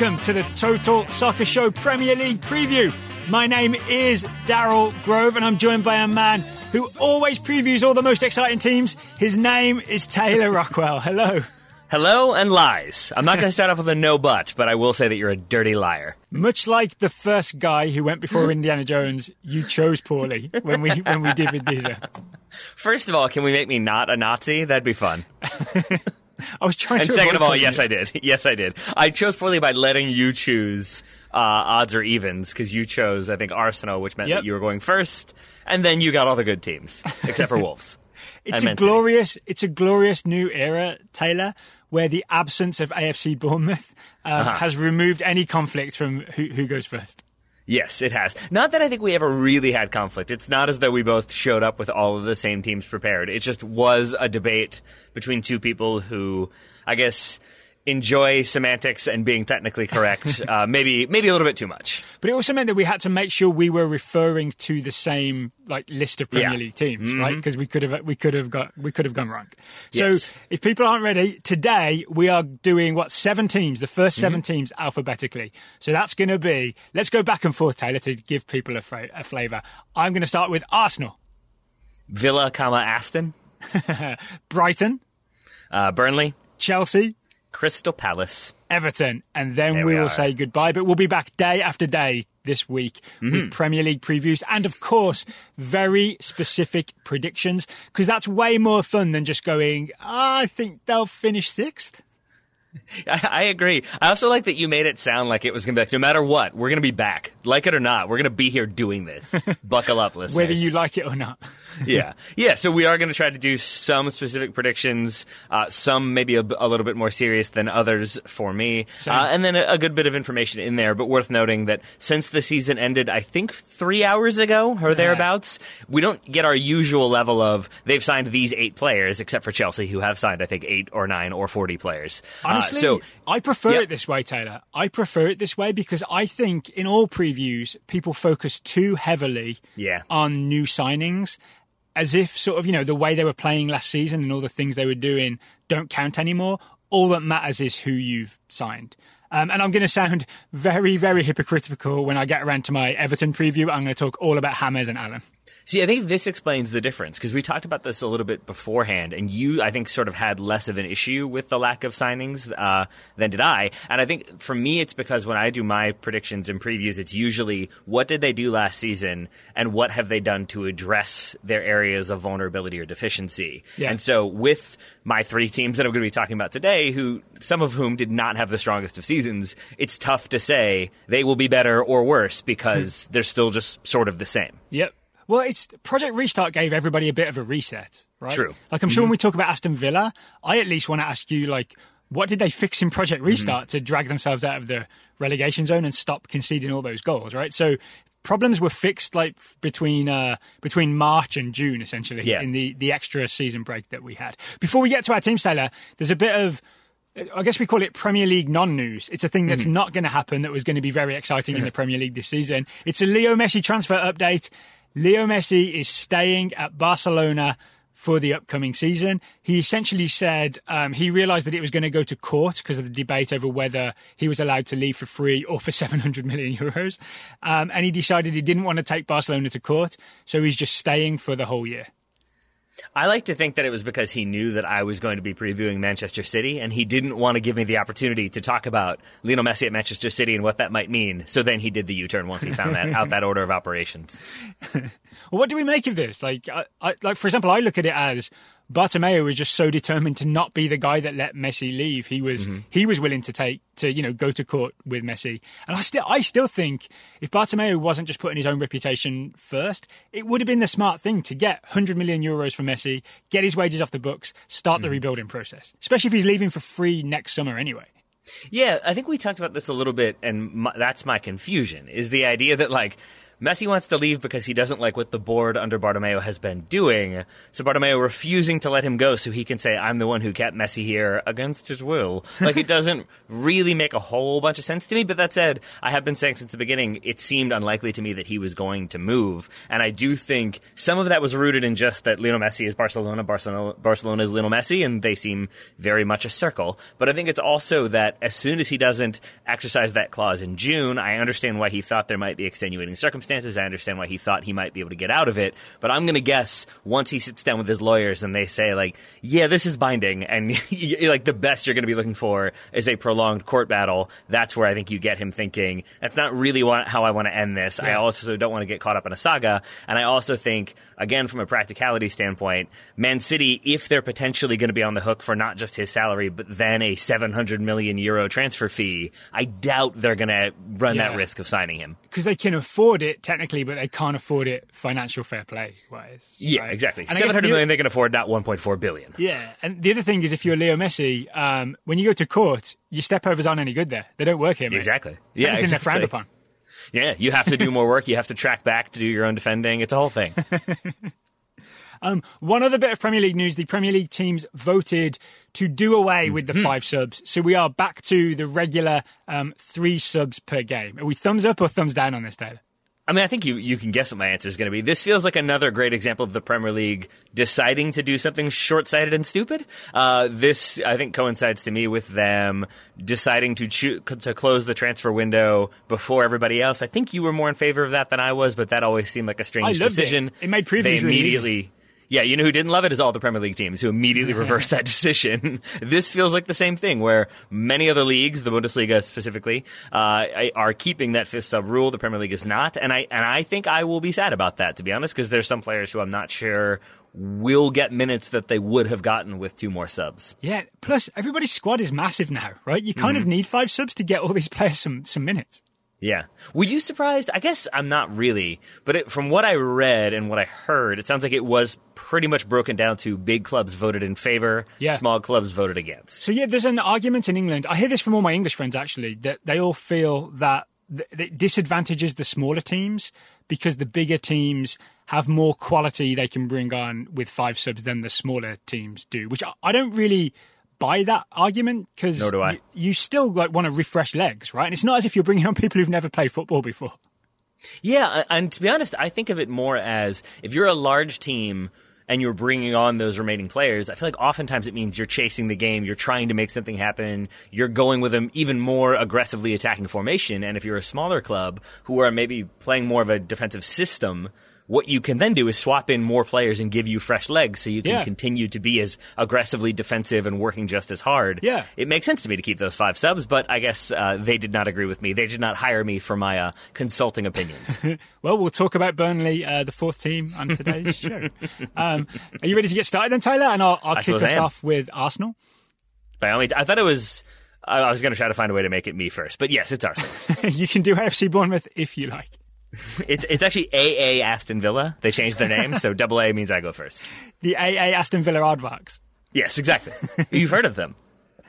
welcome to the Total Soccer Show Premier League preview. My name is Daryl Grove, and I'm joined by a man who always previews all the most exciting teams. His name is Taylor Rockwell. Hello. Hello and lies. I'm not going to start off with a no but, but I will say that you're a dirty liar. Much like the first guy who went before Indiana Jones, you chose poorly when we when we did with these. First of all, can we make me not a Nazi? That'd be fun. I was trying to And to. second of all, yes, it. I did. Yes, I did. I chose poorly by letting you choose uh, odds or evens because you chose, I think, Arsenal, which meant Yep. that you were going first, and then you got all the good teams except for Wolves. It's a glorious, it's a glorious new era, Taylor, where the absence of AFC Bournemouth um, Uh-huh. has removed any conflict from who, who goes first. Yes, it has. Not that I think we ever really had conflict. It's not as though we both showed up with all of the same teams prepared. It just was a debate between two people who, I guess, enjoy semantics and being technically correct. uh, maybe, maybe a little bit too much. But it also meant that we had to make sure we were referring to the same like list of Premier Yeah. League teams, right? Because we could have we could have got we could have gone wrong. So Yes. if people aren't ready, today we are doing what seven teams, the 1st 7 teams alphabetically. So that's going to be let's go back and forth, Taylor, to give people a, fra- a flavour. I'm going to start with Arsenal, Villa, comma Aston, Brighton, uh, Burnley, Chelsea, Crystal Palace. Everton, and then There we, we will say goodbye. But we'll be back day after day this week Mm-hmm. with Premier League previews and, of course, very specific predictions because that's way more fun than just going, "Ah, I think they'll finish sixth. I, I agree. I also like that you made it sound like it was going to be like, no matter what, we're going to be back. Like it or not, we're going to be here doing this. Buckle up, listeners. whether you like it or not. yeah, yeah. So we are going to try to do some specific predictions, uh, some maybe a, a little bit more serious than others for me, uh, and then a, a good bit of information in there. But worth noting that since the season ended, I think three hours ago or thereabouts, we don't get our usual level of they've signed these eight players, except for Chelsea, who have signed I think eight or nine or forty players. Uh, So I prefer Yeah. it this way, Taylor. I prefer it this way because I think in all previews, people focus too heavily Yeah. on new signings, as if sort of, you know, the way they were playing last season and all the things they were doing don't count anymore. All that matters is who you've signed. Um, and I'm going to sound very, very hypocritical when I get around to my Everton preview. I'm going to talk all about Hammers and Allan. See, I think this explains the difference because we talked about this a little bit beforehand, and you, I think, sort of had less of an issue with the lack of signings uh, than did I. And I think for me, it's because when I do my predictions and previews, it's usually what did they do last season and what have they done to address their areas of vulnerability or deficiency. Yeah. And so with my three teams that I'm going to be talking about today, who some of whom did not have the strongest of seasons, it's tough to say they will be better or worse because they're still just sort of the same. Yep. Well, it's Project Restart gave everybody a bit of a reset, right? True. Like I'm sure when mm-hmm. we talk about Aston Villa, I at least want to ask you, like, what did they fix in Project mm-hmm. Restart to drag themselves out of the relegation zone and stop conceding all those goals, right? So problems were fixed like between uh, between March and June, essentially, Yeah. in the the extra season break that we had. Before we get to our team, Taylor, there's a bit of I guess we call it Premier League non-news. It's a thing that's mm-hmm. not going to happen that was going to be very exciting in the Premier League this season. It's a Leo Messi transfer update. Leo Messi is staying at Barcelona for the upcoming season. He essentially said um, he realised that it was going to go to court because of the debate over whether he was allowed to leave for free or for 700 million euros. Um, and he decided he didn't want to take Barcelona to court, so he's just staying for the whole year. I like to think that it was because he knew that I was going to be previewing Manchester City, and he didn't want to give me the opportunity to talk about Lionel Messi at Manchester City and what that might mean. So then he did the U-turn once he found that out that order of operations. Well, what do we make of this? Like, I, I, like for example, I look at it as Bartomeu was just so determined to not be the guy that let Messi leave. He was mm-hmm. he was willing to take to you know go to court with Messi, and I still I still think if Bartomeu wasn't just putting his own reputation first, it would have been the smart thing to get 100 million euros for Messi, get his wages off the books, start the mm-hmm. rebuilding process. Especially if he's leaving for free next summer anyway. Yeah, I think we talked about this a little bit, and my, that's my confusion is the idea that like Messi wants to leave because he doesn't like what the board under Bartomeu has been doing. So Bartomeu refusing to let him go so he can say, I'm the one who kept Messi here against his will. Like, it doesn't really make a whole bunch of sense to me. But that said, I have been saying since the beginning, it seemed unlikely to me that he was going to move. And I do think some of that was rooted in just that Lionel Messi is Barcelona, Barcelona, Barcelona is Lionel Messi, and they seem very much a circle. But I think it's also that as soon as he doesn't exercise that clause in June, I understand why he thought there might be extenuating circumstances circumstances. I understand why he thought he might be able to get out of it, but I'm going to guess once he sits down with his lawyers and they say like, "Yeah, this is binding," and like the best you're going to be looking for is a prolonged court battle. That's where I think you get him thinking that's not really how I want to end this. Yeah. I also don't want to get caught up in a saga, and I also think again from a practicality standpoint, Man City, if they're potentially going to be on the hook for not just his salary but then a 700 million euro transfer fee, I doubt they're going to run yeah. that risk of signing him because they can afford it technically, but they can't afford it financial fair play wise. Yeah, right? exactly. Seven hundred million they can afford, not one point four billion. Yeah, and the other thing is, if you're Leo Messi, um, when you go to court, your step overs aren't any good there. They don't work here. Mate. Exactly. Yeah, anything exactly. they're frowned upon. Yeah, you have to do more work. You have to track back to do your own defending. It's a whole thing. Um, one other bit of Premier League news: the Premier League teams voted to do away with the mm-hmm. five subs, so we are back to the regular um, three subs per game. Are we thumbs up or thumbs down on this, Taylor? I mean, I think you, you can guess what my answer is going to be. This feels like another great example of the Premier League deciding to do something short sighted and stupid. Uh, this, I think, coincides to me with them deciding to cho- to close the transfer window before everybody else. I think you were more in favor of that than I was, but that always seemed like a strange decision. It. it made previews they immediately. Really yeah, you know who didn't love it is all the Premier League teams who immediately reversed that decision. this feels like the same thing where many other leagues, the Bundesliga specifically, uh, are keeping that fifth sub rule. The Premier League is not, and I and I think I will be sad about that to be honest, because there's some players who I'm not sure will get minutes that they would have gotten with two more subs. Yeah. Plus, everybody's squad is massive now, right? You kind mm-hmm. of need five subs to get all these players some some minutes. Yeah. Were you surprised? I guess I'm not really, but it, from what I read and what I heard, it sounds like it was pretty much broken down to big clubs voted in favor, yeah. small clubs voted against. So yeah, there's an argument in England. I hear this from all my English friends actually that they all feel that it disadvantages the smaller teams because the bigger teams have more quality they can bring on with five subs than the smaller teams do, which I don't really buy that argument because you, you still like want to refresh legs, right? And it's not as if you're bringing on people who've never played football before. Yeah, and to be honest, I think of it more as if you're a large team and you're bringing on those remaining players, I feel like oftentimes it means you're chasing the game, you're trying to make something happen, you're going with an even more aggressively attacking formation. And if you're a smaller club who are maybe playing more of a defensive system, what you can then do is swap in more players and give you fresh legs so you can yeah. continue to be as aggressively defensive and working just as hard. Yeah. It makes sense to me to keep those five subs, but I guess uh, they did not agree with me. They did not hire me for my uh, consulting opinions. well, we'll talk about Burnley, uh, the fourth team, on today's show. Um, are you ready to get started then, Tyler? And I'll, I'll kick us off with Arsenal. By all means, I thought it was. I was going to try to find a way to make it me first, but yes, it's Arsenal. you can do AFC Bournemouth if you like. It's it's actually AA Aston Villa. They changed their name, so double A means I go first. The AA Aston Villa Aardvarks. Yes, exactly. You've heard of them.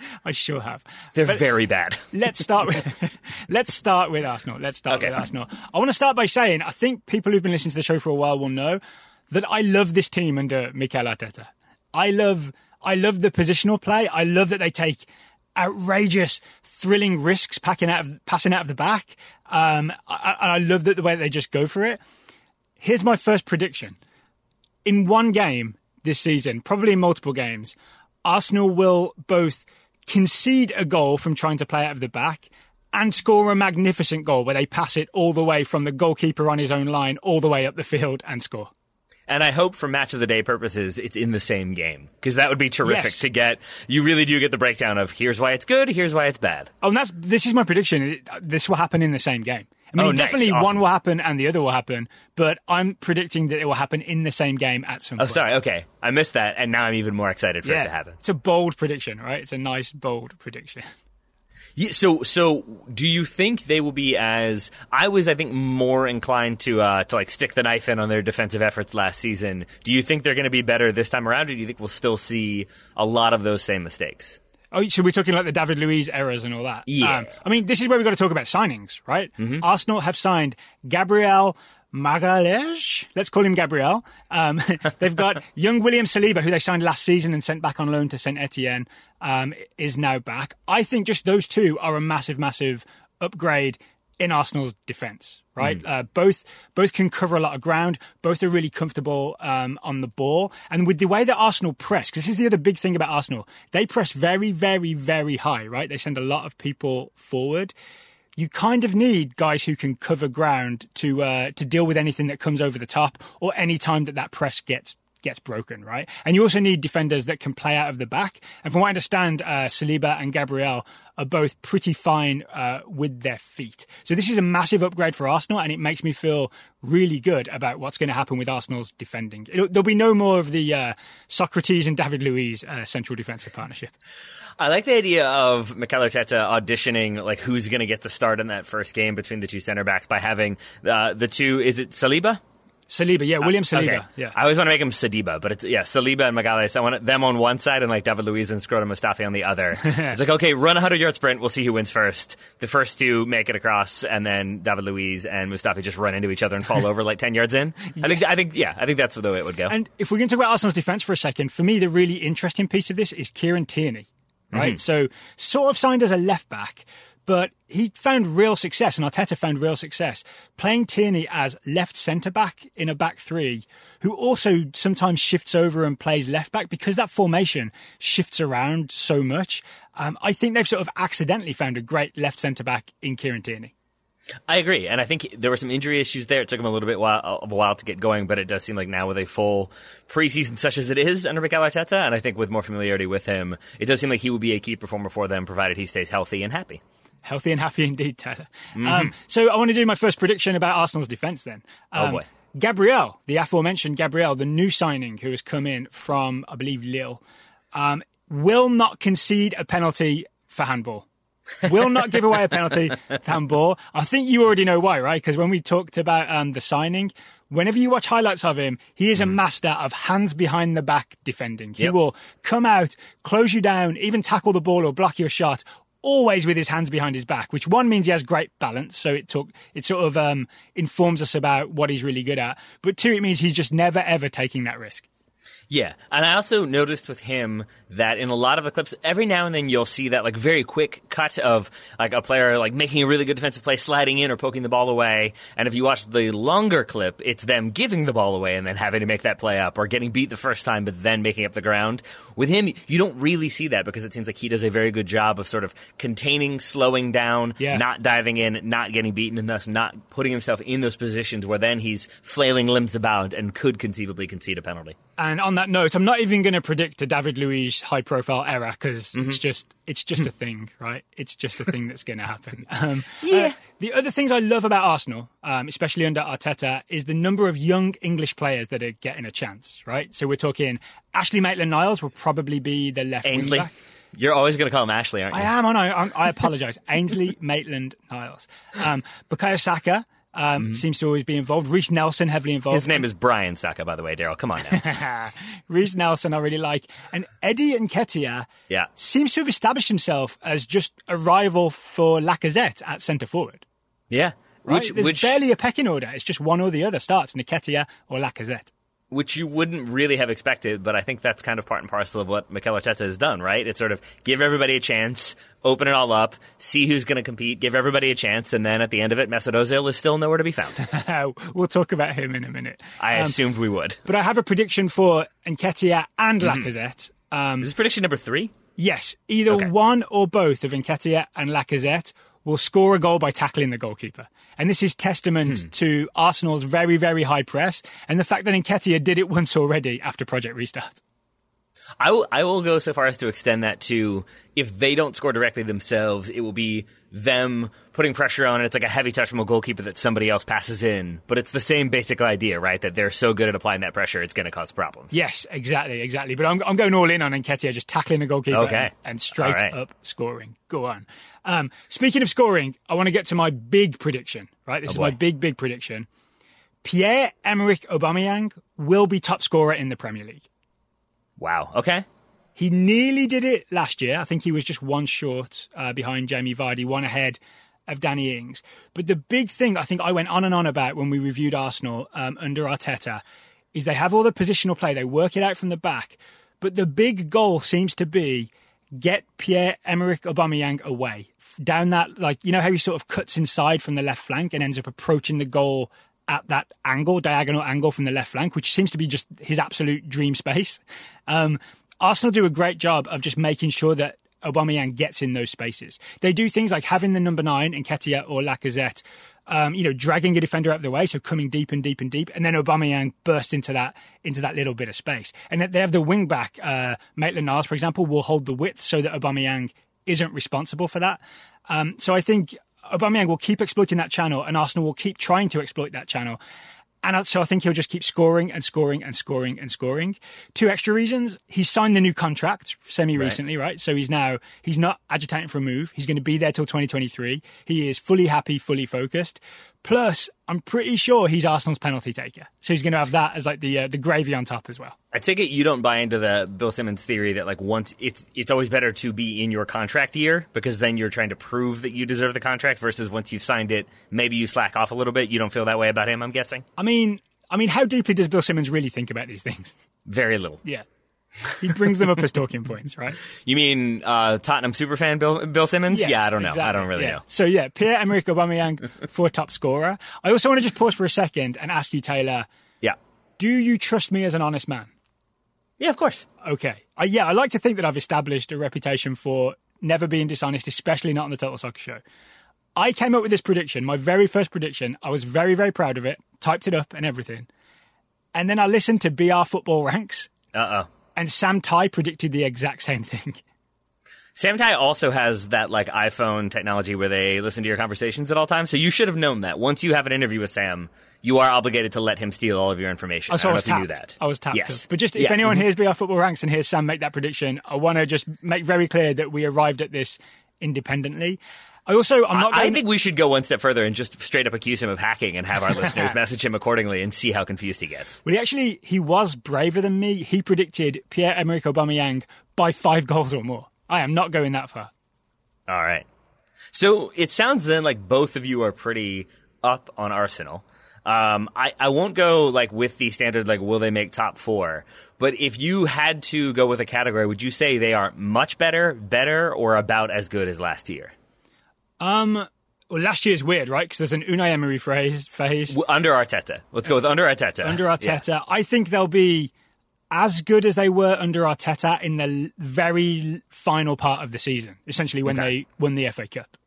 I sure have. They're but very bad. let's start with let's start with Arsenal. Let's start okay, with fine. Arsenal. I want to start by saying I think people who've been listening to the show for a while will know that I love this team under Mikel Arteta. I love I love the positional play. I love that they take outrageous, thrilling risks packing out of, passing out of the back. Um, I, I love that the way they just go for it. Here's my first prediction. In one game this season, probably in multiple games, Arsenal will both concede a goal from trying to play out of the back and score a magnificent goal where they pass it all the way from the goalkeeper on his own line all the way up the field and score. And I hope for match of the day purposes, it's in the same game because that would be terrific yes. to get. You really do get the breakdown of here's why it's good, here's why it's bad. Oh, and that's this is my prediction. Uh, this will happen in the same game. I mean, oh, definitely awesome. one will happen and the other will happen, but I'm predicting that it will happen in the same game at some oh, point. Oh, sorry. Okay. I missed that, and now I'm even more excited for yeah. it to happen. It's a bold prediction, right? It's a nice, bold prediction. Yeah, so, so do you think they will be as? I was, I think, more inclined to uh, to like stick the knife in on their defensive efforts last season. Do you think they're going to be better this time around, or do you think we'll still see a lot of those same mistakes? Oh, so we're talking like the David Luiz errors and all that. Yeah. Um, I mean, this is where we've got to talk about signings, right? Mm-hmm. Arsenal have signed Gabriel Magalhaes. Let's call him Gabriel. Um, they've got young William Saliba, who they signed last season and sent back on loan to Saint Etienne, um, is now back. I think just those two are a massive, massive upgrade in Arsenal's defence. Right, uh, both both can cover a lot of ground. Both are really comfortable um, on the ball, and with the way that Arsenal press, because this is the other big thing about Arsenal, they press very, very, very high. Right, they send a lot of people forward you kind of need guys who can cover ground to uh, to deal with anything that comes over the top or any time that that press gets gets broken, right? And you also need defenders that can play out of the back. And from what I understand, uh, Saliba and Gabriel are both pretty fine uh, with their feet. So this is a massive upgrade for Arsenal, and it makes me feel really good about what's going to happen with Arsenal's defending. It'll, there'll be no more of the uh, Sokratis and David Luiz uh, central defensive partnership. I like the idea of Mikel Arteta auditioning like who's going to get to start in that first game between the two center backs by having uh, the two. Is it Saliba? Saliba, yeah, William uh, Saliba, Okay. yeah. I always want to make him Sadiba, but it's yeah, Saliba and Magalhaes. I want them on one side and like David Luiz and Scrotum Mustafi on the other. it's like okay, run a hundred yard sprint. We'll see who wins first. The first two make it across, and then David Luiz and Mustafi just run into each other and fall over like ten yards in. I think I think yeah, I think that's the way it would go. And if we're going to talk about Arsenal's defence for a second, for me, the really interesting piece of this is Kieran Tierney, right? Mm-hmm. So, sort of signed as a left back, but he found real success, and Arteta found real success playing Tierney as left centre back in a back three, who also sometimes shifts over and plays left back because that formation shifts around so much. Um, I think they've sort of accidentally found a great left centre back in Kieran Tierney. I agree, and I think there were some injury issues there. It took him a little bit while, of a while to get going, but it does seem like now with a full preseason such as it is under Mikel Arteta, and I think with more familiarity with him, it does seem like he will be a key performer for them, provided he stays healthy and happy. Healthy and happy indeed, Tyler. Um, so I want to do my first prediction about Arsenal's defence then. Um, boy. Gabriel, the aforementioned Gabriel, the new signing who has come in from, I believe, Lille, um, will not concede a penalty for handball. will not give away a penalty for handball. I think you already know why, right? Because when we talked about um, the signing, whenever you watch highlights of him, he is a master of hands behind the back defending. He Yep. will come out, close you down, even tackle the ball or block your shot, always with his hands behind his back. Which one means he has great balance, so it took it sort of um, informs us about what he's really good at. But two, it means he's just never ever taking that risk. Yeah, and I also noticed with him that in a lot of the clips, every now and then you'll see that like very quick cut of like a player like making a really good defensive play, sliding in or poking the ball away. And if you watch the longer clip, it's them giving the ball away and then having to make that play up, or getting beat the first time but then making up the ground. With him, you don't really see that because it seems like he does a very good job of sort of containing, slowing down, Yeah. not diving in, not getting beaten, and thus not putting himself in those positions where then he's flailing limbs about and could conceivably concede a penalty. And on that note, I'm not even going to predict a David Luiz high profile error because it's just it's just a thing, right? It's just a thing that's going to happen. Um, yeah. the other things I love about Arsenal, um, especially under Arteta, is the number of young English players that are getting a chance, right? So we're talking Ashley Maitland-Niles will probably be the left wing Ainsley. back. You're always going to call him Ashley, aren't you? I am, I know. I'm, I apologise. Ainsley Maitland Niles. Um, Bukayo Saka um, seems to always be involved. Reiss Nelson heavily involved. His name is Brian Saka, by the way, Daryl. Come on now. Reiss Nelson, I really like. And Eddie Nketiah Yeah. seems to have established himself as just a rival for Lacazette at centre forward. Yeah. Right? Which, There's which, barely a pecking order. It's just one or the other starts, Nketiah or Lacazette. Which you wouldn't really have expected, but I think that's kind of part and parcel of what Mikel Arteta has done, right? It's sort of give everybody a chance, open it all up, see who's going to compete, give everybody a chance, and then at the end of it, Mesut Ozil is still nowhere to be found. we'll talk about him in a minute. I Um, assumed we would. but I have a prediction for Nketiah and Mm-hmm. Lacazette. Um, Is this prediction number three? Yes, either Okay. one or both of Nketiah and Lacazette will score a goal by tackling the goalkeeper. And this is testament Hmm. to Arsenal's very, very high press and the fact that Nketiah did it once already after Project Restart. I will, I will go so far as to extend that to if they don't score directly themselves, it will be them putting pressure on. it. It's like a heavy touch from a goalkeeper that somebody else passes in. But it's the same basic idea, right? That they're so good at applying that pressure, it's going to cause problems. Yes, exactly, exactly. But I'm, I'm going all in on Nketiah, just tackling the goalkeeper Okay. and, and straight right. up scoring. Go on. Um, speaking of scoring, I want to get to my big prediction, right? This is Oh, boy. my big, big prediction. Pierre-Emerick Aubameyang will be top scorer in the Premier League. Wow. Okay. He nearly did it last year. I think he was just one short uh, behind Jamie Vardy, one ahead of Danny Ings. But the big thing I think I went on and on about when we reviewed Arsenal um, under Arteta is they have all the positional play, they work it out from the back, but the big goal seems to be get Pierre Emerick Aubameyang away down that like you know how he sort of cuts inside from the left flank and ends up approaching the goal at that angle, diagonal angle from the left flank, which seems to be just his absolute dream space. Um, Arsenal do a great job of just making sure that Aubameyang gets in those spaces. They do things like having the number nine Nketiah or Lacazette, um, you know, dragging a defender out of the way, so coming deep and deep and deep, and then Aubameyang bursts into that into that little bit of space. And that they have the wing back, uh, Maitland-Niles, for example, will hold the width so that Aubameyang isn't responsible for that. Um, so I think Aubameyang will keep exploiting that channel, and Arsenal will keep trying to exploit that channel. And so I think he'll just keep scoring and scoring and scoring and scoring. Two extra reasons. He's signed the new contract semi recently, right. right? So he's now, he's not agitating for a move. He's going to be there till 2023. He is fully happy, fully focused. Plus, I'm pretty sure he's Arsenal's penalty taker. So he's going to have that as like the, uh, the gravy on top as well. I take it you don't buy into the Bill Simmons theory that like once it's it's always better to be in your contract year because then you're trying to prove that you deserve the contract versus once you've signed it, maybe you slack off a little bit. You don't feel that way about him, I'm guessing. I mean, I mean, how deeply does Bill Simmons really think about these things? Very little. Yeah. He brings them up as talking points, right? You mean uh, Tottenham superfan Bill Bill Simmons? Yes, yeah, I don't know. exactly. I don't really Yeah. know. So yeah, Pierre Emerick Aubameyang for top scorer. I also want to just pause for a second and ask you, Taylor, Yeah. do you trust me as an honest man? Yeah, of course. Okay. Uh, yeah, I like to think that I've established a reputation for never being dishonest, especially not on the Total Soccer Show. I came up with this prediction, my very first prediction. I was very, very proud of it, typed it up and everything. And then I listened to BR Football Ranks, Uh oh. And Sam Tighe predicted the exact same thing. Sam Tai also has that like iPhone technology where they listen to your conversations at all times. So you should have known that. Once you have an interview with Sam, you are obligated to let him steal all of your information. Oh, I So don't I was if you knew tapped. that. I was tapped. Yes. But just if Yeah. anyone mm-hmm. hears BR Football Ranks and hears Sam make that prediction, I want to just make very clear that we arrived at this independently. I also, I'm not. I Going, think we should go one step further and just straight up accuse him of hacking and have our listeners message him accordingly and see how confused he gets. Well, he actually he was braver than me. He predicted Pierre Emerick Aubameyang by five goals or more. I am not going that far. All right. So it sounds then like both of you are pretty up on Arsenal. Um, I, I won't go like with the standard like will they make top four, but if you had to go with a category, would you say they are much better, better, or about as good as last year? Um, well, last year's weird, right? Because there's an Unai Emery phase. phase. Under Arteta, let's go with under Arteta. under Yeah. Arteta. I think they'll be as good as they were under Arteta in the very final part of the season, essentially when Okay. they won the FA Cup.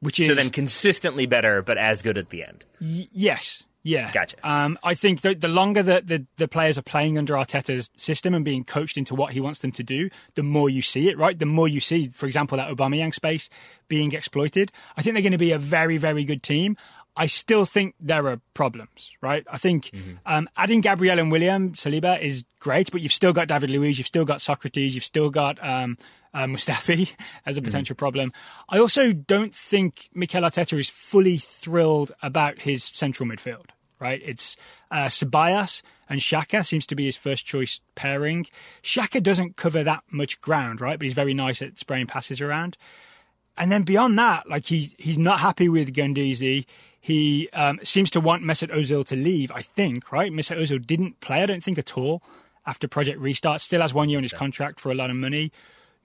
Which is So then consistently better, but as good at the end. y- yes, yeah, Gotcha. Um, I think the, the longer that the, the players are playing under Arteta's system and being coached into what he wants them to do, the more you see it. Right, the more you see, for example, that Aubameyang space being exploited. I think they're going to be a very, very good team. I still think there are problems, right? I think um, adding Gabriel and William Saliba is great, but you've still got David Luiz, you've still got Sokratis, you've still got um, uh, Mustafi as a potential problem. I also don't think Mikel Arteta is fully thrilled about his central midfield, right? It's uh, Ceballos and Xhaka seems to be his first choice pairing. Xhaka doesn't cover that much ground, right? But he's very nice at spraying passes around. And then beyond that, like he he's not happy with Guendouzi. He um, seems to want Mesut Ozil to leave. I think right. Mesut Ozil didn't play. I don't think at all after Project Restart. Still has one year on his contract for a lot of money.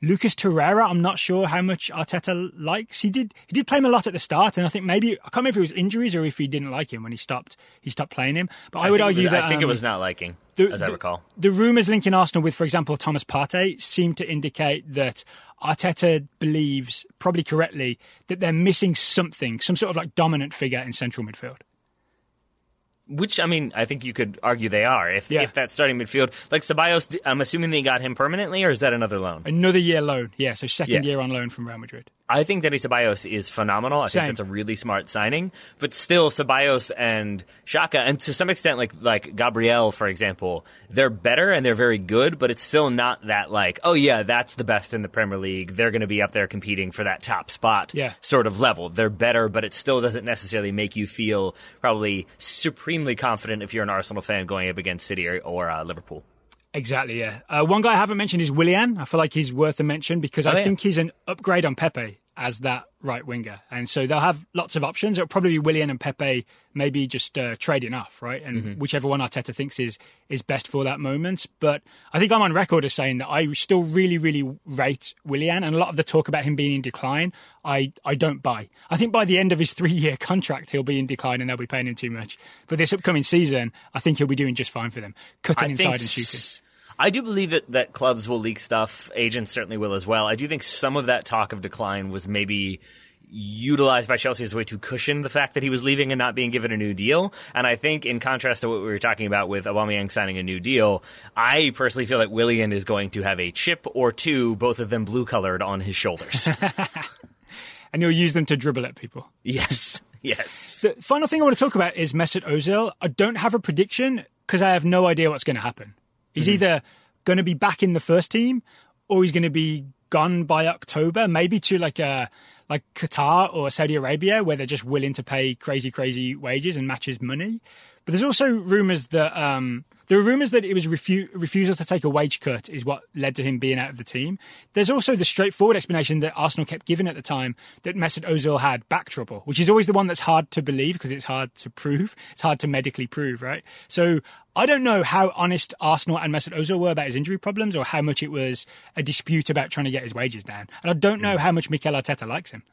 Lucas Torreira, I'm not sure how much Arteta likes. He did he did play him a lot at the start, and I think maybe I can't remember if it was injuries or if he didn't like him when he stopped he stopped playing him. But I, would argue was- that I think it um, was not liking, the- as I the- recall. The rumours linking Arsenal with, for example, Thomas Partey seem to indicate that Arteta believes, probably correctly, that they're missing something, some sort of like dominant figure in central midfield. Which I mean, I think you could argue they are. If Yeah. if that starting midfield, like Ceballos, I'm assuming they got him permanently, or is that another loan? Another year loan, yeah, so second Yeah. year on loan from Real Madrid. I think Dani Ceballos is phenomenal. I Same. think that's a really smart signing. But still, Ceballos and Xhaka, and to some extent, like like Gabriel, for example, they're better and they're very good. But it's still not that like, oh yeah, that's the best in the Premier League. They're going to be up there competing for that top spot. Yeah. sort of level. They're better, but it still doesn't necessarily make you feel probably supremely confident if you're an Arsenal fan going up against City or, or uh, Liverpool. Exactly, yeah. Uh, one guy I haven't mentioned is Willian. I feel like he's worth a mention because I Oh, yeah. think he's an upgrade on Pepe. As that right winger, and so they'll have lots of options. It'll probably be Willian and Pepe, maybe just uh, trading off, right? And Mm-hmm. whichever one Arteta thinks is is best for that moment. But I think I'm on record as saying that I still really, really rate Willian, and a lot of the talk about him being in decline, I I don't buy. I think by the end of his three year contract, he'll be in decline and they'll be paying him too much. But this upcoming season, I think he'll be doing just fine for them, cutting I inside and shooting. s- I do believe that, that clubs will leak stuff. Agents certainly will as well. I do think some of that talk of decline was maybe utilized by Chelsea as a way to cushion the fact that he was leaving and not being given a new deal. And I think, in contrast to what we were talking about with Aubameyang signing a new deal, I personally feel that Willian is going to have a chip or two, both of them blue colored, on his shoulders. and he'll use them to dribble at people. yes, yes. The final thing I want to talk about is Mesut Ozil. I don't have a prediction because I have no idea what's going to happen. He's either going to be back in the first team or he's going to be gone by October, maybe to like a like Qatar or Saudi Arabia, where they're just willing to pay crazy, crazy wages and match his money. But there's also rumours that um, there are rumours that it was refu- refusal to take a wage cut is what led to him being out of the team. There's also the straightforward explanation that Arsenal kept giving at the time that Mesut Ozil had back trouble, which is always the one that's hard to believe because it's hard to prove. It's hard to medically prove, right? So I don't know how honest Arsenal and Mesut Ozil were about his injury problems or how much it was a dispute about trying to get his wages down. And I don't know hmm. how much Mikel Arteta likes him.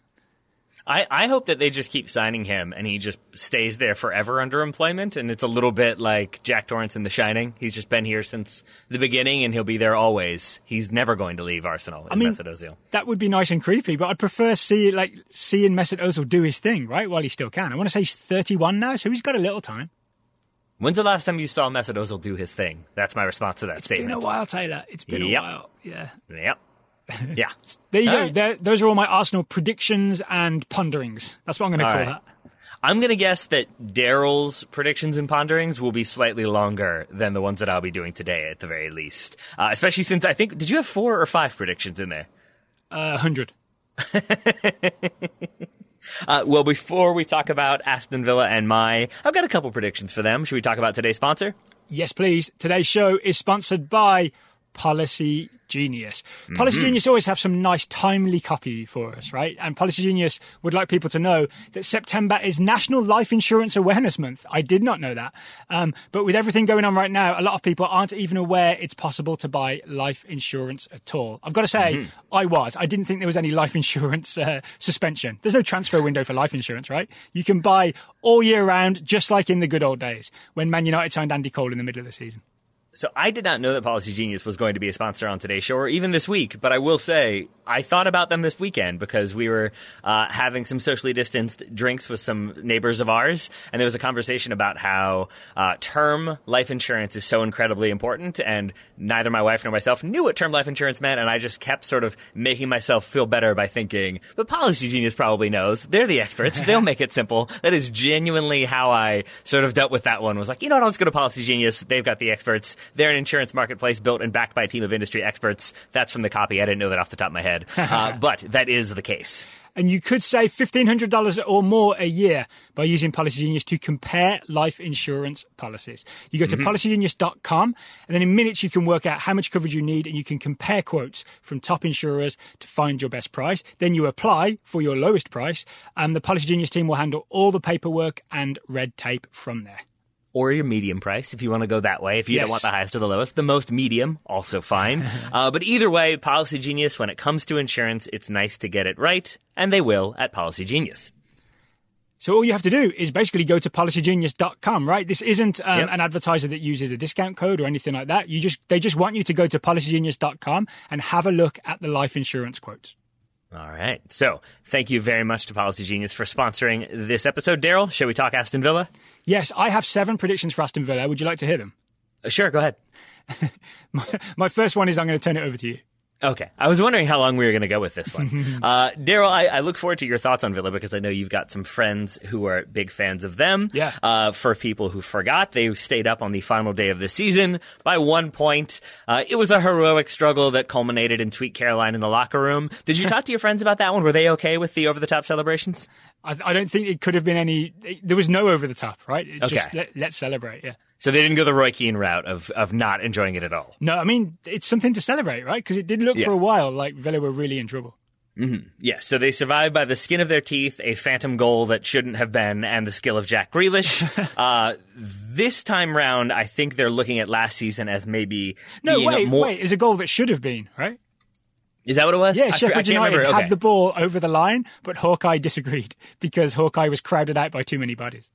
I, I hope that they just keep signing him and he just stays there forever under employment. And it's a little bit like Jack Torrance in The Shining. He's just been here since the beginning and he'll be there always. He's never going to leave Arsenal. Is mean- Mesut Ozil. That would be nice and creepy, but I'd prefer see like seeing Mesut Ozil do his thing, right, while he still can. I want to say he's 31 now, so he's got a little time. When's the last time you saw Mesut Ozil do his thing? That's my response to that statement. It's been a while, Taylor. It's been Yep. a while. Yeah. Yep. Yeah. There you All go. right. There, those are all my Arsenal predictions and ponderings. That's what I'm going to call right. that. I'm going to guess that Daryl's predictions and ponderings will be slightly longer than the ones that I'll be doing today, at the very least. Uh, especially since I think, did you have four or five predictions in there? Uh, 100. Uh, well, before we talk about Aston Villa and my, I've got a couple predictions for them. Should we talk about today's sponsor? Yes, please. Today's show is sponsored by Policy Genius. Policy Mm-hmm. Genius always have some nice timely copy for us, right? And Policy Genius would like people to know that September is National Life Insurance Awareness Month. I did not know that. Um, but with everything going on right now, a lot of people aren't even aware it's possible to buy life insurance at all. I've got to say, Mm-hmm. I was. I didn't think there was any life insurance uh, suspension. There's no transfer window for life insurance, right? You can buy all year round, just like in the good old days when Man United signed Andy Cole in the middle of the season. So I did not know that Policy Genius was going to be a sponsor on today's show, or even this week. But I will say I thought about them this weekend because we were uh, having some socially distanced drinks with some neighbors of ours, and there was a conversation about how uh, term life insurance is so incredibly important, and neither my wife nor myself knew what term life insurance meant, and I just kept sort of making myself feel better by thinking, but Policy Genius probably knows. They're the experts. They'll make it simple. That is genuinely how I sort of dealt with that one. Was like, you know what? I'll just go to Policy Genius. They've got the experts. They're an insurance marketplace built and backed by a team of industry experts. That's from the copy. I didn't know that off the top of my head, uh, but that is the case. and you could save $1,500 or more a year by using Policy Genius to compare life insurance policies. You go to policygenius.com, and then in minutes you can work out how much coverage you need, and you can compare quotes from top insurers to find your best price. Then you apply for your lowest price, and the Policy Genius team will handle all the paperwork and red tape from there. Or your medium price, if you want to go that way. If you don't want the highest or the lowest, the most medium, also fine. uh, but either way, Policy Genius, when it comes to insurance, it's nice to get it right, and they will at Policy Genius. So all you have to do is basically go to policygenius.com, right? This isn't um, Yep. an advertiser that uses a discount code or anything like that. You just they just want you to go to policygenius.com and have a look at the life insurance quotes. All right. So, thank you very much to Policy Genius for sponsoring this episode. Daryl, shall we talk Aston Villa? Yes, I have seven predictions for Aston Villa. Would you like to hear them? Uh, sure, go ahead. My first one is I'm going to turn it over to you. Okay. I was wondering how long we were going to go with this one. uh, Daryl, I, I look forward to your thoughts on Villa because I know you've got some friends who are big fans of them. Yeah. Uh, for people who forgot, they stayed up on the final day of the season by one point. Uh, it was a heroic struggle that culminated in Sweet Caroline in the locker room. Did you talk to your friends about that one? Were they okay with the over the top celebrations? I, I don't think it could have been any. There was no over the top, right? It's just Okay. let, let's celebrate. Yeah. So they didn't go the Roy Keane route of, of not enjoying it at all. No, I mean it's something to celebrate, right? Because it did look Yeah. for a while like Villa were really in trouble. Mm-hmm. Yes, so they survived by the skin of their teeth, a phantom goal that shouldn't have been, and the skill of Jack Grealish. uh, this time round, I think they're looking at last season as maybe no. Wait, more- wait. It's a goal that should have been right. Is that what it was? Yeah, I, Sheffield United remember. had the ball over the line, but Hawkeye disagreed because Hawkeye was crowded out by too many bodies.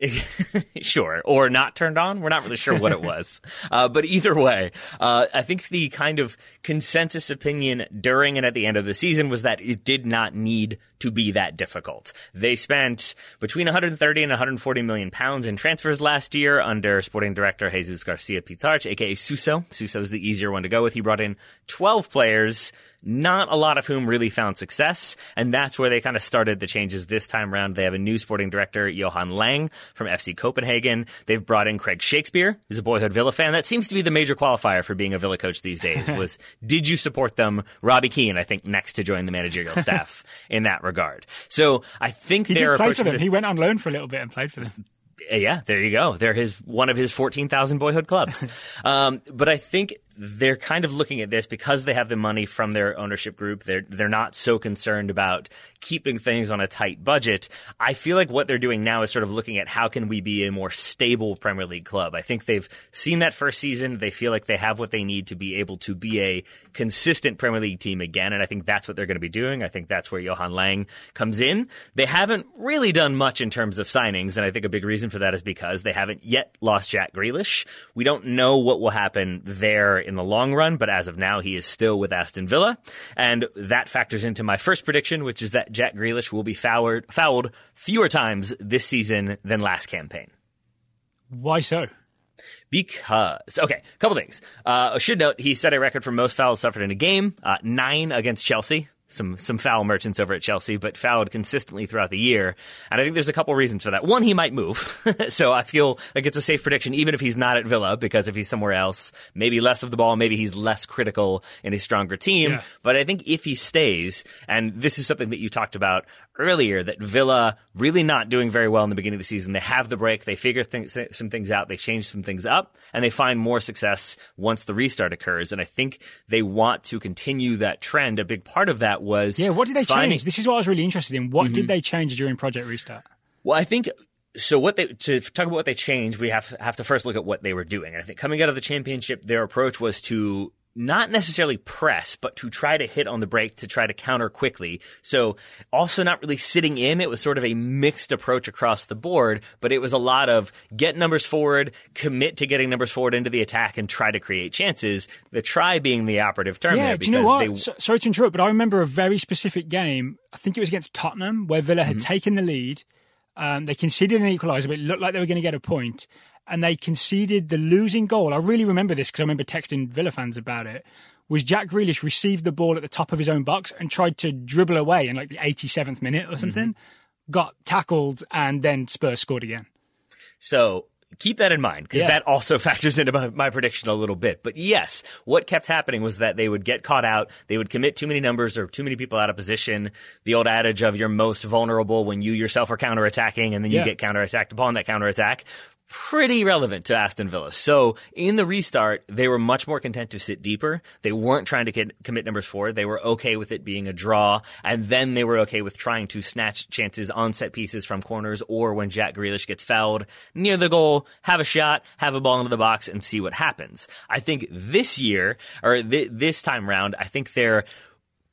sure, or not turned on. We're not really sure what it was. Uh, but either way, uh, I think the kind of consensus opinion during and at the end of the season was that it did not need to be that difficult. They spent between 130 and 140 million pounds in transfers last year under sporting director Jesus Garcia Pitarch, aka Suso. Suso is the easier one to go with. He brought in 12 players, not a lot of whom really found success, and that's where they kind of started the changes this time around. They have a new sporting director, Johan Lange from FC Copenhagen. They've brought in Craig Shakespeare, who's a boyhood Villa fan. That seems to be the major qualifier for being a Villa coach these days. Was did you support them? Robbie Keane, I think, next to join the managerial staff in that regard. So I think He did play for them. this. He went on loan for a little bit and played for them. Yeah, there you go. They're his one of his fourteen thousand boyhood clubs. um, but I think they're kind of looking at this because they have the money from their ownership group. They're they're not so concerned about keeping things on a tight budget. I feel like what they're doing now is sort of looking at how can we be a more stable Premier League club. I think they've seen that first season. They feel like they have what they need to be able to be a consistent Premier League team again, and I think that's what they're going to be doing. I think that's where Johan Lange comes in. They haven't really done much in terms of signings, and I think a big reason for that is because they haven't yet lost Jack Grealish. We don't know what will happen there in the long run, but as of now, he is still with Aston Villa, and that factors into my first prediction, which is that Jack Grealish will be fouled, fouled fewer times this season than last campaign. Why so? Because okay, a couple things. Uh, I should note he set a record for most fouls suffered in a game, uh, nine against Chelsea. Some some foul merchants over at Chelsea, but fouled consistently throughout the year. And I think there's a couple reasons for that. One, he might move, so I feel like it's a safe prediction, even if he's not at Villa, because if he's somewhere else, maybe less of the ball, maybe he's less critical in a stronger team. Yeah. But I think if he stays, and this is something that you talked about earlier, that Villa really not doing very well in the beginning of the season. They have the break, they figure things, some things out, they change some things up, and they find more success once the restart occurs. And I think they want to continue that trend. A big part of that was Yeah, what did they finding- change? This is what I was really interested in. What did mm-hmm. they change during Project Restart? Well, I think so. What they to talk about what they changed, we have have to first look at what they were doing. And I think coming out of the championship, their approach was to not necessarily press, but to try to hit on the break to try to counter quickly. So also not really sitting in. It was sort of a mixed approach across the board, but it was a lot of get numbers forward, commit to getting numbers forward into the attack, and try to create chances. The try being the operative term Yeah, there do you know what? they So, sorry to interrupt, but I remember a very specific game. I think it was against Tottenham, where Villa Mm-hmm. had taken the lead. Um, they conceded an equaliser, but it looked like they were going to get a point, and they conceded the losing goal. I really remember this because I remember texting Villa fans about it. Was Jack Grealish received the ball at the top of his own box and tried to dribble away in like the 87th minute or something? Mm-hmm. Got tackled, and then Spurs scored again. So keep that in mind because Yeah. that also factors into my, my prediction a little bit. But yes, what kept happening was that they would get caught out. They would commit too many numbers or too many people out of position. The old adage of you're most vulnerable when you yourself are counterattacking and then you Yeah. get counterattacked upon that counterattack. Pretty relevant to Aston Villa. So in the restart, they were much more content to sit deeper. They weren't trying to get, commit numbers forward. They were okay with it being a draw, and then they were okay with trying to snatch chances on set pieces from corners or when Jack Grealish gets fouled near the goal, have a shot, have a ball into the box, and see what happens. I think this year or th- this time round, I think they're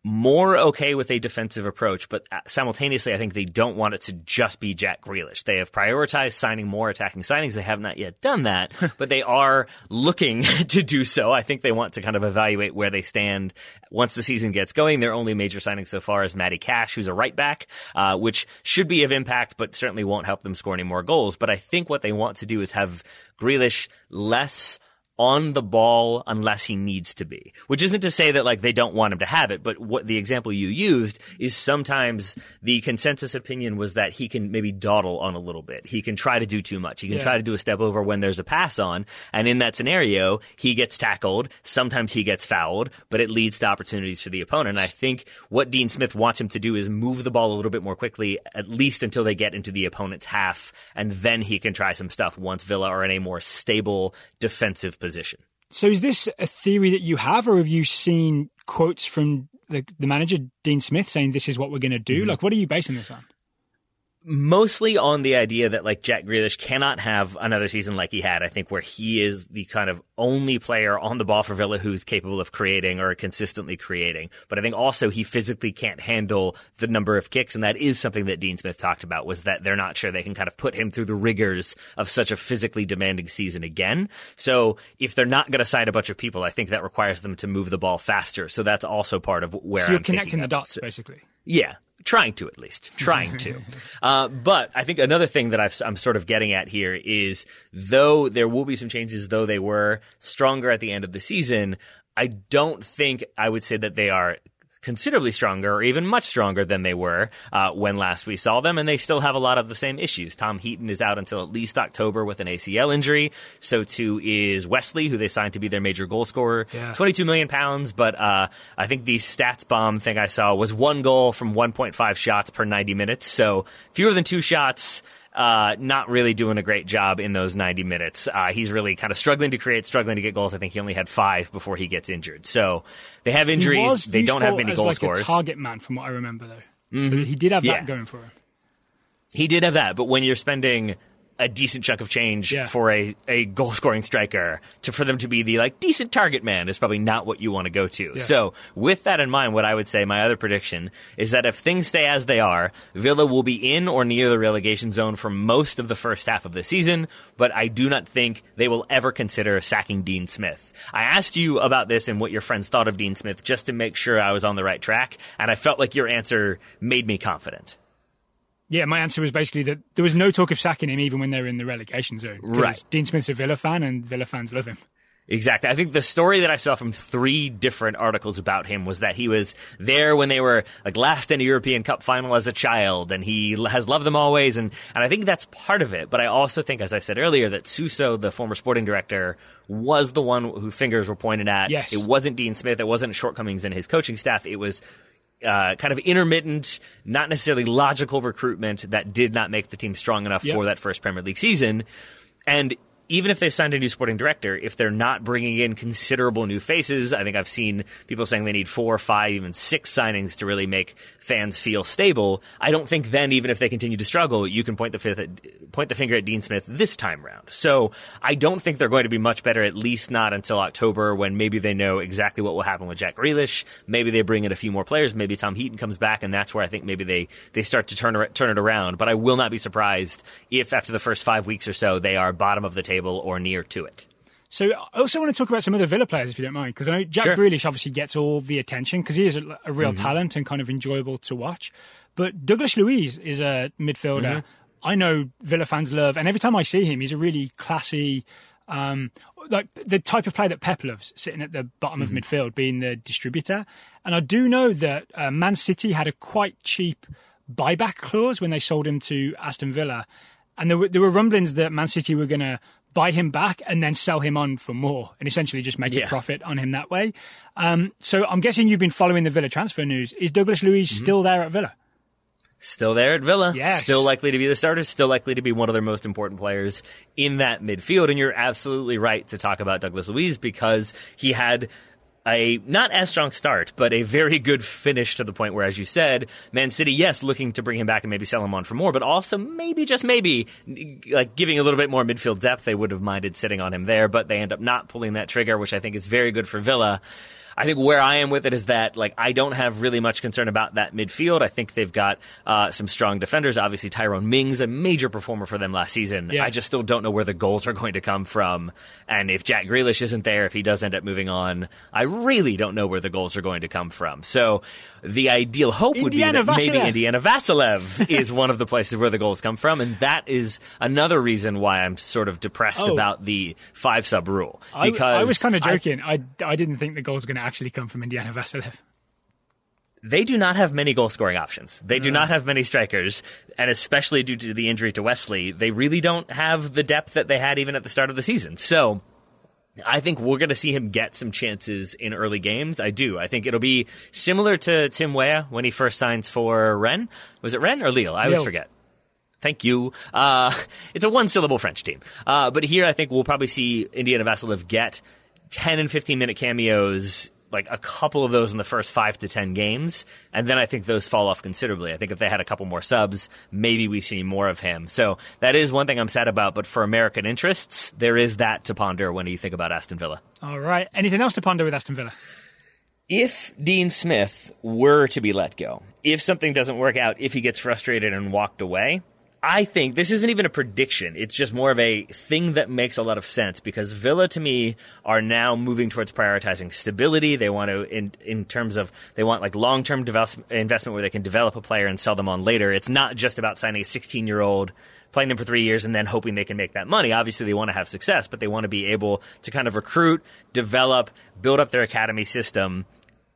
more okay with a defensive approach, but simultaneously, I think they don't want it to just be Jack Grealish. They have prioritized signing more attacking signings. They have not yet done that, but they are looking to do so. I think they want to kind of evaluate where they stand once the season gets going. Their only major signing so far is Matty Cash, who's a right back, uh, which should be of impact, but certainly won't help them score any more goals. But I think what they want to do is have Grealish less on the ball unless he needs to be. Which isn't to say that like they don't want him to have it, but what the example you used is sometimes the consensus opinion was that he can maybe dawdle on a little bit. He can try to do too much. He can Yeah. try to do a step over when there's a pass on, and in that scenario, he gets tackled, sometimes he gets fouled, but it leads to opportunities for the opponent. And I think what Dean Smith wants him to do is move the ball a little bit more quickly, at least until they get into the opponent's half, and then he can try some stuff once Villa are in a more stable defensive position. So is this a theory that you have, or have you seen quotes from the, the manager Dean Smith saying this is what we're going to do? Mm-hmm. Like, what are you basing this on? Mostly on the idea that like Jack Grealish cannot have another season like he had. I think where he is the kind of only player on the ball for Villa who's capable of creating or consistently creating. But I think also he physically can't handle the number of kicks, and that is something that Dean Smith talked about was that they're not sure they can kind of put him through the rigors of such a physically demanding season again. So if they're not going to sign a bunch of people, I think that requires them to move the ball faster. So that's also part of where so you're I'm connecting the dots, basically. Yeah, trying to at least. Trying to. Uh, but i think another thing that i am sort of getting at here is though there will be some changes though they were stronger at the end of the season i don't think i would say that they are considerably stronger or even much stronger than they were uh, when last we saw them, and they still have a lot of the same issues. Tom Heaton is out until at least October with an ACL injury. So too is Wesley, who they signed to be their major goal scorer. Yeah. 22 million pounds, but uh, I think the StatsBomb thing I saw was one goal from 1.5 shots per 90 minutes. So fewer than two shots uh, not really doing a great job in those 90 minutes. Uh, he's really kind of struggling to create, struggling to get goals. I think he only had five before he gets injured. So they have injuries. They don't have many goal like scorers. target man, from what I remember, though. Mm-hmm. So he did have yeah. that going for him. He did have that, but when you're spending a decent chunk of change yeah. for a, a goal scoring striker to for them to be the like decent target man is probably not what you want to go to. Yeah. So with that in mind, what I would say, my other prediction is that if things stay as they are, Villa will be in or near the relegation zone for most of the first half of the season, but I do not think they will ever consider sacking Dean Smith. I asked you about this and what your friends thought of Dean Smith just to make sure I was on the right track, and I felt like your answer made me confident. Yeah, my answer was basically that there was no talk of sacking him even when they were in the relegation zone. Right. Dean Smith's a Villa fan and Villa fans love him. Exactly. I think the story that I saw from three different articles about him was that he was there when they were like last in a European Cup final as a child, and he has loved them always. And, and I think that's part of it. But I also think, as I said earlier, that Suso, the former sporting director, was the one who fingers were pointed at. Yes. It wasn't Dean Smith. It wasn't shortcomings in his coaching staff. It was uh, kind of intermittent, not necessarily logical recruitment that did not make the team strong enough yep. for that first Premier League season. And even if they signed a new sporting director, if they're not bringing in considerable new faces, I think I've seen people saying they need four, five, even six signings to really make fans feel stable. I don't think then, even if they continue to struggle, you can point the, point the finger at Dean Smith this time round. So I don't think they're going to be much better, at least not until October, when maybe they know exactly what will happen with Jack Grealish. Maybe they bring in a few more players. Maybe Tom Heaton comes back, and that's where I think maybe they, they start to turn, turn it around. But I will not be surprised if after the first five weeks or so they are bottom of the table table or near to it. So I also want to talk about some other Villa players, if you don't mind, because I know Jack sure. Grealish obviously gets all the attention because he is a, a real mm-hmm. talent and kind of enjoyable to watch. But Douglas Luiz is a midfielder mm-hmm. I know Villa fans love, and every time I see him, he's a really classy, um, like the type of player that Pep loves, sitting at the bottom mm-hmm. of midfield, being the distributor. And I do know that uh, Man City had a quite cheap buyback clause when they sold him to Aston Villa, and there were, there were rumblings that Man City were going to buy him back and then sell him on for more and essentially just make yeah. a profit on him that way. Um, so I'm guessing you've been following the Villa transfer news. Is Douglas Luiz mm-hmm. still there at Villa? Still there at Villa. Yes. Still likely to be the starter. Still likely to be one of their most important players in that midfield. And you're absolutely right to talk about Douglas Luiz because he had a not as strong start, but a very good finish to the point where, as you said, Man City, yes, looking to bring him back and maybe sell him on for more, but also maybe just maybe like giving a little bit more midfield depth. They would have minded sitting on him there, but they end up not pulling that trigger, which I think is very good for Villa. I think where I am with it is that like I don't have really much concern about that midfield. I think they've got uh, some strong defenders. Obviously, Tyrone Mings, a major performer for them last season. Yeah. I just still don't know where the goals are going to come from. And if Jack Grealish isn't there, if he does end up moving on, I really don't know where the goals are going to come from. So the ideal hope would Indiana be that Vassilev. maybe Indiana Vassilev is one of the places where the goals come from, and that is another reason why I'm sort of depressed oh. about the five sub rule. Because I, I was kind of joking. I, I, I didn't think the goals were going to actually come from Indiana Vassilev they do not have many goal scoring options. They do not have many strikers, and especially due to the injury to Wesley, they really don't have the depth that they had even at the start of the season. So I think we're going to see him get some chances in early games. I do. I think it'll be similar to Tim Weah when he first signs for Rennes. Was it Rennes or Lille? I always forget. Thank you. Uh, it's a one syllable French team. Uh, but here I think we'll probably see Indiana Vassilev get 10 and 15 minute cameos like a couple of those in the first five to ten games, and then I think those fall off considerably. I think if they had a couple more subs, maybe we see more of him. So that is one thing I'm sad about. But for American interests, there is that to ponder when you think about Aston Villa. All right. Anything else to ponder with Aston Villa? If Dean Smith were to be let go, if something doesn't work out, if he gets frustrated and walked away, I think this isn't even a prediction. It's just more of a thing that makes a lot of sense because Villa to me are now moving towards prioritizing stability. They want to, in, in terms of, they want like long term development investment where they can develop a player and sell them on later. It's not just about signing a 16 year old, playing them for three years, and then hoping they can make that money. Obviously, they want to have success, but they want to be able to kind of recruit, develop, build up their academy system.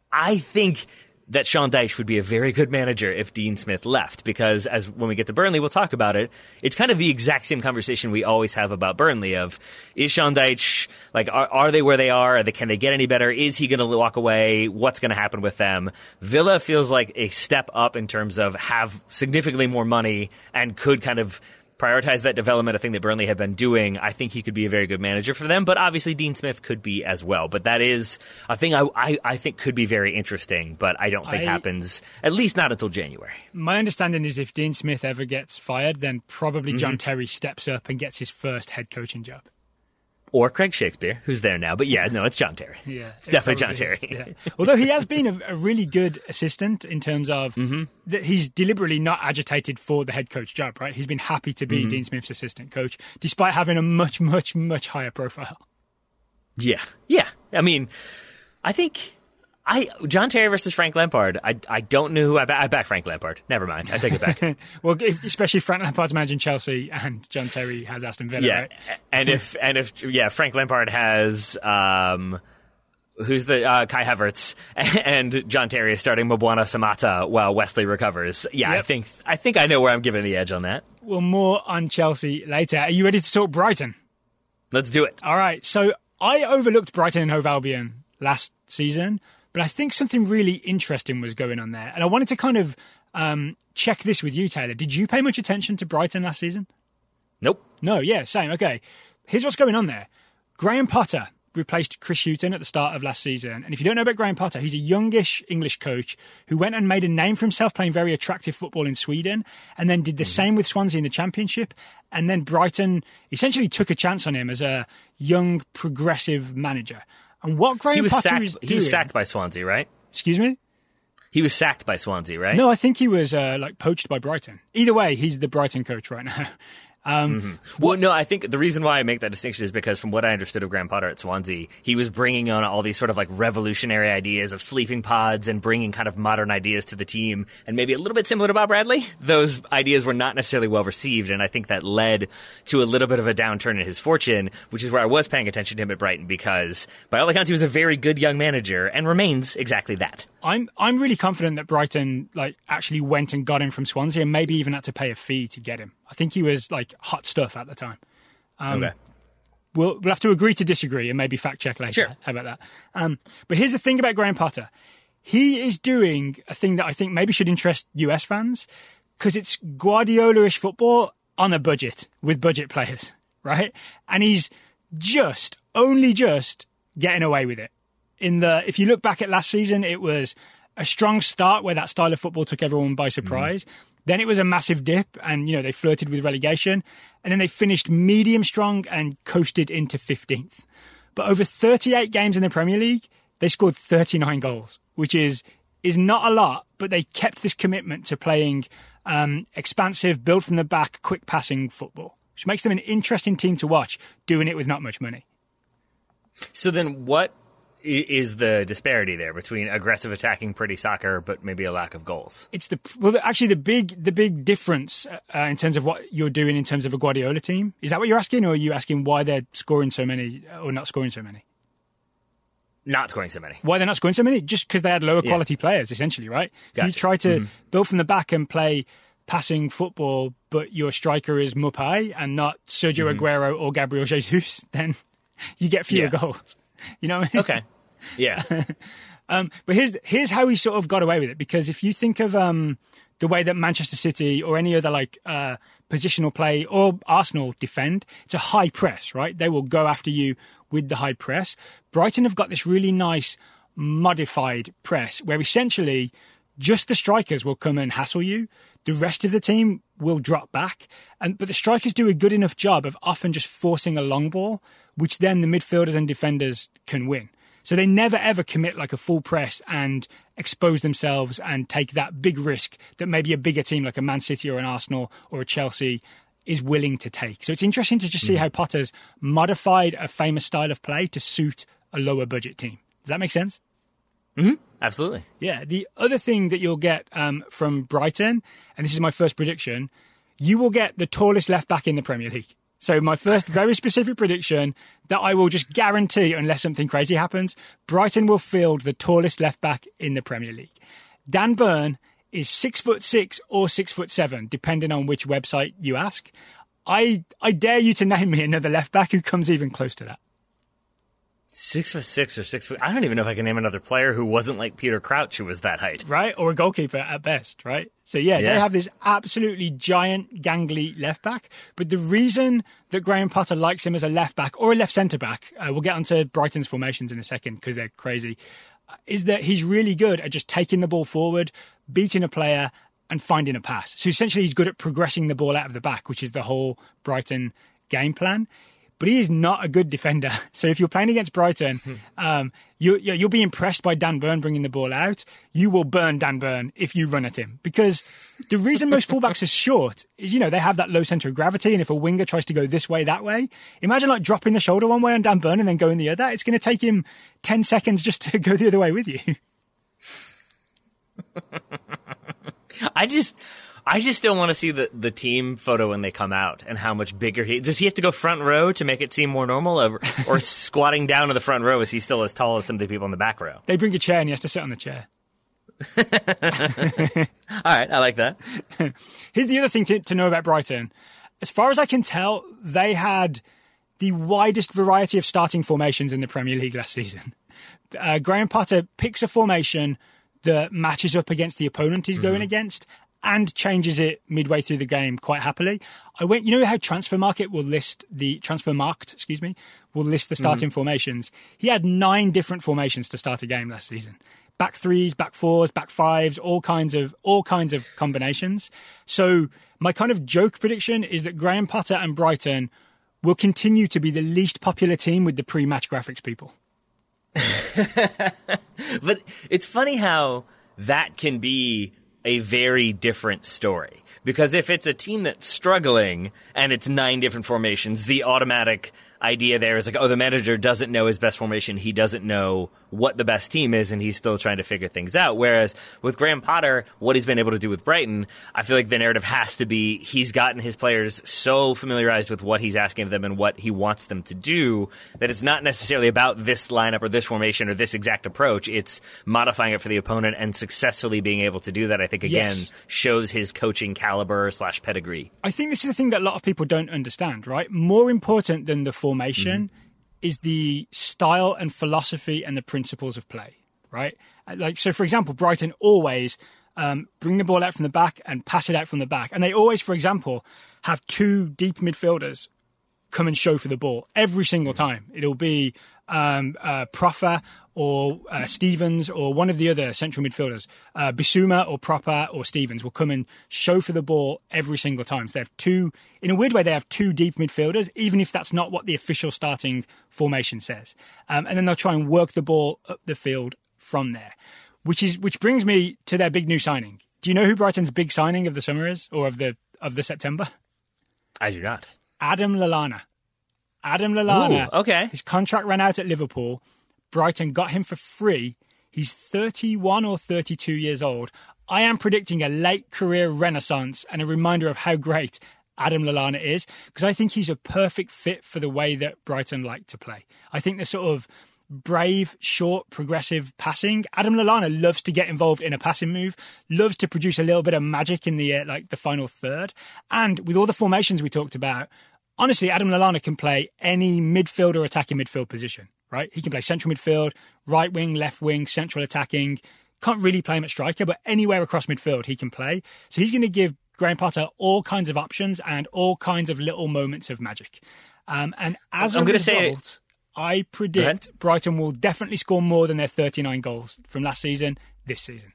I think that Sean Dyche would be a very good manager if Dean Smith left because as when we get to Burnley we'll talk about it. It's kind of the exact same conversation we always have about Burnley of is Sean Dyche like are, are they where they are? are they, can they get any better? Is he going to walk away? What's going to happen with them? Villa feels like a step up in terms of have significantly more money and could kind of prioritize that development, a thing that Burnley have been doing, I think he could be a very good manager for them. But obviously, Dean Smith could be as well. But that is a thing I, I, I think could be very interesting, but I don't think I, happens, at least not until January. My understanding is if Dean Smith ever gets fired, then probably mm-hmm. John Terry steps up and gets his first head coaching job or Craig Shakespeare, who's there now. But yeah, no, it's John Terry. Yeah, it's, it's definitely John Terry. Yeah. Although he has been a, a, really good assistant in terms of mm-hmm. that he's deliberately not agitated for the head coach job. Right, he's been happy to be mm-hmm. Dean Smith's assistant coach, despite having a much, much, much higher profile. Yeah, yeah. I mean, I think I John Terry versus Frank Lampard. I, I don't know who I, I back Frank Lampard. Never mind. I take it back. well, if, especially Frank Lampard's managing Chelsea and John Terry has Aston Villa. Yeah, right? and if and if yeah, Frank Lampard has um, who's the uh, Kai Havertz and John Terry is starting Mbwana Samatta while Wesley recovers. Yeah, yep. I think I think I know where I'm giving the edge on that. Well, more on Chelsea later. Are you ready to talk Brighton? Let's do it. All right. So I overlooked Brighton and Hove Albion last season. But I think something really interesting was going on there. And I wanted to kind of um, check this with you, Taylor. Did you pay much attention to Brighton last season? Nope. No, yeah, same. Okay. Here's what's going on there Graham Potter replaced Chris Hughton at the start of last season. And if you don't know about Graham Potter, he's a youngish English coach who went and made a name for himself playing very attractive football in Sweden and then did the mm-hmm. same with Swansea in the Championship. And then Brighton essentially took a chance on him as a young, progressive manager. And what Graham he was Potter sacked, is doing, he was sacked by Swansea, right? Excuse me. He was sacked by Swansea, right? No, I think he was uh, like poached by Brighton. Either way, he's the Brighton coach right now. Um, mm-hmm. Well, no, I think the reason why I make that distinction is because, from what I understood of Graham Potter at Swansea, he was bringing on all these sort of like revolutionary ideas of sleeping pods and bringing kind of modern ideas to the team, and maybe a little bit similar to Bob Bradley. Those ideas were not necessarily well received, and I think that led to a little bit of a downturn in his fortune, which is where I was paying attention to him at Brighton because, by all accounts, he was a very good young manager and remains exactly that. I'm I'm really confident that Brighton like actually went and got him from Swansea, and maybe even had to pay a fee to get him. I think he was like hot stuff at the time. Um, okay. We'll, we'll have to agree to disagree and maybe fact check later. Sure. How about that? Um, but here's the thing about Graham Potter. He is doing a thing that I think maybe should interest US fans because it's Guardiola-ish football on a budget with budget players, right? And he's just, only just getting away with it. In the, if you look back at last season, it was a strong start where that style of football took everyone by surprise. Mm. Then it was a massive dip, and you know they flirted with relegation, and then they finished medium strong and coasted into 15th. But over 38 games in the Premier League, they scored 39 goals, which is is not a lot, but they kept this commitment to playing um, expansive, build from the back, quick passing football, which makes them an interesting team to watch, doing it with not much money. So then, what is the disparity there between aggressive attacking pretty soccer but maybe a lack of goals it's the well actually the big the big difference uh, in terms of what you're doing in terms of a guardiola team is that what you're asking or are you asking why they're scoring so many or not scoring so many not scoring so many why they're not scoring so many just because they had lower quality yeah. players essentially right gotcha. if you try to mm-hmm. build from the back and play passing football but your striker is Maupay and not Sergio mm-hmm. Aguero or Gabriel Jesus then you get fewer yeah. goals You know. I mean? Okay. Yeah. um, but here's here's how he sort of got away with it because if you think of um, the way that Manchester City or any other like uh, positional play or Arsenal defend, it's a high press, right? They will go after you with the high press. Brighton have got this really nice modified press where essentially just the strikers will come and hassle you. The rest of the team will drop back. And but the strikers do a good enough job of often just forcing a long ball, which then the midfielders and defenders can win. So they never ever commit like a full press and expose themselves and take that big risk that maybe a bigger team like a Man City or an Arsenal or a Chelsea is willing to take. So it's interesting to just see mm. how Potter's modified a famous style of play to suit a lower budget team. Does that make sense? Mm-hmm. Absolutely. Yeah. The other thing that you'll get um, from Brighton, and this is my first prediction, you will get the tallest left back in the Premier League. So my first very specific prediction that I will just guarantee, unless something crazy happens, Brighton will field the tallest left back in the Premier League. Dan Burn is six foot six or six foot seven, depending on which website you ask. I I dare you to name me another left back who comes even close to that. Six foot six or six foot. I don't even know if I can name another player who wasn't like Peter Crouch, who was that height. Right, or a goalkeeper at best. Right. So yeah, yeah. they have this absolutely giant, gangly left back. But the reason that Graham Potter likes him as a left back or a left centre back, uh, we'll get onto Brighton's formations in a second because they're crazy, uh, is that he's really good at just taking the ball forward, beating a player, and finding a pass. So essentially, he's good at progressing the ball out of the back, which is the whole Brighton game plan but he is not a good defender. So if you're playing against Brighton, um, you, you'll be impressed by Dan Burn bringing the ball out. You will burn Dan Burn if you run at him because the reason most fullbacks are short is, you know, they have that low center of gravity. And if a winger tries to go this way, that way, imagine like dropping the shoulder one way on Dan Burn and then going the other. It's going to take him 10 seconds just to go the other way with you. I just, I just still want to see the, the team photo when they come out and how much bigger he does. He have to go front row to make it seem more normal, or, or squatting down to the front row? Is he still as tall as some of the people in the back row? They bring a chair and he has to sit on the chair. All right, I like that. Here's the other thing to, to know about Brighton. As far as I can tell, they had the widest variety of starting formations in the Premier League last season. Uh, Graham Potter picks a formation that matches up against the opponent he's mm-hmm. going against and changes it midway through the game quite happily. I went, you know how transfer market will list the Transfermarkt, excuse me, will list the starting mm. formations. He had nine different formations to start a game last season. Back threes, back fours, back fives, all kinds of all kinds of combinations. So my kind of joke prediction is that Graham Potter and Brighton will continue to be the least popular team with the pre-match graphics people. but it's funny how that can be a very different story. Because if it's a team that's struggling and it's nine different formations, the automatic idea there is like, oh, the manager doesn't know his best formation. He doesn't know what the best team is, and he's still trying to figure things out. Whereas with Graham Potter, what he's been able to do with Brighton, I feel like the narrative has to be he's gotten his players so familiarized with what he's asking of them and what he wants them to do that it's not necessarily about this lineup or this formation or this exact approach. It's modifying it for the opponent and successfully being able to do that. I think again yes. shows his coaching caliber slash pedigree. I think this is the thing that a lot of people don't understand. Right, more important than the formation. Mm-hmm is the style and philosophy and the principles of play, right? Like, so for example, Brighton always um, bring the ball out from the back and pass it out from the back. And they always, for example, have two deep midfielders come and show for the ball every single time. It'll be um, uh, Pröpper or uh, Stephens or one of the other central midfielders, uh, Bissouma or Pröpper or Stephens, will come and show for the ball every single time. So they have two, in a weird way, they have two deep midfielders, even if that's not what the official starting formation says. Um, and then they'll try and work the ball up the field from there, which is which brings me to their big new signing. Do you know who Brighton's big signing of the summer is, or of the of the September? I do not. Adam Lallana. Adam Lallana. Ooh, okay. His contract ran out at Liverpool. Brighton got him for free. He's 31 or 32 years old. I am predicting a late career renaissance and a reminder of how great Adam Lallana is because I think he's a perfect fit for the way that Brighton like to play. I think the sort of brave, short, progressive passing. Adam Lallana loves to get involved in a passing move, loves to produce a little bit of magic in the uh, like the final third. And with all the formations we talked about, honestly, Adam Lallana can play any midfield or attacking midfield position, right? He can play central midfield, right wing, left wing, central attacking. Can't really play him at striker, but anywhere across midfield he can play. So he's going to give Graham Potter all kinds of options and all kinds of little moments of magic. Um, and as I'm a result, say I predict Brighton will definitely score more than their 39 goals from last season this season.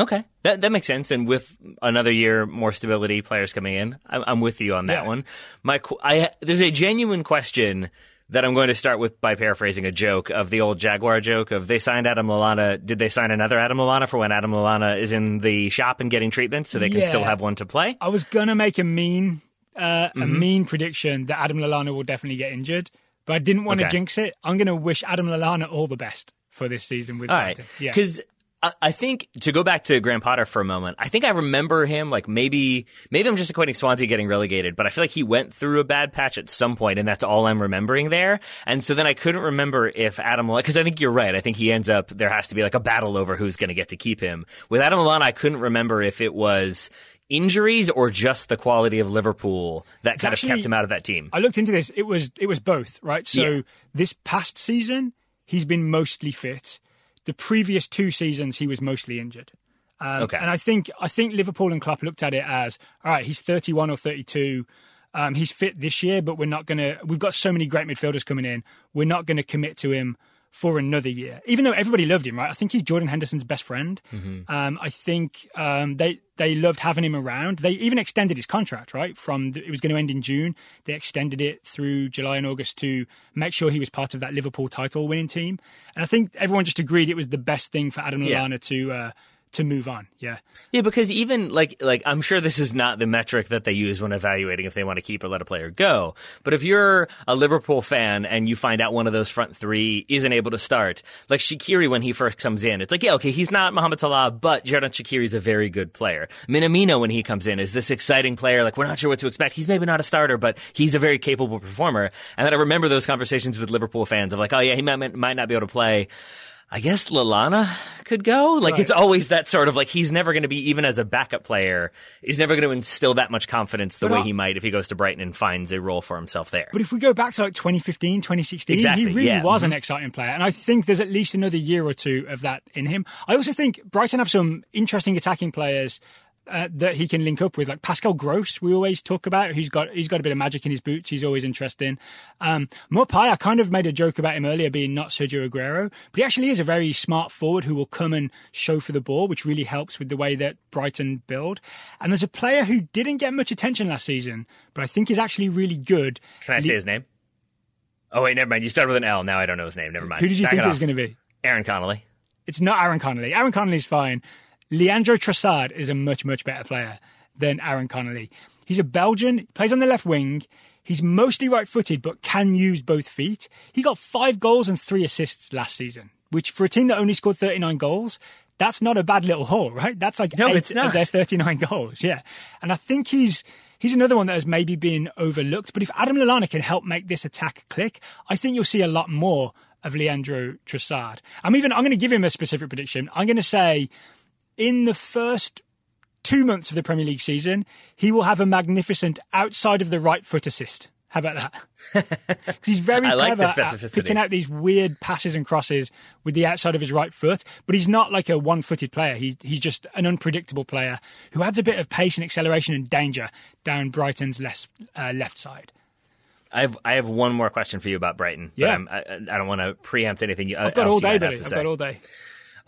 Okay, that that makes sense. And with another year, more stability, players coming in, I'm, I'm with you on that Yeah. one. My, I there's a genuine question that I'm going to start with by paraphrasing a joke of the old Jaguar joke of they signed Adam Lallana. Did they sign another Adam Lallana for when Adam Lallana is in the shop and getting treatment, so they can still have one to play? I was gonna make a mean, uh, Mm-hmm. a mean prediction that Adam Lallana will definitely get injured, but I didn't want to Okay. jinx it. I'm gonna wish Adam Lallana all the best for this season with All right. Yeah. because. I I think to go back to Graham Potter for a moment, I think I remember him like maybe maybe I'm just equating Swansea getting relegated, but I feel like he went through a bad patch at some point, and that's all I'm remembering there. And so then I couldn't remember if Adam because I think you're right. I think he ends up there has to be like a battle over who's going to get to keep him. With Adam Lallana, I couldn't remember if it was injuries or just the quality of Liverpool that kind actually- of kept him out of that team. I looked into this. It was it was both, right? So Yeah. this past season, he's been mostly fit. The previous two seasons, he was mostly injured. Um, Okay. And I think I think Liverpool and Klopp looked at it as all right. He's 31 or 32. Um, he's fit this year, but we're not going to. We've got so many great midfielders coming in. We're not going to commit to him for another year, even though everybody loved him. Right? I think he's Jordan Henderson's best friend. Um, I think um, they they loved having him around. They even extended his contract. Right from the, it was going to end in June. They extended it through July and August to make sure he was part of that Liverpool title winning team. And I think everyone just agreed it was the best thing for Adam Yeah. Lallana to uh, to move on. Yeah. Yeah, because even like like I'm sure this is not the metric that they use when evaluating if they want to keep or let a player go. But if you're a Liverpool fan and you find out one of those front three isn't able to start, like Shaqiri when he first comes in, it's like yeah, okay, he's not Mohamed Salah, but Xherdan Shaqiri is a very good player. Minamino when he comes in is this exciting player. Like we're not sure what to expect. He's maybe not a starter, but he's a very capable performer. And then I remember those conversations with Liverpool fans of like, oh yeah, he might might not be able to play. I guess Lallana could go. Like Right. it's always that sort of like he's never going to be even as a backup player. He's never going to instill that much confidence the But way I- he might if he goes to Brighton and finds a role for himself there. But if we go back to like 2015, 2016, Exactly, he really yeah. was Mhm. an exciting player. And I think there's at least another year or two of that in him. I also think Brighton have some interesting attacking players uh, that he can link up with, like Pascal Gross. We always talk about. He's got he's got a bit of magic in his boots. He's always interesting. Um, Maupay, I kind of made a joke about him earlier being not Sergio Aguero, but he actually is a very smart forward who will come and show for the ball, which really helps with the way that Brighton build. And there's a player who didn't get much attention last season, but I think is actually really good. Can I say his name? Oh wait, never mind. You started with an L. Now I don't know his name. Never mind. Who did you Back think it it was going to be? Aaron Connolly. It's not Aaron Connolly. Aaron Connolly's fine. Leandro Trossard is a much, much better player than Aaron Connolly. He's a Belgian, plays on the left wing. He's mostly right footed, but can use both feet. He got five goals and three assists last season, which for a team that only scored 39 goals, that's not a bad little haul, right? That's like No, eight it's not. of their 39 goals. Yeah. And I think he's he's another one that has maybe been overlooked. But if Adam Lallana can help make this attack click, I think you'll see a lot more of Leandro Trossard. I'm even I'm going to give him a specific prediction. I'm going to say in the first two months of the Premier League season, he will have a magnificent outside of the right foot assist. How about that? 'Cause he's very I like clever at picking out these weird passes and crosses with the outside of his right foot, but he's not like a one-footed player. He's he's just an unpredictable player who adds a bit of pace and acceleration and danger down Brighton's left uh, left side. I have I have one more question for you about Brighton. Yeah. I, I don't want to preempt anything. I've got else all day, to I've got all day.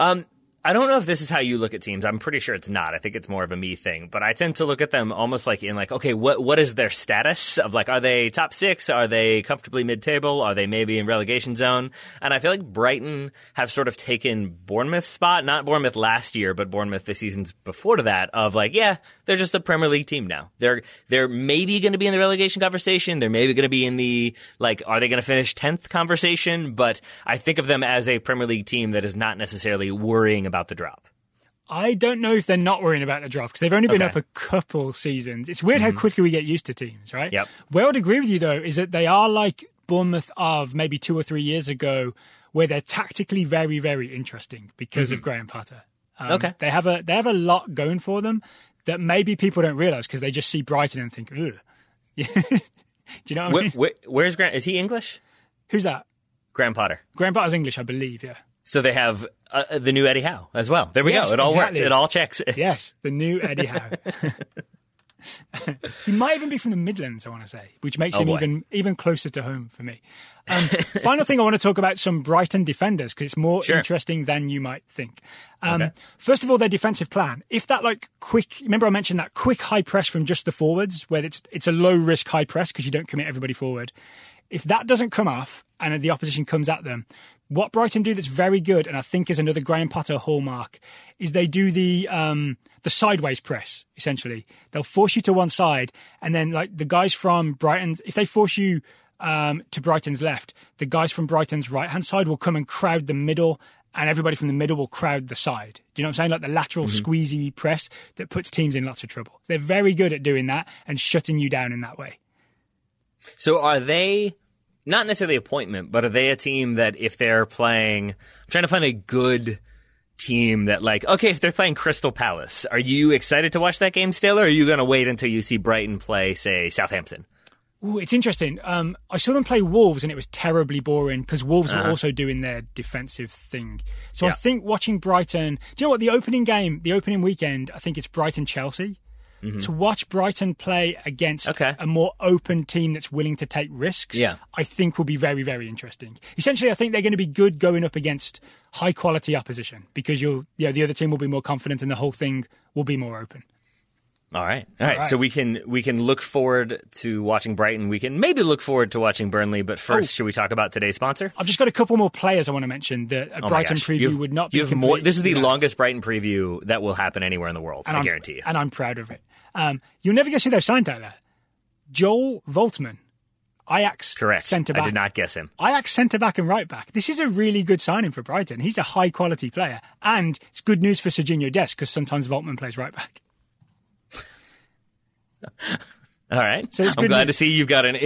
Um, I don't know if this is how you look at teams. I'm pretty sure it's not. I think it's more of a me thing. But I tend to look at them almost like in like, okay, what what is their status of like, are they top six? Are they comfortably mid table? Are they maybe in relegation zone? And I feel like Brighton have sort of taken Bournemouth's spot, not Bournemouth last year, but Bournemouth the seasons before to that. Of like, yeah, they're just a Premier League team now. They're they're maybe going to be in the relegation conversation. They're maybe going to be in the like, are they going to finish tenth conversation? But I think of them as a Premier League team that is not necessarily worrying about the drop. I don't know if they're not worrying about the drop because they've only been Okay. up a couple seasons. It's weird how quickly we get used to teams, right? Yep. Where I would agree with you though is that they are like Bournemouth of maybe two or three years ago, where they're tactically very, very interesting because of Graham Potter. Um, Okay. they have a they have a lot going for them that maybe people don't realize because they just see Brighton and think, Ugh. Do you know what I mean? where, where's Grant? Is he English? Who's that? Graham Potter. Graham Potter's English, I believe. Yeah. So they have uh, the new Eddie Howe as well. There we Yes, go. It all exactly. works. It all checks. Yes, the new Eddie Howe. he might even be from the Midlands, I want to say, which makes Oh, him boy. even even closer to home for me. Um, final thing, I want to talk about some Brighton defenders because it's more Sure. interesting than you might think. Um, Okay. First of all, their defensive plan. If that like quick, remember I mentioned that quick high press from just the forwards, where it's it's a low risk high press because you don't commit everybody forward. If that doesn't come off and the opposition comes at them, what Brighton do that's very good, and I think is another Graham Potter hallmark, is they do the um, the sideways press. Essentially, they'll force you to one side, and then like the guys from Brighton, if they force you um, to Brighton's left, the guys from Brighton's right hand side will come and crowd the middle, and everybody from the middle will crowd the side. Do you know what I'm saying? Like the lateral squeezy press that puts teams in lots of trouble. They're very good at doing that and shutting you down in that way. So are they not necessarily appointment, but are they a team that if they're playing, I'm trying to find a good team that like, okay, if they're playing Crystal Palace, are you excited to watch that game still, or are you going to wait until you see Brighton play, say, Southampton? Ooh, it's interesting. Um, I saw them play Wolves and it was terribly boring because Wolves were also doing their defensive thing. So I think watching Brighton, do you know what? The opening game, the opening weekend, I think it's Brighton Chelsea. Mm-hmm. To watch Brighton play against Okay. a more open team that's willing to take risks, Yeah. I think will be very, very interesting. Essentially, I think they're going to be good going up against high quality opposition because you'll, yeah, the other team will be more confident and the whole thing will be more open. All right, all right. right. So we can we can look forward to watching Brighton. We can maybe look forward to watching Burnley. But first, Oh. should we talk about today's sponsor? I've just got a couple more players I want to mention that a Oh Brighton preview You have- would not be have more. This is the longest Brighton preview that will happen anywhere in the world. and I I'm, guarantee you. And I'm proud of it. Um, you'll never guess who they've signed, Tyler. Joel Veltman, Ajax Correct. centre I back. did not guess him. Ajax centre back and right back. This is a really good signing for Brighton. He's a high quality player, and it's good news for Serginho Dest because sometimes Veltman plays right back. All right. So it's I'm glad news. to see you've got an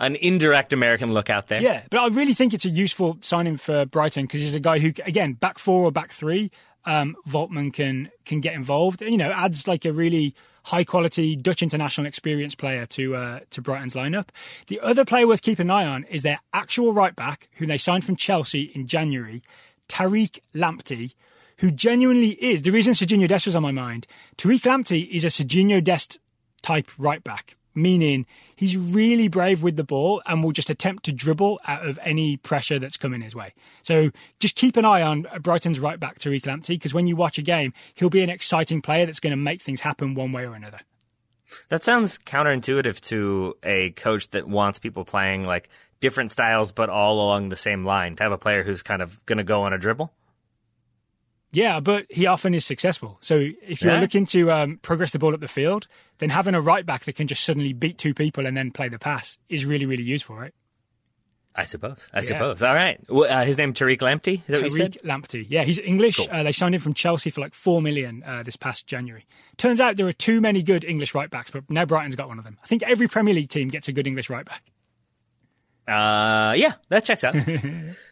an indirect American look out there. Yeah, but I really think it's a useful signing for Brighton because he's a guy who, again, back four or back three, um, Veltman can can get involved. You know, adds like a really high quality Dutch international experience player to uh, to Brighton's lineup. The other player worth keeping an eye on is their actual right back, who they signed from Chelsea in January, Tariq Lamptey. Who genuinely is the reason Serginho Dest was on my mind? Tariq Lamptey is a Serginho Dest type right back, meaning he's really brave with the ball and will just attempt to dribble out of any pressure that's coming his way. So just keep an eye on Brighton's right back, Tariq Lamptey, because when you watch a game, he'll be an exciting player that's going to make things happen one way or another. That sounds counterintuitive to a coach that wants people playing like different styles, but all along the same line. To have a player who's kind of going to go on a dribble. Yeah, but he often is successful. So if you're Yeah. looking to um, progress the ball up the field, then having a right back that can just suddenly beat two people and then play the pass is really, really useful, right? I suppose. I suppose. All right. Well, uh, his name Tariq Lamptey. Is that what you said? Tariq Lamptey. Yeah, he's English. Uh, they signed him from Chelsea for like four million uh, this past January. Turns out there are too many good English right backs, but now Brighton's got one of them. I think every Premier League team gets a good English right back. Uh, yeah, that checks out.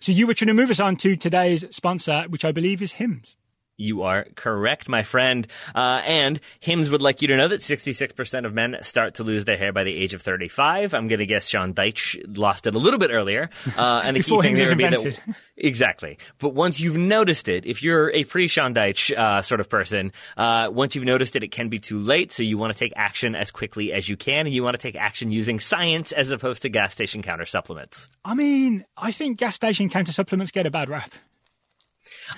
So you were trying to move us on to today's sponsor, which I believe is Hims. You are correct, my friend. Uh, and Hims would like you to know that 66% of men start to lose their hair by the age of 35. I'm going to guess Sean Dyche lost it a little bit earlier. Uh, and the key thing there would be that. Exactly. But once you've noticed it, if you're a pre Sean Dyche uh, sort of person, uh, once you've noticed it, it can be too late. So you want to take action as quickly as you can. And you want to take action using science as opposed to gas station counter supplements. I mean, I think gas station counter supplements get a bad rap.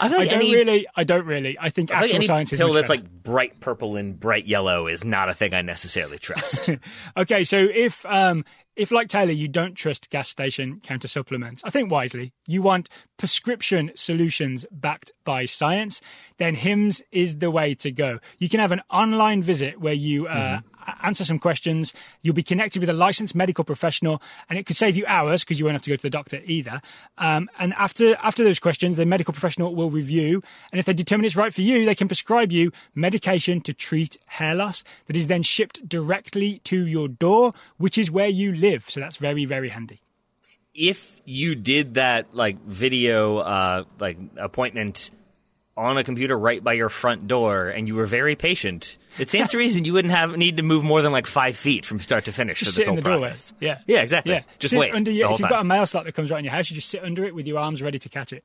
I feel I don't any, really, I don't really. I think I feel like actual any science is pill that's better. like bright purple and bright yellow is not a thing I necessarily trust. Okay, so if um if like Taylor you don't trust gas station counter supplements, I think wisely, you want prescription solutions backed by science, then Hims is the way to go. You can have an online visit where you uh, Mm-hmm. Answer some questions, you'll be connected with a licensed medical professional and it could save you hours because you won't have to go to the doctor either. Um, and after after those questions, the medical professional will review and if they determine it's right for you, they can prescribe you medication to treat hair loss that is then shipped directly to your door, which is where you live. So that's very, very handy. if you did that like video uh, like appointment on a computer right by your front door and you were very patient, it stands to reason you wouldn't have need to move more than like five feet from start to finish Just for this whole the doorway. process. Yeah. Yeah, exactly. Yeah. Just sit wait under your, if you've got a mail slot that comes right in your house, you just sit under it with your arms ready to catch it.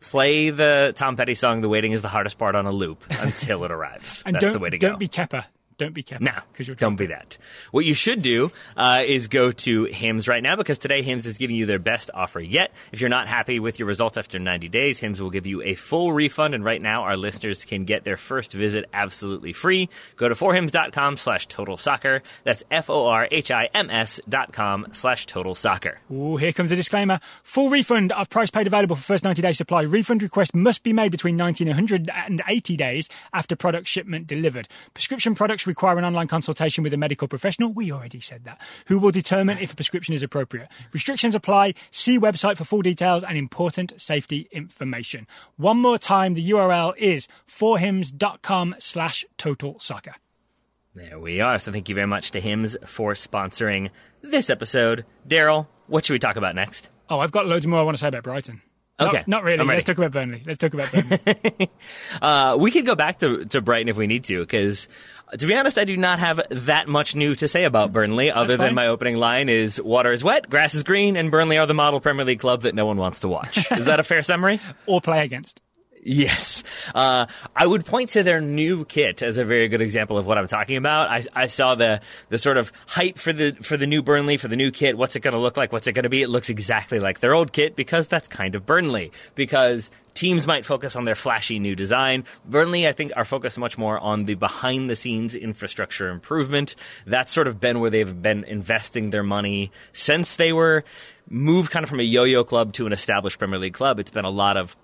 Play the Tom Petty song "The Waiting Is the Hardest Part" on a loop until it arrives. And That's don't the way to don't go. be Kepper. Don't be careful. No, because you'll don't be that. What you should do uh, is go to Hims right now because today Hims is giving you their best offer yet. If you're not happy with your results after 90 days, Hims will give you a full refund. And right now, our listeners can get their first visit absolutely free. Go to forhims.com slash total soccer. That's F O R H I M S dot com slash total soccer. Ooh, here comes a disclaimer. Full refund of price paid available for first 90 day supply. Refund request must be made between 90 and 180 days after product shipment delivered. Prescription products require an online consultation with a medical professional. We already said that. Who will determine if a prescription is appropriate. Restrictions apply. See website for full details and important safety information. One more time, the URL is forhims.com slash total soccer. There we are. So thank you very much to Hims for sponsoring this episode. Daryl, what should we talk about next? Oh, I've got loads more I want to say about Brighton. Okay. Not, not really. Let's talk about Burnley. Let's talk about Burnley. Uh, we could go back to, to Brighton if we need to, because to be honest, I do not have that much new to say about hmm. Burnley, other than my opening line is water is wet, grass is green, and Burnley are the model Premier League club that no one wants to watch. is that a fair summary? or play against. Yes. Uh, I would point to their new kit as a very good example of what I'm talking about. I, I saw the, the sort of hype for the, for the new Burnley, for the new kit. What's it going to look like? What's it going to be? It looks exactly like their old kit because that's kind of Burnley. Because teams might focus on their flashy new design. Burnley, I think, are focused much more on the behind the scenes infrastructure improvement. That's sort of been where they've been investing their money since they were moved kind of from a yo-yo club to an established Premier League club. It's been a lot of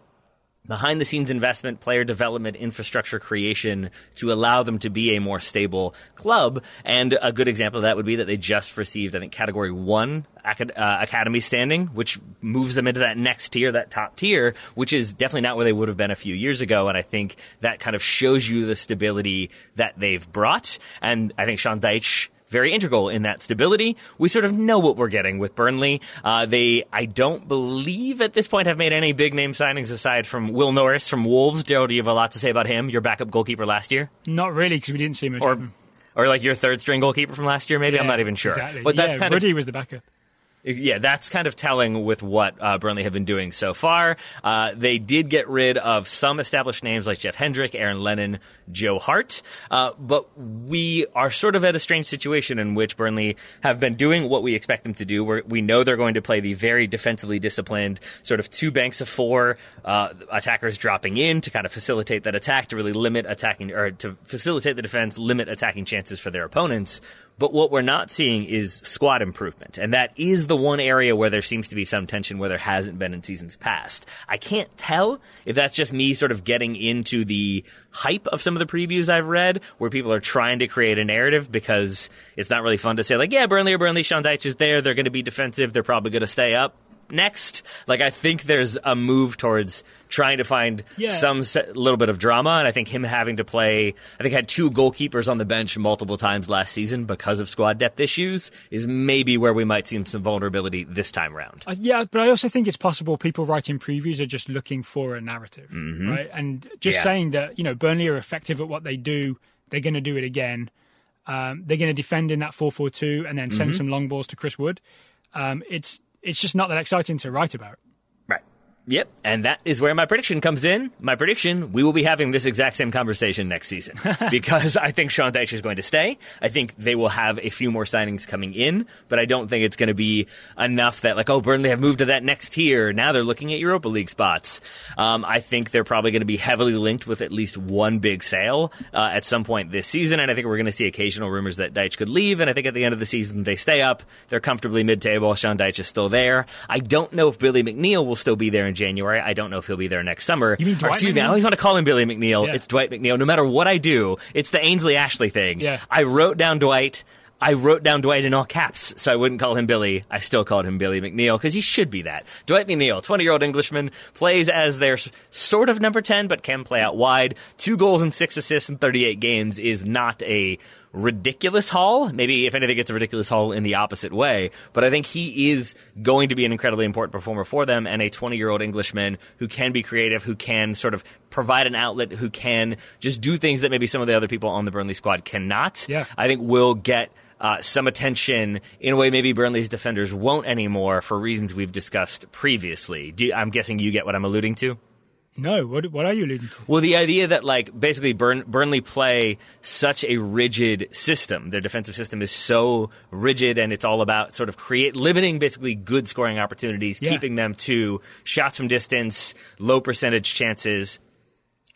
behind the scenes investment, player development, infrastructure creation to allow them to be a more stable club. And a good example of that would be that they just received, I think, category one uh, academy standing, which moves them into that next tier, that top tier, which is definitely not where they would have been a few years ago. And I think that kind of shows you the stability that they've brought. And I think Sean Dyche very integral in that stability. We sort of know what we're getting with Burnley. Uh, they, I don't believe at this point, have made any big name signings aside from Will Norris from Wolves. Daryl, do you have a lot to say about him? Your backup goalkeeper last year, Not really, because we didn't see much or of him. or like your third string goalkeeper from last year? Maybe I'm not even sure. Exactly. But that's yeah, kind Ruddy of was the backup. Yeah, that's kind of telling with what uh, Burnley have been doing so far. Uh, they did get rid of some established names like Jeff Hendrick, Aaron Lennon, Joe Hart, uh, but we are sort of at a strange situation in which Burnley have been doing what we expect them to do. We know they're going to play the very defensively disciplined sort of two banks of four uh, attackers dropping in to kind of facilitate that attack to really limit attacking or to facilitate the defense, limit attacking chances for their opponents. But what we're not seeing is squad improvement. And that is the one area where there seems to be some tension where there hasn't been in seasons past. I can't tell if that's just me sort of getting into the hype of some of the previews I've read where people are trying to create a narrative because it's not really fun to say like, yeah, Burnley or Burnley, Sean Dyche is there. They're going to be defensive. They're probably going to stay up next. Like I think there's a move towards trying to find Yeah. some se- little bit of drama, and I think him having to play, I think had two goalkeepers on the bench multiple times last season because of squad depth issues is maybe where we might see some vulnerability this time around. Uh, yeah, but I also think it's possible people writing previews are just looking for a narrative, right? And just Yeah. saying that you know Burnley are effective at what they do, they're going to do it again. Um, they're going to defend in that four-four-two and then send some long balls to Chris Wood. Um, it's it's just not that exciting to write about. Yep. And that is where my prediction comes in. My prediction, we will be having this exact same conversation next season because I think Sean Dyche is going to stay. I think they will have a few more signings coming in, but I don't think it's going to be enough that like, oh, Burnley have moved to that next tier. Now they're looking at Europa League spots. Um, I think they're probably going to be heavily linked with at least one big sale uh, at some point this season. And I think we're going to see occasional rumors that Dyche could leave. And I think at the end of the season, they stay up. They're comfortably mid-table. Sean Dyche is still there. I don't know if Billy McNeil will still be there in January. I don't know if he'll be there next summer. You mean Or, Dwight excuse me, I always want to call him Billy McNeil. Yeah. It's Dwight McNeil. No matter what I do, it's the Ainsley Ashley thing. Yeah. I wrote down Dwight. I wrote down Dwight in all caps, so I wouldn't call him Billy. I still called him Billy McNeil because he should be that. Dwight McNeil, 20 year old Englishman, plays as their sort of number 10, but can play out wide. Two goals and six assists in 38 games is not a ridiculous haul. Maybe, if anything, it's a ridiculous haul in the opposite way. But I think he is going to be an incredibly important performer for them and a 20 year old Englishman who can be creative, who can sort of provide an outlet, who can just do things that maybe some of the other people on the Burnley squad cannot. Yeah. I think will get uh, some attention in a way maybe Burnley's defenders won't anymore for reasons we've discussed previously. Do, I'm guessing you get what I'm alluding to. No, what, what are you alluding to? Well, the idea that like basically Burn, Burnley play such a rigid system. Their defensive system is so rigid, and it's all about sort of create limiting basically good scoring opportunities, Yeah. keeping them to shots from distance, low percentage chances.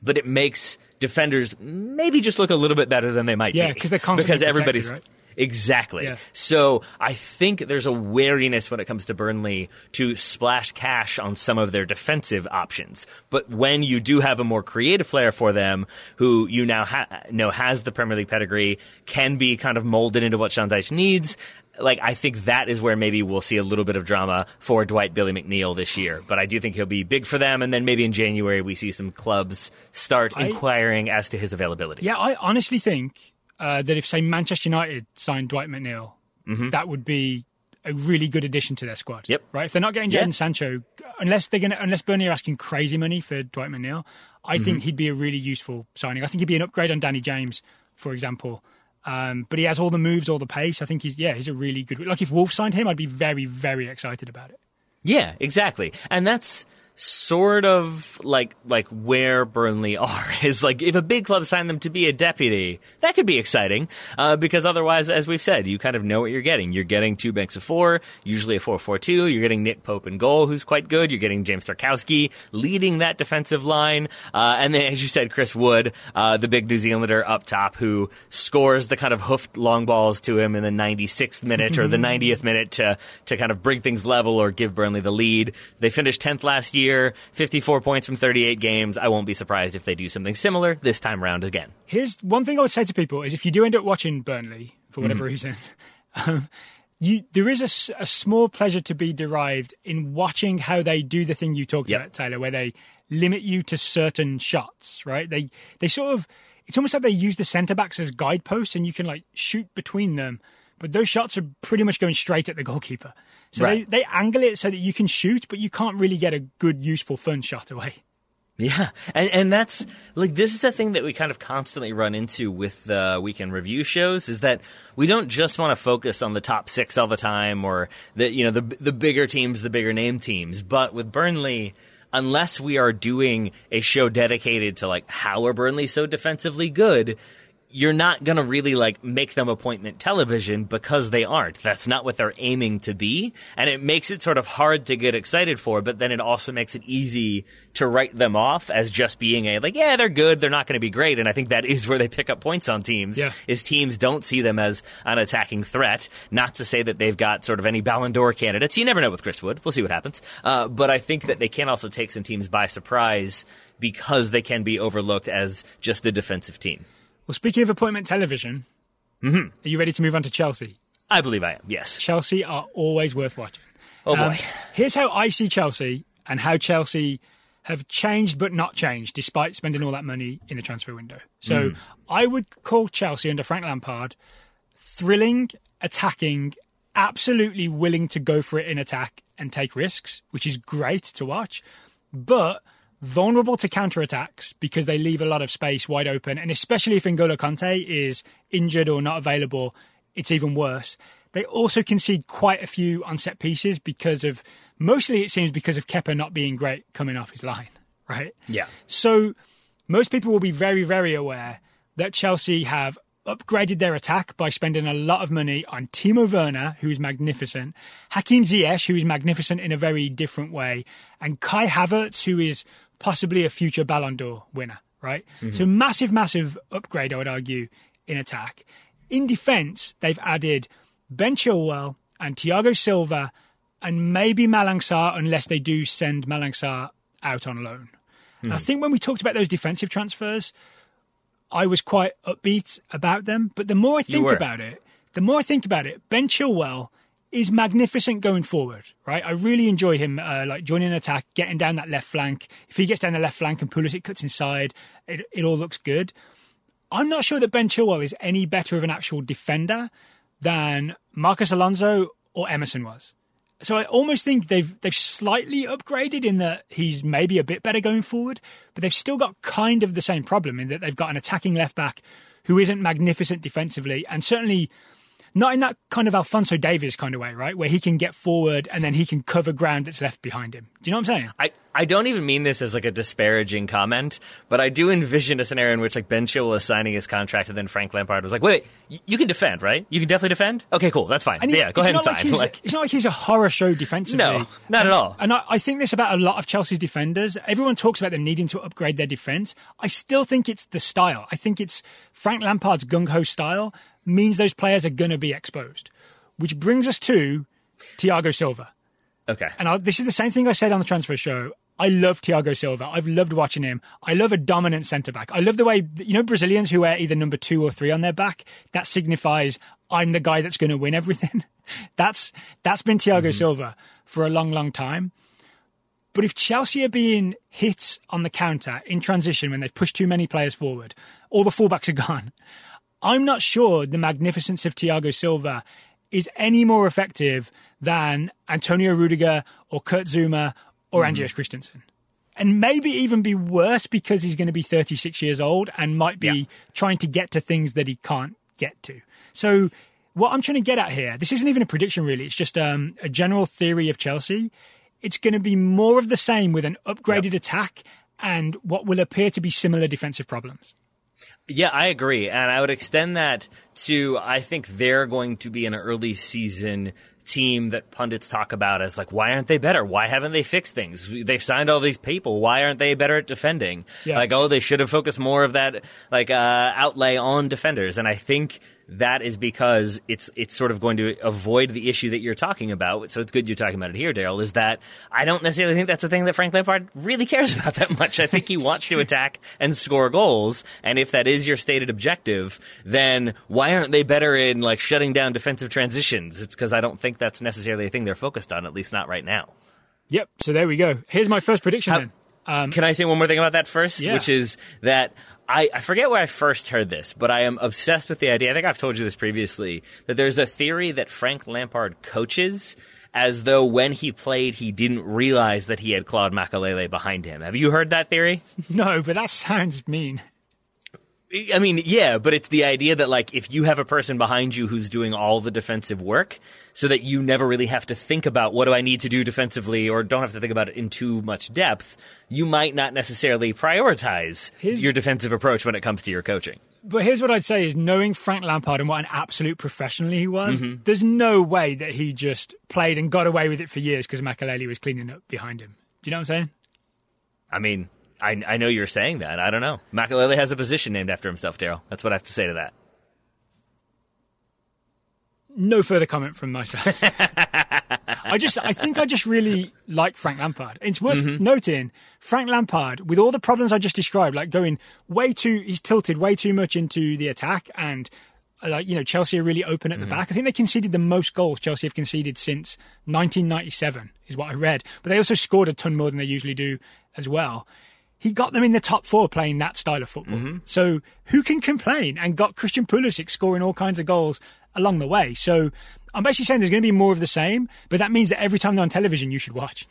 But it makes defenders maybe just look a little bit better than they might Yeah, be 'cause they're constantly because everybody's right? Exactly. Yeah. So I think there's a wariness when it comes to Burnley to splash cash on some of their defensive options. But when you do have a more creative player for them, who you now ha- know has the Premier League pedigree, can be kind of molded into what Sean Dyche needs. Like I think that is where maybe we'll see a little bit of drama for Dwight Billy McNeil this year. But I do think he'll be big for them, and then maybe in January we see some clubs start I- inquiring as to his availability. Yeah, I honestly think uh, that if, say, Manchester United signed Dwight McNeil, that would be a really good addition to their squad. Mm-hmm. Yep. Right. If they're not getting Yeah. Jadon Sancho, unless they're gonna, unless Burnley are asking crazy money for Dwight McNeil, I Mm-hmm. think he'd be a really useful signing. I think he'd be an upgrade on Danny James, for example. Um, but he has all the moves, all the pace. I think he's yeah, he's a really good. Like if Wolves signed him, I'd be very, very excited about it. Yeah, exactly. And that's sort of like like where Burnley are is like if a big club signed them to be a deputy, that could be exciting uh, because otherwise, as we've said, you kind of know what you're getting. You're getting two banks of four, usually a four-four-two. You're getting Nick Pope in goal, who's quite good. You're getting James Tarkowski leading that defensive line, uh, and then as you said, Chris Wood, uh, the big New Zealander up top, who scores the kind of hoofed long balls to him in the 96th minute or the 90th minute to to kind of bring things level or give Burnley the lead. They finished 10th last year, 54 points from 38 games. I won't be surprised if they do something similar this time around again. Here's one thing I would say to people: is if you do end up watching Burnley for whatever reason, um, you there is a small pleasure to be derived in watching how they do the thing you talked Yep. about, Taylor, where they limit you to certain shots. Right? They they sort of it's almost like they use the centre backs as guideposts, and you can like shoot between them. But those shots are pretty much going straight at the goalkeeper. So Right. they, they angle it so that you can shoot, but you can't really get a good, useful, fun shot away. Yeah, and and that's like this is the thing that we kind of constantly run into with the weekend review shows is that we don't just want to focus on the top six all the time or the you know the the bigger teams, the bigger name teams, but with Burnley. Unless we are doing a show dedicated to like how are Burnley so defensively good, you're not going to really like make them appointment television because they aren't. That's not what they're aiming to be. And it makes it sort of hard to get excited for, but then it also makes it easy to write them off as just being a like, yeah, they're good. They're not going to be great. And I think that is where they pick up points on teams Yeah. is teams don't see them as an attacking threat. Not to say that they've got sort of any Ballon d'Or candidates. You never know with Chris Wood. We'll see what happens. Uh, but I think that they can also take some teams by surprise because they can be overlooked as just the defensive team. Well, speaking of appointment television, are you ready to move on to Chelsea? I believe I am. Yes. Chelsea are always worth watching. Oh Um, boy. here's how I see Chelsea and how Chelsea have changed but not changed despite spending all that money in the transfer window. So I would call Chelsea under Frank Lampard thrilling, attacking, absolutely willing to go for it in attack and take risks, which is great to watch, but vulnerable to counterattacks because they leave a lot of space wide open. And especially if N'Golo Kanté is injured or not available, it's even worse. They also concede quite a few on set pieces because of mostly it seems because of Kepa not being great coming off his line, right? Yeah. So most people will be very, very aware that Chelsea have upgraded their attack by spending a lot of money on Timo Werner, who is magnificent, Hakim Ziyech, who is magnificent in a very different way, and Kai Havertz, who is possibly a future Ballon d'Or winner, right? Mm-hmm. So massive, massive upgrade, I would argue, in attack. In defence, they've added Ben Chilwell and Thiago Silva and maybe Malang Sarr, unless they do send Malang Sarr out on loan. I hmm. think when we talked about those defensive transfers, I was quite upbeat about them. But the more I think about it, the more I think about it, Ben Chilwell is magnificent going forward, right? I really enjoy him, uh, like joining an attack, getting down that left flank. If he gets down the left flank and Pulisic cuts inside, it, it all looks good. I'm not sure that Ben Chilwell is any better of an actual defender than Marcos Alonso or Emerson was. So I almost think they've they've slightly upgraded in that he's maybe a bit better going forward, but they've still got kind of the same problem in that they've got an attacking left back who isn't magnificent defensively, and certainly not in that kind of Alfonso Davies kind of way, right? Where he can get forward and then he can cover ground that's left behind him. Do you know what I'm saying? I, I don't even mean this as like a disparaging comment, but I do envision a scenario in which like Ben Chilwell is signing his contract and then Frank Lampard was like, wait, wait you can defend, right? You can definitely defend? Okay, cool, that's fine. yeah, go ahead and like sign. Like, it's not like he's a horror show defensively. No, not and, at all. And I, I think this about a lot of Chelsea's defenders. Everyone talks about them needing to upgrade their defense. I still think it's the style. I think it's Frank Lampard's gung ho style means those players are going to be exposed. Which brings us to Thiago Silva. Okay. And I, this is the same thing I said on the transfer show. I love Thiago Silva. I've loved watching him. I love a dominant centre back. I love the way, you know, Brazilians who wear either number two or three on their back, that signifies I'm the guy that's going to win everything. that's, that's been Thiago mm-hmm. Silva for a long, long time. But if Chelsea are being hit on the counter in transition when they've pushed too many players forward, all the fullbacks are gone. I'm not sure the magnificence of Thiago Silva is any more effective than Antonio Rudiger or Kurt Zouma or mm. Andreas Christensen. And maybe even be worse because he's going to be 36 years old and might be yeah. trying to get to things that he can't get to. So, what I'm trying to get at here, this isn't even a prediction really, it's just um, a general theory of Chelsea. It's going to be more of the same with an upgraded attack and what will appear to be similar defensive problems. Yeah, I agree. And I would extend that to I think they're going to be an early season team that pundits talk about as like, why aren't they better? Why haven't they fixed things? They've signed all these people. Why aren't they better at defending? Yeah. Like, oh, they should have focused more of that like uh, outlay on defenders. And I think that is because it's it's sort of going to avoid the issue that you're talking about. So it's good you're talking about it here, Daryl. Is that I don't necessarily think that's a thing that Frank Lampard really cares about that much. I think he wants to attack and score goals, and if that is your stated objective, then why aren't they better in like shutting down defensive transitions? It's because I don't think that's necessarily a thing they're focused on, at least not right now. Yep. So there we go. Here's my first prediction. How, then. Um, can I say one more thing about that first? Yeah. Which is that I, I forget where I first heard this, but I am obsessed with the idea. I think I've told you this previously that there's a theory that Frank Lampard coaches as though when he played, he didn't realize that he had Claude Makelele behind him. Have you heard that theory? No, but that sounds mean. I mean, yeah, but it's the idea that like if you have a person behind you who's doing all the defensive work, so that you never really have to think about what do I need to do defensively, or don't have to think about it in too much depth, you might not necessarily prioritize His, your defensive approach when it comes to your coaching. But here's what I'd say: is knowing Frank Lampard and what an absolute professional he was, mm-hmm. there's no way that he just played and got away with it for years because Makelele was cleaning up behind him. Do you know what I'm saying? I mean, I, I know you're saying that. I don't know. Makelele has a position named after himself, Daryl. That's what I have to say to that. No further comment from myself. I just, I think I just really like Frank Lampard. It's worth mm-hmm. noting Frank Lampard, with all the problems I just described, like going way too, he's tilted way too much into the attack and like you know Chelsea are really open at the mm-hmm. back. I think they conceded the most goals Chelsea have conceded since 1997 is what I read. But they also scored a ton more than they usually do as well he got them in the top four playing that style of football. Mm-hmm. So who can complain? And got Christian Pulisic scoring all kinds of goals along the way. So I'm basically saying there's going to be more of the same, but that means that every time they're on television, you should watch.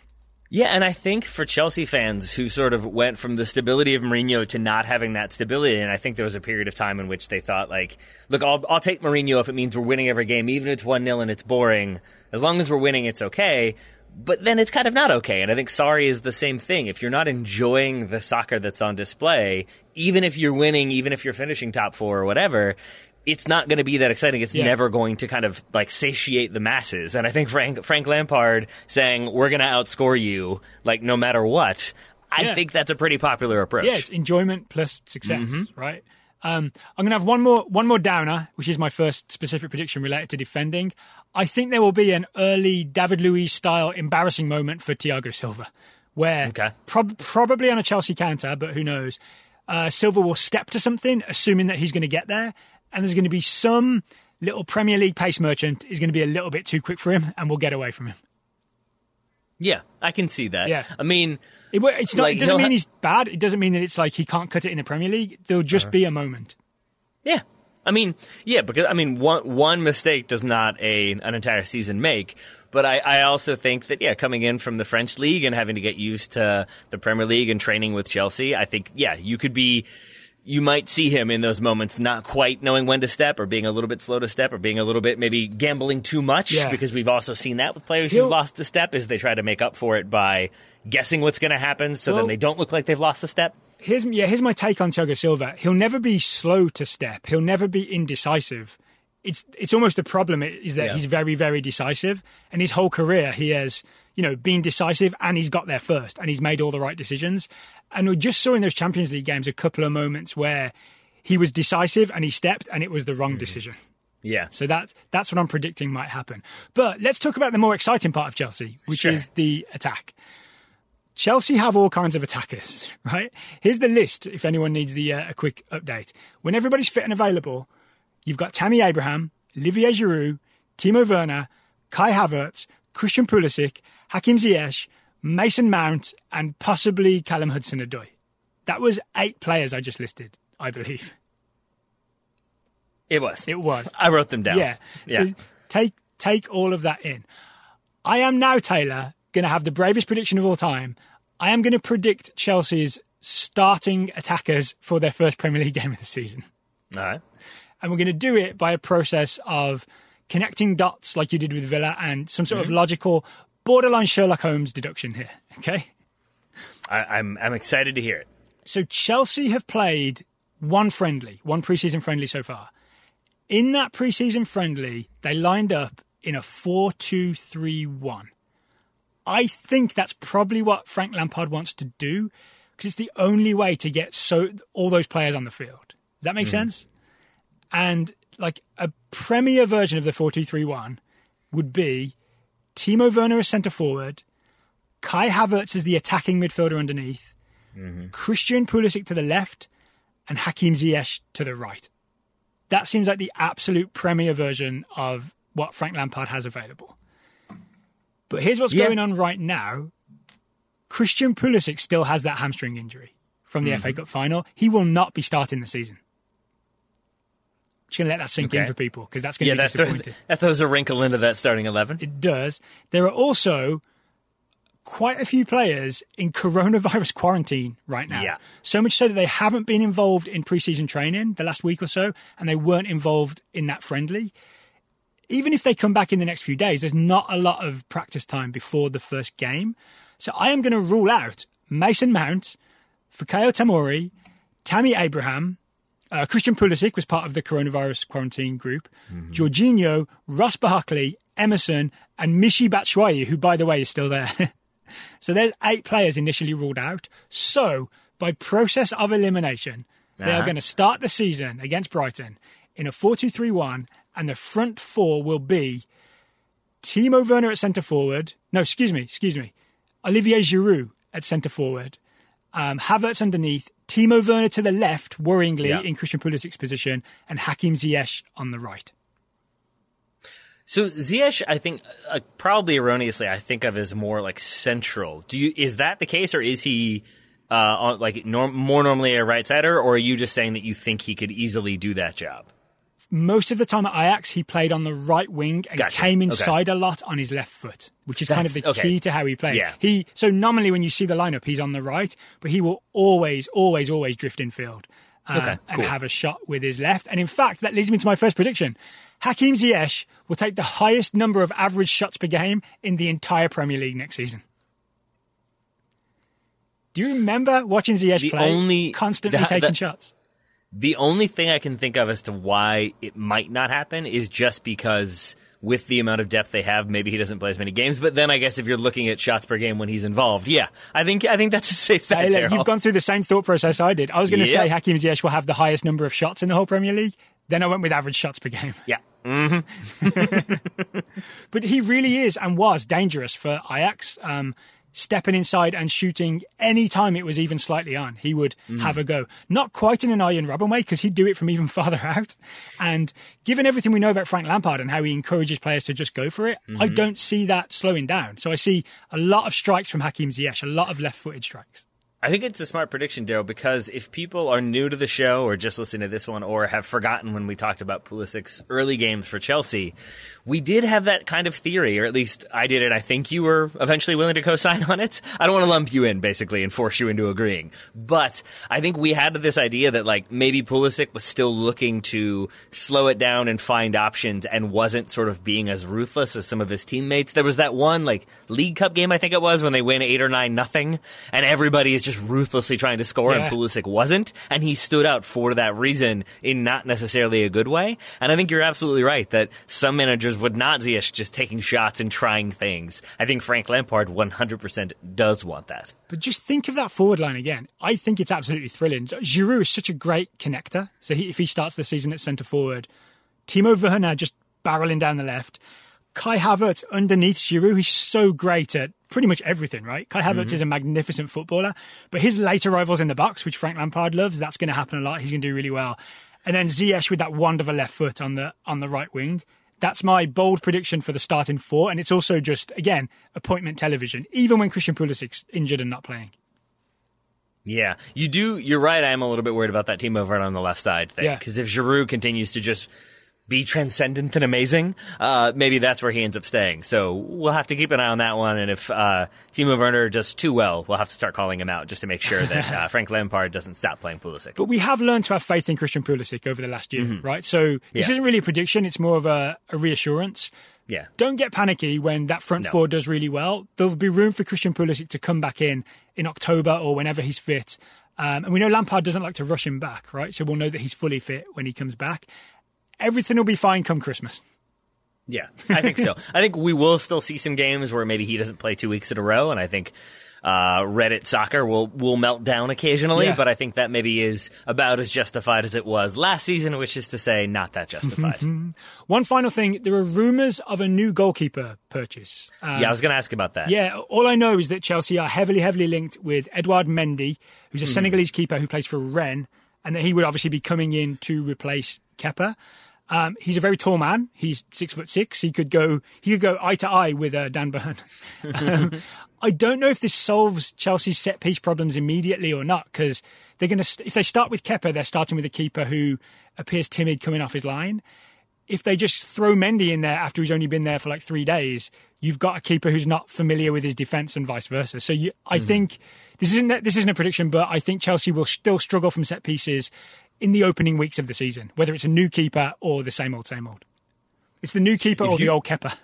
Yeah, and I think for Chelsea fans who sort of went from the stability of Mourinho to not having that stability, and I think there was a period of time in which they thought, like, look, I'll, I'll take Mourinho if it means we're winning every game, even if it's 1 0 and it's boring. As long as we're winning, it's okay but then it's kind of not okay. And I think sorry is the same thing. If you're not enjoying the soccer that's on display, even if you're winning, even if you're finishing top four or whatever, it's not going to be that exciting. It's yeah. never going to kind of like satiate the masses. And I think Frank Frank Lampard saying we're going to outscore you like no matter what. I yeah. think that's a pretty popular approach. Yeah, it's enjoyment plus success, mm-hmm. right? Um, I'm going to have one more one more downer, which is my first specific prediction related to defending. I think there will be an early David Luiz style embarrassing moment for Thiago Silva, where okay. prob- probably on a Chelsea counter, but who knows? Uh, Silva will step to something, assuming that he's going to get there, and there's going to be some little Premier League pace merchant is going to be a little bit too quick for him, and we'll get away from him. Yeah, I can see that. Yeah. I mean, it, it's not. Like, it doesn't mean ha- he's bad. It doesn't mean that it's like he can't cut it in the Premier League. There'll just uh-huh. be a moment. Yeah, I mean, yeah, because I mean, one one mistake does not a an entire season make. But I, I also think that yeah, coming in from the French league and having to get used to the Premier League and training with Chelsea, I think yeah, you could be you might see him in those moments not quite knowing when to step or being a little bit slow to step or being a little bit maybe gambling too much Yeah. because we've also seen that with players He'll- who've lost a step is they try to make up for it by guessing what's going to happen so Well- then they don't look like they've lost a step. here's yeah, here's my take on Thiago Silva. He'll never be slow to step. He'll never be indecisive. It's it's almost a problem is that Yeah. he's very very decisive, and his whole career he has you know been decisive, and he's got there first, and he's made all the right decisions. And we just saw in those Champions League games a couple of moments where he was decisive and he stepped, and it was the wrong decision. Yeah. So that's that's what I'm predicting might happen. But let's talk about the more exciting part of Chelsea, which Sure. is the attack. Chelsea have all kinds of attackers, right? Here's the list if anyone needs the uh, a quick update. When everybody's fit and available, you've got Tammy Abraham, Olivier Giroud, Timo Werner, Kai Havertz, Christian Pulisic, Hakim Ziyech, Mason Mount, and possibly Callum Hudson-Odoi. That was eight players I just listed, I believe. It was. It was. I wrote them down. Yeah. Yeah. So take take all of that in. I am now Taylor going to have the bravest prediction of all time. I am going to predict Chelsea's starting attackers for their first Premier League game of the season. All right. And we're going to do it by a process of connecting dots like you did with Villa and some sort of mm-hmm. logical borderline Sherlock Holmes deduction here, okay? I, I'm I'm excited to hear it. So Chelsea have played one friendly, one preseason friendly so far. In that preseason friendly, they lined up in a 4 2 3 1. I think that's probably what Frank Lampard wants to do because it's the only way to get so all those players on the field. Does that make mm-hmm. sense? And like a premier version of the 4 2 3 1 would be Timo Werner as centre forward, Kai Havertz as the attacking midfielder underneath, Christian Pulisic to the left, and Hakim Ziyech to the right. That seems like the absolute premier version of what Frank Lampard has available. But here's what's Yeah. going on right now. Christian Pulisic still has that hamstring injury from the Mm-hmm. FA Cup final. He will not be starting the season. Just going to let that sink in for people because that's going Yeah, to be that throws, that throws a wrinkle into that starting eleven. It does. There are also quite a few players in coronavirus quarantine right now. Yeah. So much so that they haven't been involved in preseason training the last week or so, and they weren't involved in that friendly. Even if they come back in the next few days, there's not a lot of practice time before the first game. So I am going to rule out Mason Mount, Fikayo Tomori, Tammy Abraham, uh, Christian Pulisic was part of the coronavirus quarantine group. Jorginho, Ross Barkley, Emerson, and Michy Batshuayi, who, by the way, is still there. so there's eight players initially ruled out. So, by process of elimination, they are Uh-huh. going to start the season against Brighton in a 4 2 3 1, and the front four will be Timo Werner at centre forward. No, excuse me, excuse me. Olivier Giroud at centre forward. Um, Havertz underneath, Timo Werner to the left, worryingly Yeah. in Christian Pulisic's position, and Hakim Ziyech on the right. So Ziyech, I think, uh, probably erroneously, I think of as more like central. Do you is that the case, or is he uh, on, like norm, more normally a right sider, or are you just saying that you think he could easily do that job? Most of the time at Ajax, he played on the right wing and Gotcha. came Okay. inside a lot on his left foot, which is kind of the okay. key to how he plays. Yeah. He so nominally when you see the lineup, he's on the right, but he will always, always, always drift in field. uh, Okay, and have a shot with his left. And in fact, that leads me to my first prediction. Hakim Ziyech will take the highest number of average shots per game in the entire Premier League next season. Do you remember watching Ziyech The play? only- constantly that- taking that- shots. The only thing I can think of as to why it might not happen is just because with the amount of depth they have, maybe he doesn't play as many games. But then I guess if you're looking at shots per game when he's involved, yeah, I think I think that's a safe bet. Daryl. you've gone through the same thought process I did. I was going to Yep. say Hakim Ziyech will have the highest number of shots in the whole Premier League. Then I went with average shots per game. yeah. But he really is and was dangerous for Ajax. Um, stepping inside and shooting any time it was even slightly on, he would mm. have a go. Not quite in an Arjen Robben way because he'd do it from even farther out. And given everything we know about Frank Lampard and how he encourages players to just go for it, I mm-hmm. don't see that slowing down. So I see a lot of strikes from Hakim Ziyech, a lot of left-footed strikes. I think it's a smart prediction, Daryl, because if people are new to the show or just listen to this one or have forgotten when we talked about Pulisic's early games for Chelsea, we did have that kind of theory, or at least I did it. I think you were eventually willing to co-sign on it. I don't want to lump you in, basically, and force you into agreeing. But I think we had this idea that, like, maybe Pulisic was still looking to slow it down and find options and wasn't sort of being as ruthless as some of his teammates. There was that one, like, League Cup game, I think it was, when they win 8 or 9 nothing, and everybody is just ruthlessly trying to score, Yeah. and Pulisic wasn't, and he stood out for that reason in not necessarily a good way. And I think you're absolutely right that some managers would not see us just taking shots and trying things. I think Frank Lampard 100% does want that. But just think of that forward line again. I think it's absolutely thrilling. Giroud is such a great connector. So he, if he starts the season at centre forward, Timo Werner just barreling down the left. Kai Havertz underneath Giroud, he's so great at pretty much everything, right? Kai Havertz mm-hmm. is a magnificent footballer, but his late arrivals in the box, which Frank Lampard loves, that's going to happen a lot. He's going to do really well. And then Ziyech with that a left foot on the on the right wing. That's my bold prediction for the starting four, and it's also just again appointment television. Even when Christian Pulisic's injured and not playing. Yeah, you do. You're right. I am a little bit worried about that team over on the left side thing. Yeah. Because if Giroud continues to just be transcendent and amazing, uh, maybe that's where he ends up staying. So we'll have to keep an eye on that one. And if uh, Timo Werner does too well, we'll have to start calling him out just to make sure that uh, Frank Lampard doesn't stop playing Pulisic. But we have learned to have faith in Christian Pulisic over the last year, right? So this Yeah. isn't really a prediction; it's more of a, a reassurance. yeah. Don't get panicky when that front No. four does really well. There'll be room for Christian Pulisic to come back in in October or whenever he's fit. Um, and we know Lampard doesn't like to rush him back, right? So we'll know that he's fully fit when he comes back. Everything will be fine come Christmas. Yeah, I think so. I think we will still see some games where maybe he doesn't play two weeks in a row, and I think uh, Reddit soccer will will melt down occasionally. Yeah. But I think that maybe is about as justified as it was last season, which is to say, not that justified. One final thing: there are rumours of a new goalkeeper purchase. Um, yeah, I was going to ask about that. Yeah, all I know is that Chelsea are heavily, heavily linked with Edouard Mendy, who's a Hmm. Senegalese keeper who plays for Rennes, and that he would obviously be coming in to replace Kepa. Um, he's a very tall man. He's six foot six. He could go. He could go eye to eye with uh, Dan Burn. um, I don't know if this solves Chelsea's set piece problems immediately or not, because they're going to. St- if they start with Kepa, they're starting with a keeper who appears timid coming off his line if they just throw Mendy in there after he's only been there for like three days, you've got a keeper who's not familiar with his defense and vice versa. So you, I think this isn't this isn't a prediction, but I think Chelsea will still struggle from set pieces in the opening weeks of the season, whether it's a new keeper or the same old same old. It's the new keeper or the old Kepa.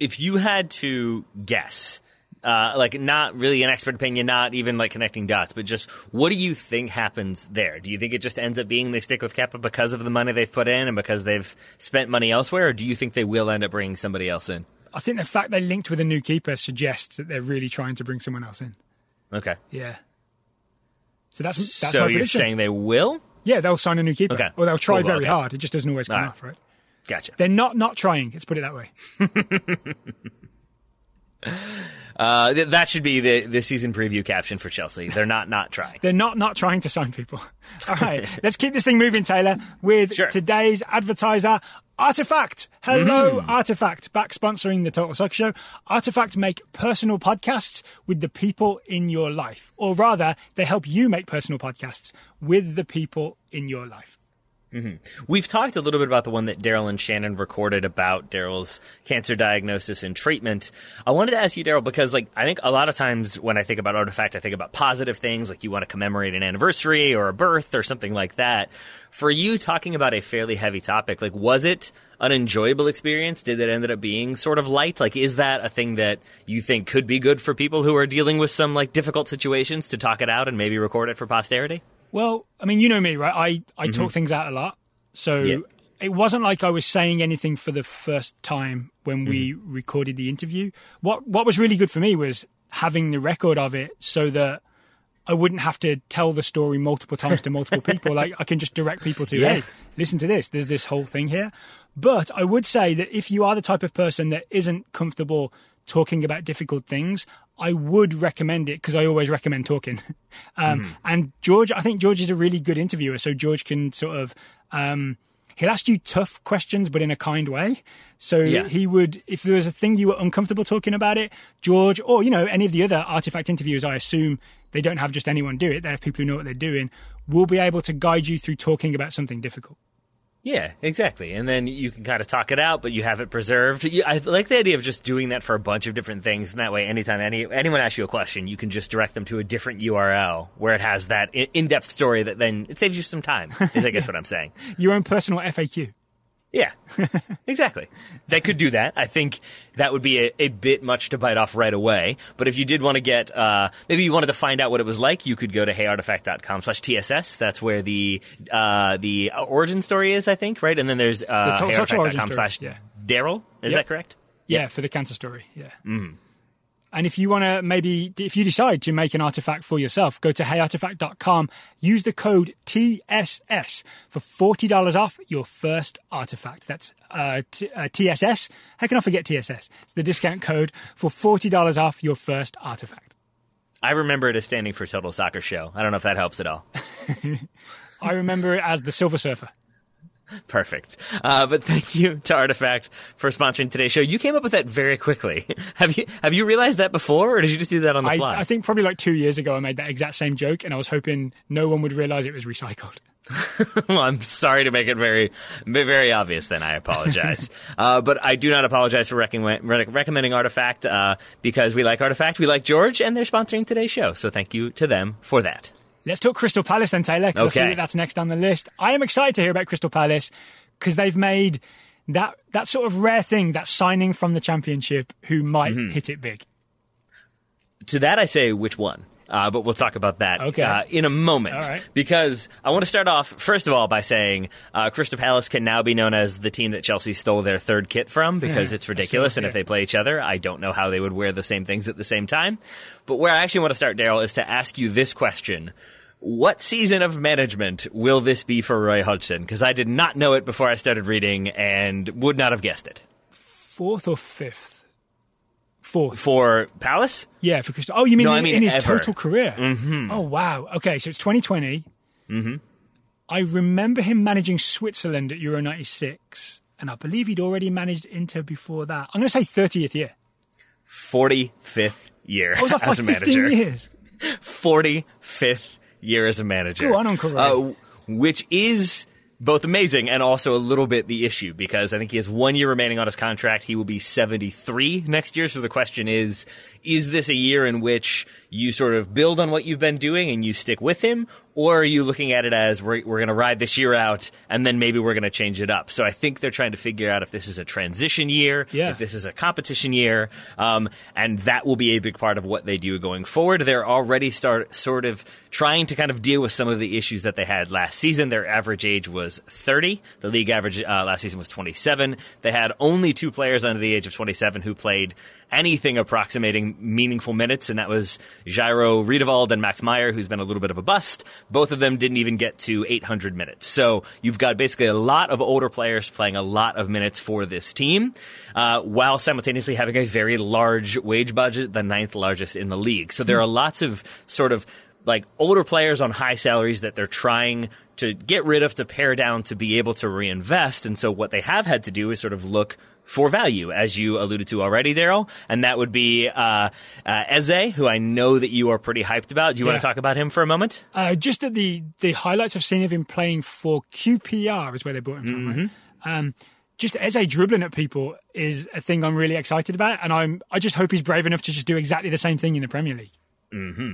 If you had to guess, uh, like not really an expert opinion, not even like connecting dots, but just what do you think happens there? Do you think it just ends up being they stick with Kepa because of the money they've put in and because they've spent money elsewhere, or do you think they will end up bringing somebody else in? I think the fact they linked with a new keeper suggests that they're really trying to bring someone else in. Okay. Yeah. So that's that's so you're prediction. saying they will? Yeah, they'll sign a new keeper, Okay. or they'll try Cool, very okay. hard. It just doesn't always come right. off, right? Gotcha. They're not not trying. Let's put it that way. Uh, th- that should be the, the season preview caption for Chelsea. They're not not trying. They're not not trying to sign people. All right, let's keep this thing moving, Taylor, with Sure. today's advertiser, Artifact. Hello, Mm-hmm. Artifact, back sponsoring the Total Soccer Show. Artifact make personal podcasts with the people in your life, or rather, they help you make personal podcasts with the people in your life. Mm-hmm. We've talked a little bit about the one that Daryl and Shannon recorded about Daryl's cancer diagnosis and treatment. I wanted to ask you, Daryl, because like I think a lot of times when I think about Artifact, I think about positive things, like you want to commemorate an anniversary or a birth or something like that. For you, talking about a fairly heavy topic, like was it an enjoyable experience? Did it end up being sort of light? Like, is that a thing that you think could be good for people who are dealing with some like difficult situations to talk it out and maybe record it for posterity? Well, I mean, you know me, right? I, I talk mm-hmm. things out a lot. So Yeah. it wasn't like I was saying anything for the first time when we mm-hmm. recorded the interview. What what was really good for me was having the record of it so that I wouldn't have to tell the story multiple times to multiple people. Like I can just direct people to, Yeah. hey, listen to this. There's this whole thing here. But I would say that if you are the type of person that isn't comfortable talking about difficult things, I would recommend it because I always recommend talking. um, And George, I think George is a really good interviewer. So George can sort of um, he'll ask you tough questions, but in a kind way. So Yeah. he would, if there was a thing you were uncomfortable talking about it, George, or you know any of the other artifact interviewers, I assume they don't have just anyone do it. They have people who know what they're doing. Will be able to guide you through talking about something difficult. Yeah, exactly. And then you can kind of talk it out, but you have it preserved. You, I like the idea of just doing that for a bunch of different things, and that way, anytime any anyone asks you a question, you can just direct them to a different URL where it has that in-depth story that then it saves you some time. Is I guess what I'm saying. Your own personal FAQ. Yeah, exactly. They could do that. I think that would be a, a bit much to bite off right away. But if you did want to get, uh, maybe you wanted to find out what it was like, you could go to heyartifact.com slash TSS. That's where the uh, the origin story is, I think, right? And then there's uh, to- total origin heyartifact.com slash yeah. Daryl. Is Yep. that correct? Yeah, for the cancer story. Yeah. And if you want to maybe, if you decide to make an artifact for yourself, go to heyartifact.com, use the code TSS for $40 off your first artifact. That's uh, t- uh, TSS. How can I forget TSS? It's the discount code for $40 off your first artifact. I remember it as standing for Total Soccer Show. I don't know if that helps at all. I remember it as the Silver Surfer. Perfect. Uh, but thank you to Artifact for sponsoring today's show. You came up with that very quickly. have you have you realized that before, or did you just do that on the I, fly? I think probably like two years ago, I made that exact same joke, and I was hoping no one would realize it was recycled. well, I'm sorry to make it very, very obvious. Then I apologize, uh, but I do not apologize for recommend, recommending Artifact uh, because we like Artifact, we like George, and they're sponsoring today's show. So thank you to them for that. Let's talk Crystal Palace then, Taylor. 'cause I see Okay. that that's next on the list. I am excited to hear about Crystal Palace because they've made that that sort of rare thing, that signing from the Championship, who might Mm-hmm. hit it big. To that, I say which one. Uh, but we'll talk about that Okay. uh, in a moment. Right. Because I want to start off, first of all, by saying uh, Crystal Palace can now be known as the team that Chelsea stole their third kit from because it's ridiculous. and if they play each other, I don't know how they would wear the same things at the same time. But where I actually want to start, Daryl, is to ask you this question. What season of management will this be for Roy Hodgson? Because I did not know it before I started reading and would not have guessed it. Fourth or fifth? Fourth. For Palace? Yeah, for Crystal. Oh, you mean, No, in, I mean in his ever. total career? Mm-hmm. Oh, wow. Okay, so it's 2020. Mm-hmm. I remember him managing Switzerland at Euro 96, and I believe he'd already managed Inter before that. I'm going to say 30th year. 45th year I was off by as a 15 manager. years. 45th year as a manager. Go on, Uncle Ray. Uh, which is both amazing and also a little bit the issue because I think he has one year remaining on his contract. He will be 73 next year. So the question is, is this a year in which you sort of build on what you've been doing and you stick with him? Or are you looking at it as we're, we're going to ride this year out and then maybe we're going to change it up? So I think they're trying to figure out if this is a transition year, Yeah. if this is a competition year, um, and that will be a big part of what they do going forward. They're already start sort of trying to kind of deal with some of the issues that they had last season. Their average age was 30. The league average uh, last season was 27. They had only two players under the age of 27 who played anything approximating meaningful minutes, and that was Jairo Riedewald and Max Meyer, who's been a little bit of a bust. Both of them didn't even get to 800 minutes. So you've got basically a lot of older players playing a lot of minutes for this team, uh, while simultaneously having a very large wage budget, the ninth largest in the league. So there are lots of sort of like older players on high salaries that they're trying to get rid of to pare down to be able to reinvest. And so what they have had to do is sort of look for value, as you alluded to already, Daryl. And that would be uh, uh, Eze, who I know that you are pretty hyped about. Do you want to talk about him for a moment? Uh, just that the the highlights I've seen of him playing for QPR is where they brought him from. Right? Um, just Eze dribbling at people is a thing I'm really excited about, and I'm I just hope he's brave enough to just do exactly the same thing in the Premier League.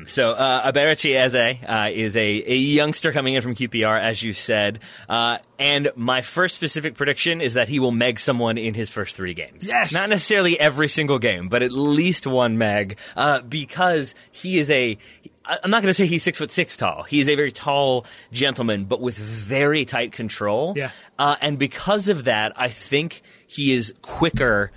So uh, Eberechi Eze uh, is a, a youngster coming in from QPR, as you said. Uh, and my first specific prediction is that he will meg someone in his first three games. Yes! Not necessarily every single game, but at least one meg, uh, because he is a I'm not going to say he's six foot six tall. He is a very tall gentleman, but with very tight control. Yeah. Uh, and because of that, I think he is quicker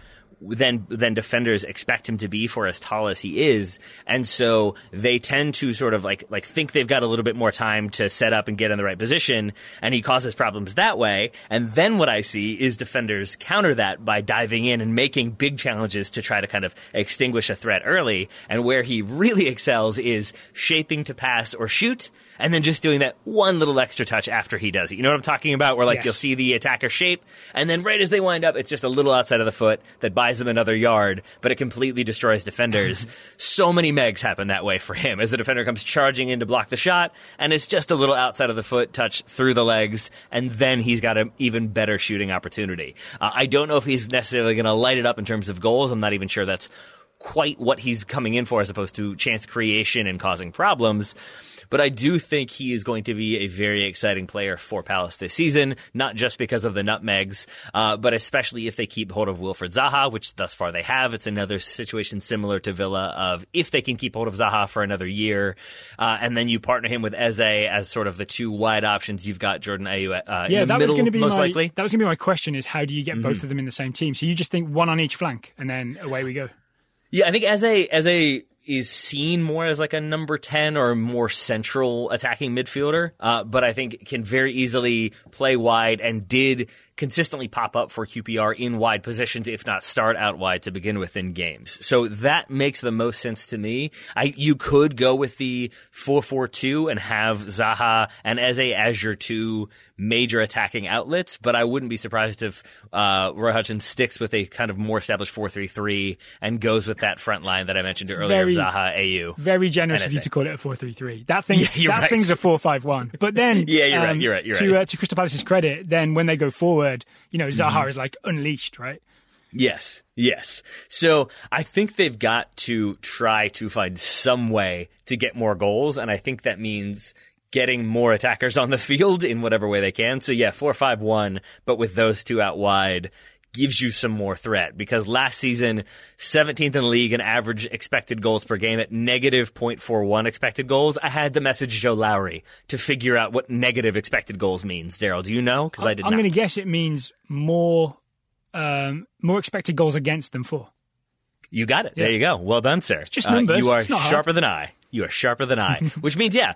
than than defenders expect him to be for as tall as he is, and so they tend to sort of like like think they've got a little bit more time to set up and get in the right position, and he causes problems that way. And then what I see is defenders counter that by diving in and making big challenges to try to kind of extinguish a threat early. And where he really excels is shaping to pass or shoot and then just doing that one little extra touch after he does it. You know what I'm talking about? Where like Yes. you'll see the attacker shape, and then right as they wind up, it's just a little outside of the foot that buys them another yard, but it completely destroys defenders. so many megs happen that way for him as the defender comes charging in to block the shot, and it's just a little outside of the foot touch through the legs, and then he's got an even better shooting opportunity. Uh, I don't know if he's necessarily going to light it up in terms of goals. I'm not even sure that's quite what he's coming in for as opposed to chance creation and causing problems. But I do think he is going to be a very exciting player for Palace this season, not just because of the nutmegs, uh, but especially if they keep hold of Wilfried Zaha, which thus far they have. It's another situation similar to Villa of if they can keep hold of Zaha for another year, uh, and then you partner him with Eze as sort of the two wide options. You've got Jordan Ayew uh, Yeah, in the that middle, was going to be most my likely. that was going to be my question: is how do you get Mm-hmm. both of them in the same team? So you just think one on each flank, and then away we go. Yeah, I think as a as a is seen more as like a number 10 or more central attacking midfielder, uh, but I think can very easily play wide and did consistently pop up for QPR in wide positions, if not start out wide to begin with in games. So that makes the most sense to me. I, you could go with the 4-4-2 and have Zaha and Eze as your two major attacking outlets, but I wouldn't be surprised if uh, Roy Hodgson sticks with a kind of more established 4-3-3 and goes with that front line that I mentioned earlier Very- of Zaha, Ayew. Very generous of you to call it a four-three-three. That thing, Yeah, that right. thing's a four-five-one. But then, Yeah, you're right, um, you're right, you're to, right. Uh, to Crystal Palace's credit, then when they go forward, you know, Zaha Mm-hmm. is like unleashed, right? Yes, yes. So I think they've got to try to find some way to get more goals, and I think that means getting more attackers on the field in whatever way they can. So yeah, four five one, but with those two out wide gives you some more threat because last season 17th in the league in average expected goals per game at negative 0.41 expected goals i had to message joe lowry to figure out what negative expected goals means daryl do you know because i did I'm going to guess it means more, um, more expected goals against than for. You got it. There you go. Well done, sir. just Uh, numbers. you are It's not hard. sharper than I. You are sharper than I. Which means, yeah,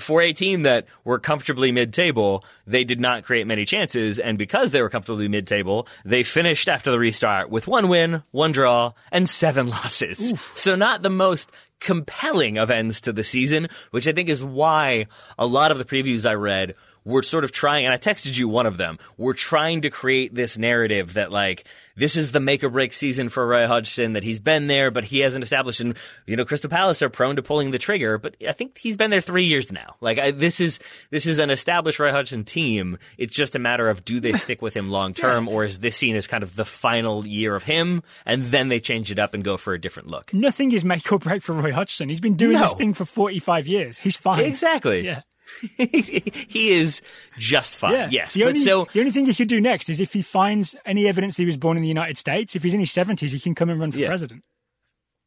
for a team that were comfortably mid-table, they did not create many chances, and because they were comfortably mid-table, they finished after the restart with one win, one draw, and seven losses. So not the most compelling of ends to the season, which I think is why a lot of the previews I read were sort of trying, and I texted you one of them, we're trying to create this narrative that like, this is the make or break season for Roy Hodgson, that he's been there, but he hasn't established, and you know, Crystal Palace are prone to pulling the trigger, but I think he's been there three years now. Like, I, this is, this is an established Roy Hodgson team. It's just a matter of do they stick with him long term, or is this seen as kind of the final year of him, and then they change it up and go for a different look? Nothing is make or break for Roy Hodgson. He's been doing No. this thing for 45 years. He's fine. Exactly. Yeah. he is just fine. Yeah. Yes. The but only, so the only thing he could do next is if he finds any evidence that he was born in the United States, if he's in his 70s, he can come and run for Yeah. president.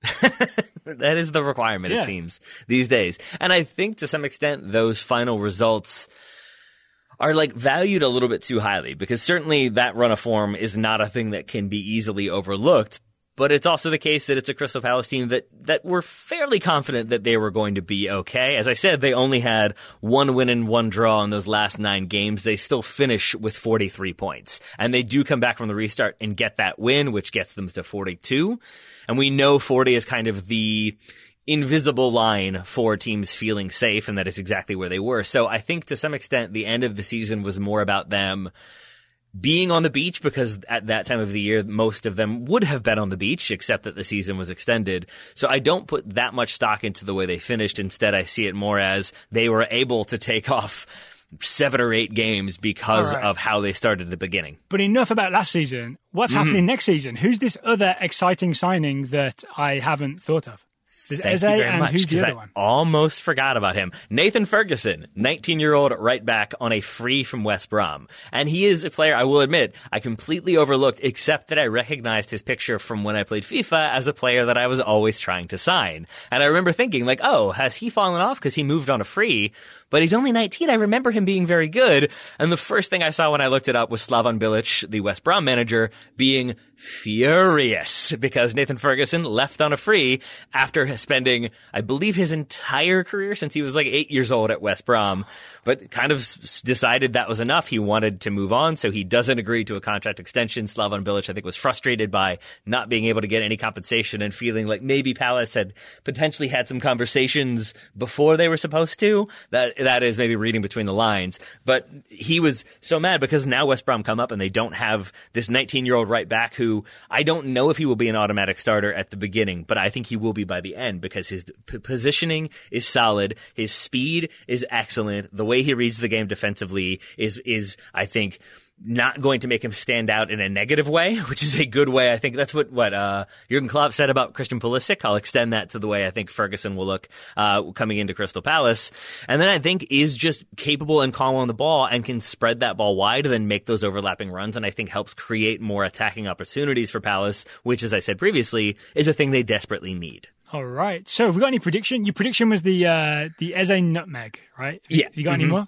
that is the requirement, Yeah. it seems, these days. And I think to some extent those final results are like valued a little bit too highly because certainly that run of form is not a thing that can be easily overlooked. But it's also the case that it's a Crystal Palace team that, that we're fairly confident that they were going to be okay. As I said, they only had one win and one draw in those last nine games. They still finish with 43 points. And they do come back from the restart and get that win, which gets them to 42. And we know 40 is kind of the invisible line for teams feeling safe, and that is exactly where they were. So I think to some extent, the end of the season was more about them being on the beach because at that time of the year, most of them would have been on the beach, except that the season was extended. So I don't put that much stock into the way they finished. Instead, I see it more as they were able to take off seven or eight games because right. of how they started at the beginning. But enough about last season. What's Mm-hmm. happening next season? Who's this other exciting signing that I haven't thought of? Thank Eze you very much. who's the 'cause other I one? almost forgot about him. Nathan Ferguson, 19 year old right back on a free from West Brom. And he is a player, I will admit, I completely overlooked, except that I recognized his picture from when I played FIFA as a player that I was always trying to sign. And I remember thinking, like, oh, has he fallen off because he moved on a free? But he's only 19. I remember him being very good. And the first thing I saw when I looked it up was Slaven Bilic, the West Brom manager, being furious because Nathan Ferguson left on a free after spending, I believe, his entire career since he was like eight years old at West Brom, but kind of decided that was enough. He wanted to move on, so he doesn't agree to a contract extension. Slaven Bilic, I think, was frustrated by not being able to get any compensation and feeling like maybe Palace had potentially had some conversations before they were supposed to. That that is maybe reading between the lines. But he was so mad because now West Brom come up and they don't have this 19 year old right back who I don't know if he will be an automatic starter at the beginning, but I think he will be by the end because his p- positioning is solid, his speed is excellent, the way he reads the game defensively is is I think not going to make him stand out in a negative way, which is a good way. I think that's what what uh, Jurgen Klopp said about Christian Pulisic. I'll extend that to the way I think Ferguson will look uh, coming into Crystal Palace, and then I think is just capable and calm on the ball and can spread that ball wide and then make those overlapping runs, and I think helps create more attacking opportunities for Palace, which, as I said previously, is a thing they desperately need. All right. So, have we got any prediction? Your prediction was the uh, the Eze nutmeg, right? Yeah. Have you got mm-hmm. any more?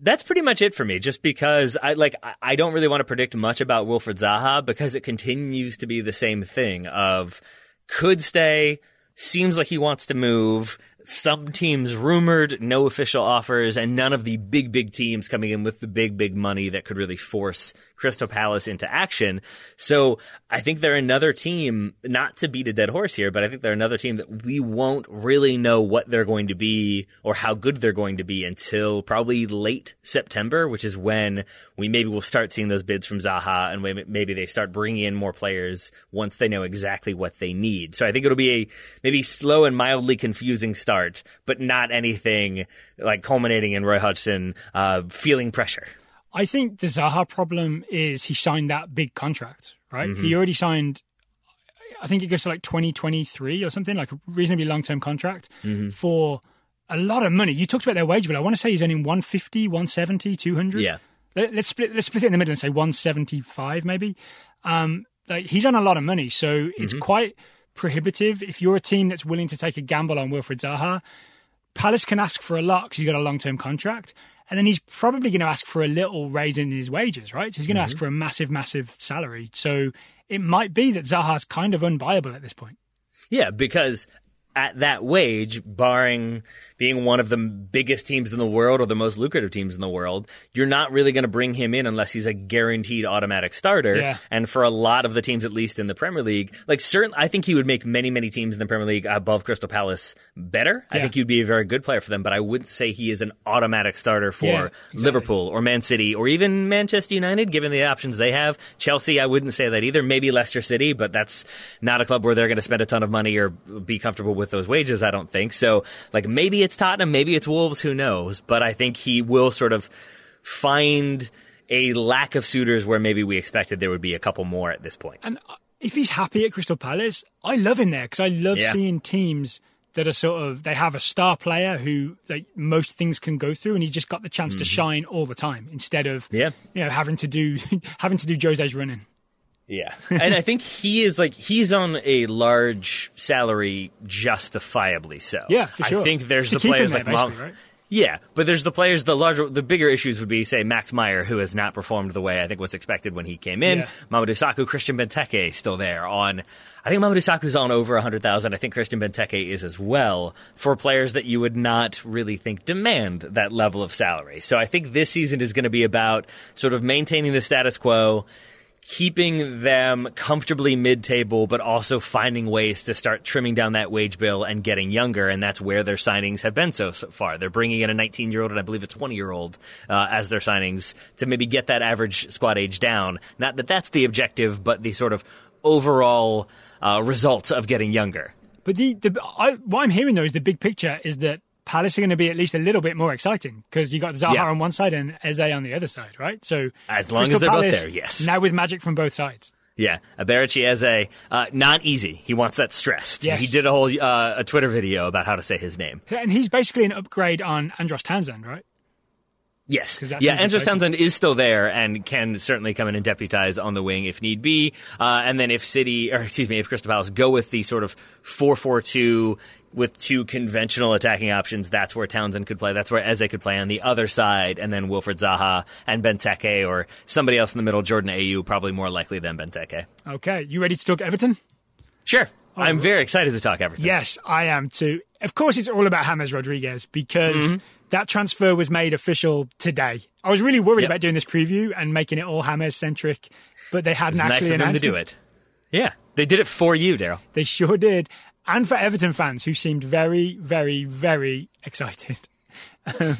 That's pretty much it for me. Just because I like, I don't really want to predict much about Wilfried Zaha because it continues to be the same thing of could stay, seems like he wants to move. Some teams rumored, no official offers, and none of the big, big teams coming in with the big, big money that could really force Crystal Palace into action. So I think they're another team, not to beat a dead horse here, but I think they're another team that we won't really know what they're going to be or how good they're going to be until probably late September, which is when we maybe will start seeing those bids from Zaha and maybe they start bringing in more players once they know exactly what they need. So I think it'll be a maybe slow and mildly confusing start, but not anything like culminating in Roy Hodgson uh, feeling pressure. I think the Zaha problem is he signed that big contract, right? Mm-hmm. He already signed, I think it goes to like 2023 or something, like a reasonably long term contract mm-hmm. for a lot of money. You talked about their wage bill. I want to say he's earning 150, 170, 200. Yeah. Let, us split, let's split it in the middle and say 175 maybe. Um, like he's on a lot of money. So it's mm-hmm. quite prohibitive. If you're a team that's willing to take a gamble on Wilfried Zaha, Palace can ask for a lot because he's got a long term contract. And then he's probably going to ask for a little raise in his wages, right? So he's going to mm-hmm. ask for a massive, massive salary. So it might be that Zaha's kind of unviable at this point. Yeah, because at that wage, barring being one of the biggest teams in the world or the most lucrative teams in the world, you're not really going to bring him in unless he's a guaranteed automatic starter. Yeah. And for a lot of the teams, at least in the Premier League, like certain, I think he would make many, many teams in the Premier League above Crystal Palace better. Yeah. I think he'd be a very good player for them, but I wouldn't say he is an automatic starter for yeah, exactly. Liverpool or Man City or even Manchester United, given the options they have. Chelsea, I wouldn't say that either. Maybe Leicester City, but that's not a club where they're going to spend a ton of money or be comfortable with those wages. I don't think so. Like maybe it's Tottenham, maybe it's Wolves, who knows? But I think he will sort of find a lack of suitors where maybe we expected there would be a couple more at this point. And if he's happy at Crystal Palace, I love him there because I love yeah. seeing teams that are sort of they have a star player who like most things can go through and he's just got the chance mm-hmm. to shine all the time instead of yeah. you know having to do having to do Jose's running. Yeah. and I think he is like he's on a large salary justifiably so. Yeah, for sure. I think there's to the players like Mom, right? Yeah, but there's the players. The larger, the bigger issues would be, say, Max Meyer, who has not performed the way I think was expected when he came in. Yeah. Mamadou Sakho, Christian Benteke still there on. I think Mamadou Sakho's on over 100,000. I think Christian Benteke is as well for players that you would not really think demand that level of salary. So I think this season is going to be about sort of maintaining the status quo keeping them comfortably mid-table, but also finding ways to start trimming down that wage bill and getting younger. And that's where their signings have been so, so far. They're bringing in a 19-year-old and I believe a 20-year-old uh, as their signings to maybe get that average squad age down. Not that that's the objective, but the sort of overall uh, results of getting younger. But the, the I, what I'm hearing though is the big picture is that Palace are going to be at least a little bit more exciting because you got Zaha yeah. on one side and Eze on the other side, right? So as long Crystal as they're Palace, both there, yes. Now with magic from both sides. Yeah, Eberechi Eze, uh, not easy. He wants that stressed. Yes. He did a whole uh, a Twitter video about how to say his name. And he's basically an upgrade on Andros Townsend, right? Yes. Yeah, Andros Townsend is still there and can certainly come in and deputize on the wing if need be. Uh, and then if City, or excuse me, if Crystal Palace go with the sort of 4 4 2 with two conventional attacking options, that's where Townsend could play. That's where Eze could play on the other side, and then Wilfried Zaha and Benteke or somebody else in the middle, Jordan Ayew, probably more likely than Benteke. Okay, you ready to talk Everton? Sure. Oh, I'm very excited to talk Everton. Yes, I am too. Of course, it's all about James Rodriguez because mm-hmm that transfer was made official today. I was really worried yep. about doing this preview and making it all James centric, but they hadn't actually nice announced to do it. Yeah, they did it for you, Daryl. They sure did, and for Everton fans who seemed very, very, very excited. Um,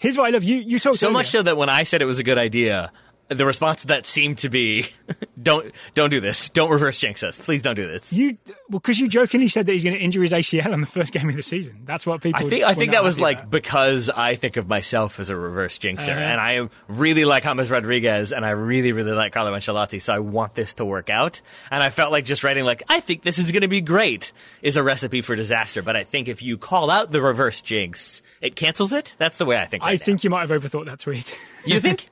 here's what I love. You you talked So earlier- much so that when I said it was a good idea, the response to that seemed to be, "Don't don't do this. Don't reverse jinx us. Please don't do this." You well, because you jokingly said that he's going to injure his ACL in the first game of the season. That's what people. I think I think that was like about. because I think of myself as a reverse jinxer, Uh-huh. and I really like James Rodriguez, and I really really like Carlo Ancelotti, so I want this to work out. And I felt like just writing like I think this is going to be great is a recipe for disaster. But I think if you call out the reverse jinx, it cancels it. That's the way I think. I now. think you might have overthought that tweet. you think.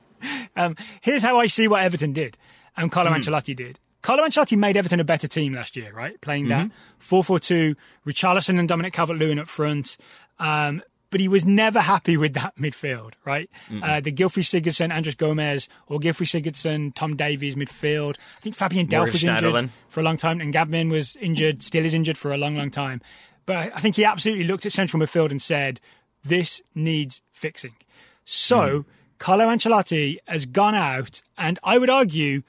um, here's how I see what Everton did, and Carlo Ancelotti did. Carlo Ancelotti made Everton a better team last year, right? Playing that 4 4 2, Richarlison and Dominic Calvert Lewin up front. Um, but he was never happy with that midfield, right? Uh, the Gylfi Sigurdsson, Andre Gomes, or Gylfi Sigurdsson, Tom Davies midfield. I think Fabian Delph was injured for a long time, and Gbamin was injured, still is injured for a long, long time. But I think he absolutely looked at central midfield and said, this needs fixing. So Carlo Ancelotti has gone out and I would argue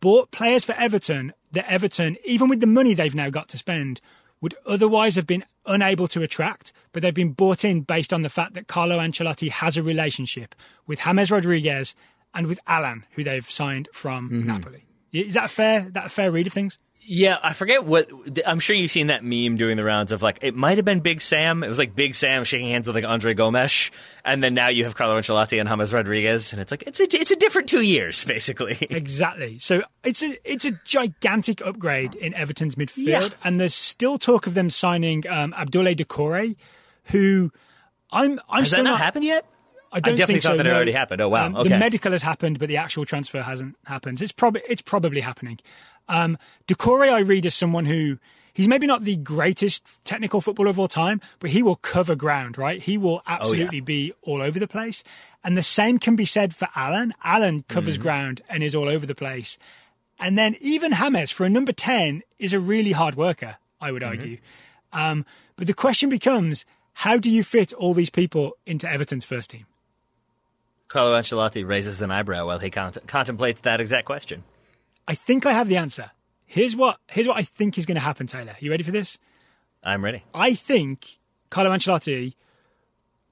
bought players for Everton that Everton, even with the money they've now got to spend, would otherwise have been unable to attract, but they've been bought in based on the fact that Carlo Ancelotti has a relationship with James Rodriguez and with Allan, who they've signed from mm-hmm. Napoli. Is that a fair? That a fair read of things? Yeah, I forget what. I'm sure you've seen that meme doing the rounds of like it might have been Big Sam. It was like Big Sam shaking hands with like Andre Gomes, and then now you have Carlo Ancelotti and James Rodriguez, and it's like it's a it's a different two years basically. Exactly. So it's a it's a gigantic upgrade in Everton's midfield, Yeah. and there's still talk of them signing um, Abdoulaye Doucouré, who I'm I'm Has still that not not happened yet? I don't definitely think thought so, that it already happened. Oh, wow. Um, Okay. The medical has happened, but the actual transfer hasn't happened. It's probably it's probably happening. Um, Doucouré, I read as someone who he's maybe not the greatest technical footballer of all time, but he will cover ground. Right, he will absolutely be all over the place. And the same can be said for Allan. Allan covers Mm-hmm. ground and is all over the place. And then even James, for a number 10, is a really hard worker, I would Mm-hmm. argue. Um, but the question becomes how do you fit all these people into Everton's first team? Carlo Ancelotti raises an eyebrow while he cont- contemplates that exact question. I think I have the answer. Here's what here's what I think is going to happen, Taylor. You ready for this? I'm ready. I think Carlo Ancelotti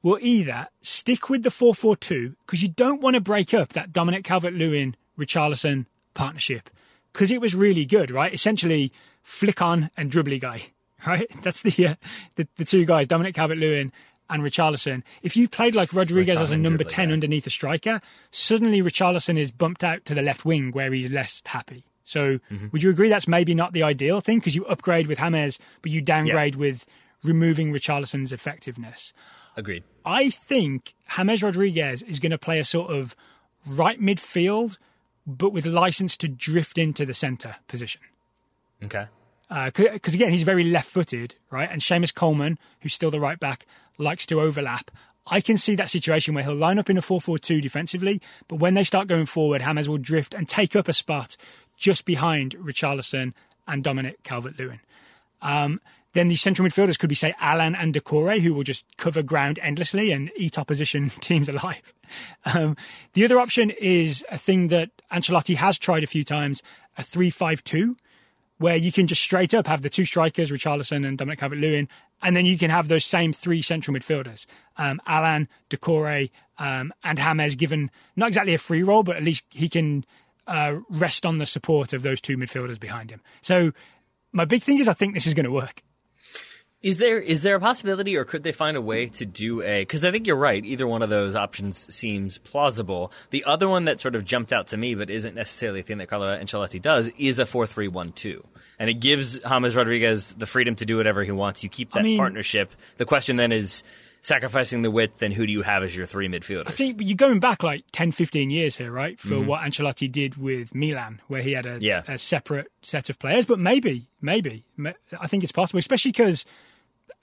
will either stick with the 4-4-2 because you don't want to break up that Dominic Calvert-Lewin Richarlison partnership because it was really good, right? Essentially, flick on and dribbly guy, right? That's the uh, the, the two guys, Dominic Calvert-Lewin and Richarlison. If you played like Rodriguez as a number 10 guy. underneath a striker, suddenly Richarlison is bumped out to the left wing where he's less happy. So Mm-hmm. would you agree that's maybe not the ideal thing because you upgrade with James, but you downgrade with removing Richarlison's effectiveness? Agreed. I think James Rodriguez is going to play a sort of right midfield, but with license to drift into the centre position. Okay. Because again, he's very left-footed, right? And Seamus Coleman, who's still the right back, likes to overlap. I can see that situation where he'll line up in a 4-4-2 defensively, but when they start going forward, James will drift and take up a spot just behind Richarlison and Dominic Calvert-Lewin. Um, then the central midfielders could be, say, Allan and Doucouré, who will just cover ground endlessly and eat opposition teams alive. Um, the other option is a thing that Ancelotti has tried a few times, a 3-5-2, where you can just straight up have the two strikers, Richarlison and Dominic Calvert-Lewin, and then you can have those same three central midfielders, um, Allan, Doucouré, um, and James, given not exactly a free role, but at least he can uh, rest on the support of those two midfielders behind him. So my big thing is I think this is going to work. Is there is there a possibility, or could they find a way to do a? Because I think you're right. Either one of those options seems plausible. The other one that sort of jumped out to me, but isn't necessarily a thing that Carlo Ancelotti does, is a four-three-one-two, and it gives James Rodriguez the freedom to do whatever he wants. You keep that mean- partnership. The question then is sacrificing the width, and who do you have as your three midfielders? I think you're going back like 10, 15 years here, right? For mm-hmm. what Ancelotti did with Milan, where he had a, Yeah. a separate set of players. But maybe, maybe, I think it's possible, especially because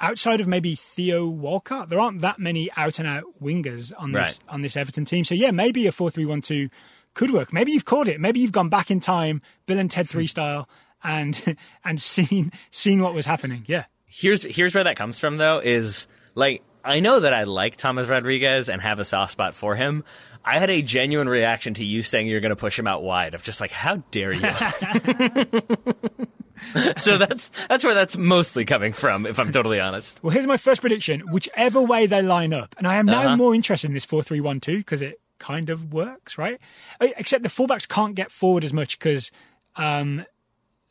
outside of maybe Theo Walcott, there aren't that many out and out wingers on this Right. on this Everton team. So yeah, maybe a four three one two could work. Maybe you've caught it. Maybe you've gone back in time, Bill and Ted three hmm. style, and and seen seen what was happening. Yeah. here's here's where that comes from though is like I know that I like James Rodriguez and have a soft spot for him. I had a genuine reaction to you saying you're going to push him out wide of just like how dare you. so that's that's where that's mostly coming from, if I'm totally honest. Well, here's my first prediction. Whichever way they line up, and I am now Uh-huh. more interested in this four-three-one-two because it kind of works, right? Uh, Except the fullbacks can't get forward as much because. Um,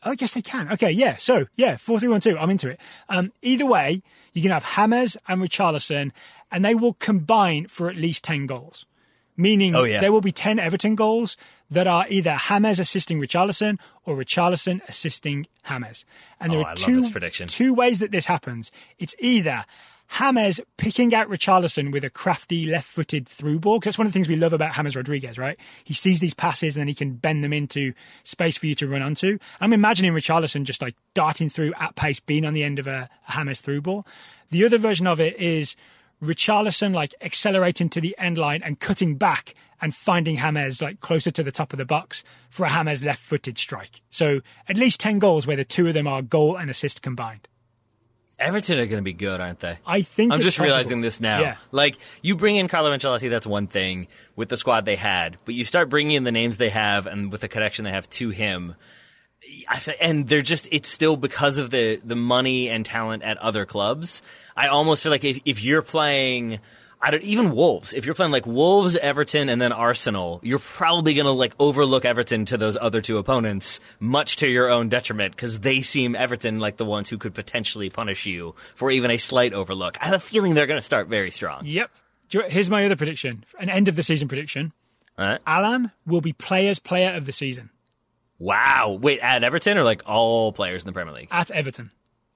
I guess they can. Okay, yeah. So yeah, four three one two. I'm into it. Um, either way, you can have James and Richarlison, and they will combine for at least ten goals. Meaning, Oh, yeah. there will be ten Everton goals that are either James assisting Richarlison or Richarlison assisting James. And there Oh, are two two ways that this happens. It's either James picking out Richarlison with a crafty left-footed through ball, because that's one of the things we love about James Rodriguez, right? He sees these passes and then he can bend them into space for you to run onto. I'm imagining Richarlison just like darting through at pace, being on the end of a, a James through ball. The other version of it is Richarlison like accelerating to the end line and cutting back and finding James like closer to the top of the box for a James left-footed strike. So at least 10 goals where the two of them are goal and assist combined. Everton are going to be good, aren't they? I think I'm just possible. realizing this now. Yeah. Like you bring in Carlo Ancelotti, that's one thing with the squad they had, but you start bringing in the names they have and with the connection they have to him. I th- and they're just it's still because of the the money and talent at other clubs. I almost feel like if if you're playing I don't even Wolves. If you're playing like Wolves, Everton, and then Arsenal, you're probably going to like overlook Everton to those other two opponents, much to your own detriment, because they seem Everton like the ones who could potentially punish you for even a slight overlook. I have a feeling they're going to start very strong. Yep. Here's my other prediction, an end of the season prediction. All right. Allan will be players player of the season Wow. Wait, at Everton or like all players in the Premier League? at Everton.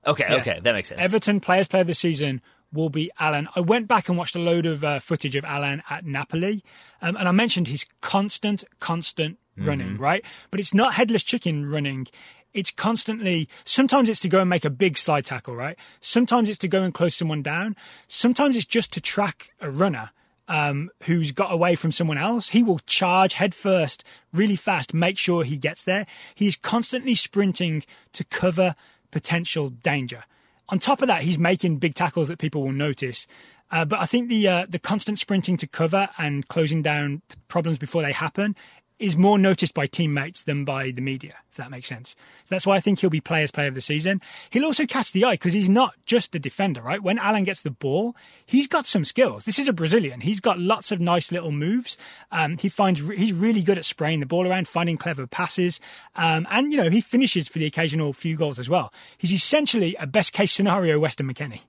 Okay, okay, that makes sense. Everton players player of the season will be Allan. I went back and watched a load of uh, footage of Allan at Napoli, um, and I mentioned his constant, constant running, right? But it's not headless chicken running. It's constantly. Sometimes it's to go and make a big slide tackle, right? Sometimes it's to go and close someone down. Sometimes it's just to track a runner um, who's got away from someone else. He will charge headfirst really fast, make sure he gets there. He's constantly sprinting to cover potential danger. On top of that, he's making big tackles that people will notice. Uh, but I think the uh, the constant sprinting to cover and closing down problems before they happen is more noticed by teammates than by the media, if that makes sense. So that's why I think he'll be players player of the season. He'll also catch the eye because he's not just a defender, right? When Allan gets the ball, he's got some skills. This is a Brazilian. He's got lots of nice little moves. Um, he finds re- he's really good at spraying the ball around, finding clever passes, um, and you know he finishes for the occasional few goals as well. He's essentially a best case scenario Weston McKennie.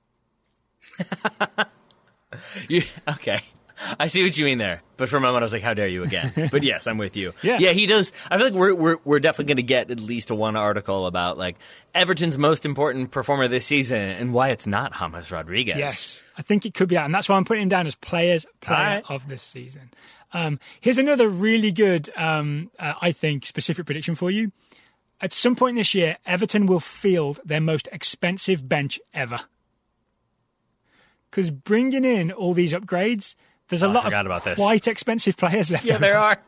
You- okay. I see what you mean there, but for a moment I was like, "How dare you again?" But yes, I'm with you. Yeah. yeah, he does. I feel like we're we're we're definitely going to get at least one article about like Everton's most important performer this season and why it's not James Rodriguez. Yes, I think it could be and that's why I'm putting him down as players player Alright. of this season. Um, here's another really good, um, uh, I think, specific prediction for you. At some point this year, Everton will field their most expensive bench ever. Because bringing in all these upgrades, there's a Oh, I lot forgot of about this. quite expensive players left. yeah, over. there are.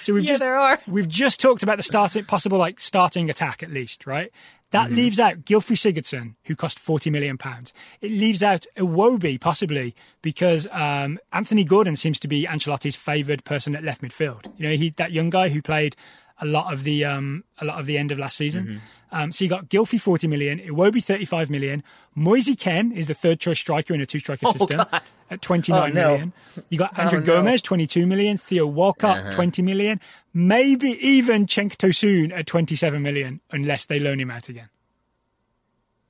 So we've Yeah, just, there are. We've just talked about the starting possible like starting attack at least, right? That Mm-hmm. leaves out Gylfi Sigurdsson, who cost forty million pounds. It leaves out Iwobi possibly because um, Anthony Gordon seems to be Ancelotti's favoured person at left midfield. You know, he that young guy who played a lot of the um, a lot of the end of last season. Mm-hmm. Um, so you got Gylfi forty million, Iwobi thirty five million. Moise Kean is the third choice striker in a two striker system at twenty nine Oh, no. million. You got Andrew Oh, no. Uh-huh. Gomez, 22 million. Theo Walcott, 20 million. Maybe even Cenk Tosun at 27 million, unless they loan him out again.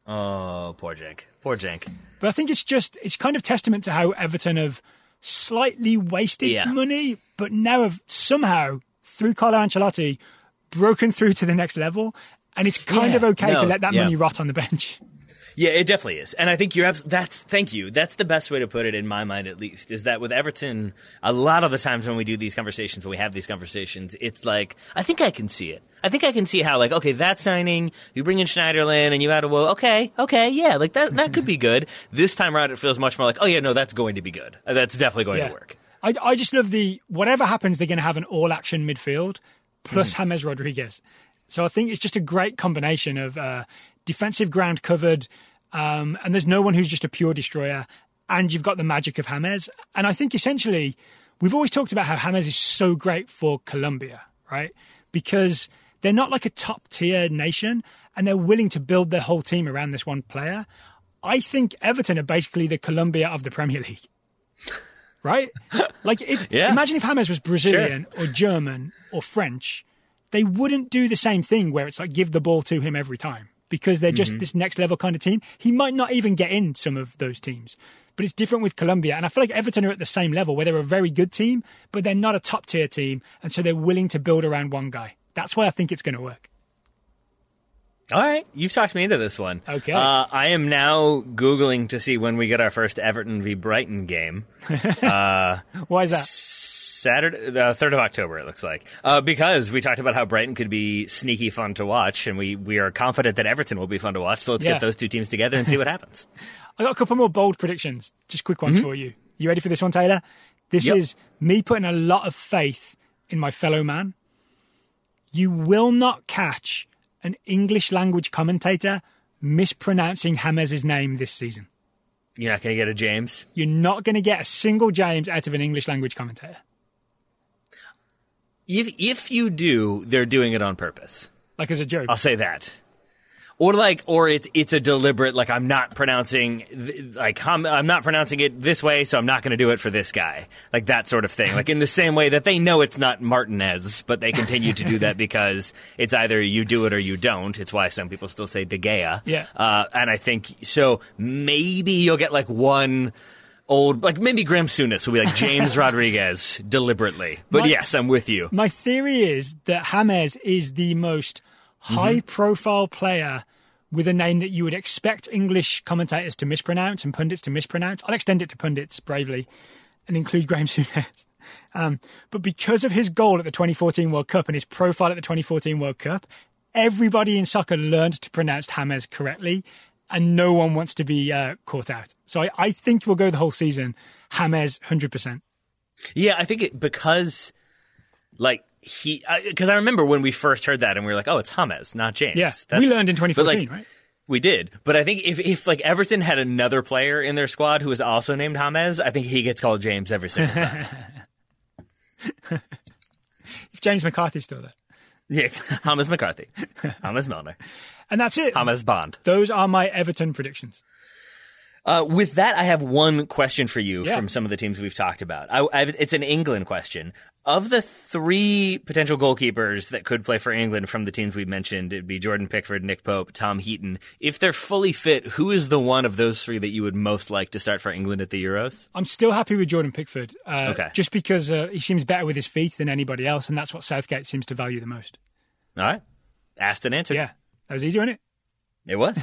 Oh, poor Cenk. Poor Cenk. But I think it's just, it's kind of testament to how Everton have slightly wasted Yeah. money, but now have somehow, through Carlo Ancelotti, broken through to the next level. And it's kind Yeah. of okay No, to let that yeah. money rot on the bench. Yeah, it definitely is, and I think you're. Abs- that's thank you. That's the best way to put it in my mind, at least. Is that with Everton, a lot of the times when we do these conversations, when we have these conversations, it's like I think I can see it. I think I can see how, like, okay, that signing, you bring in Schneiderlin, and you add a well, okay, okay, yeah, like that that could be good. This time around, it feels much more like, oh yeah, no, that's going to be good. Uh, That's definitely going Yeah. to work. I, I just love the whatever happens, they're going to have an all action midfield plus Mm-hmm. James Rodriguez. So I think it's just a great combination of uh, defensive ground covered, um, and there's no one who's just a pure destroyer, and you've got the magic of James. And I think essentially, we've always talked about how James is so great for Colombia, right? Because they're not like a top tier nation, and they're willing to build their whole team around this one player. I think Everton are basically the Colombia of the Premier League. right? Like if Yeah. imagine if James was Brazilian or German or French, they wouldn't do the same thing where it's like give the ball to him every time because they're just this next level kind of team. He might not even get in some of those teams. But it's different with Colombia. And I feel like Everton are at the same level where they're a very good team, but they're not a top tier team. And so they're willing to build around one guy. That's why I think it's going to work. All right, you've talked me into this one. Okay. Uh, I am now googling to see when we get our first Everton v Brighton game. Why is that? Saturday, the third of October. It looks like uh, because we talked about how Brighton could be sneaky fun to watch, and we we are confident that Everton will be fun to watch. So let's Yeah. get those two teams together and see what happens. I got a couple more bold predictions, just quick ones for you. You ready for this one, Taylor? This Yep. is me putting a lot of faith in my fellow man. You will not catch an English language commentator mispronouncing James' name this season. You're not going to get a James. You're not going to get a single James out of an English language commentator. If if you do, they're doing it on purpose. Like as a joke. I'll say that. Or like, or it's it's a deliberate like I'm not pronouncing th- like I'm, I'm not pronouncing it this way, so I'm not going to do it for this guy, like that sort of thing. Like in the same way that they know it's not Martinez, but they continue to do that because it's either you do it or you don't. It's why some people still say De Gea. Yeah. Uh, and I think so. Maybe you'll get like one. Old, like maybe Graham Souness will be like James Rodriguez deliberately, but My- yes, I'm with you. My theory is that James is the most high profile player with a name that you would expect English commentators to mispronounce and pundits to mispronounce. I'll extend it to pundits bravely and include Graham Souness. Um, but because of his goal at the 2014 World Cup and his profile at the 2014 World Cup, everybody in soccer learned to pronounce James correctly, and no one wants to be uh, caught out. So I, I think we'll go the whole season James 100%. Yeah, I think it because like he because I, remember when we first heard that and we were like, oh, it's James, not James. Yeah, That's- we learned in but, 2014, like, right? We did, but I think if if like Everton had another player in their squad who was also named James, I think he gets called James every single time. If James McCarthy's still there. Yeah, it's James McCarthy, James Milner, And that's it. James Bond. Those are my Everton predictions. Uh, with that, I have one question for you Yeah. from some of the teams we've talked about. I, it's an England question. Of the three potential goalkeepers that could play for England from the teams we've mentioned, it'd be Jordan Pickford, Nick Pope, Tom Heaton. If they're fully fit, who is the one of those three that you would most like to start for England at the Euros? I'm still happy with Jordan Pickford, uh, Okay. just because uh, he seems better with his feet than anybody else, and that's what Southgate seems to value the most. All right. Asked and answered. Yeah, that was easy, wasn't it? It was.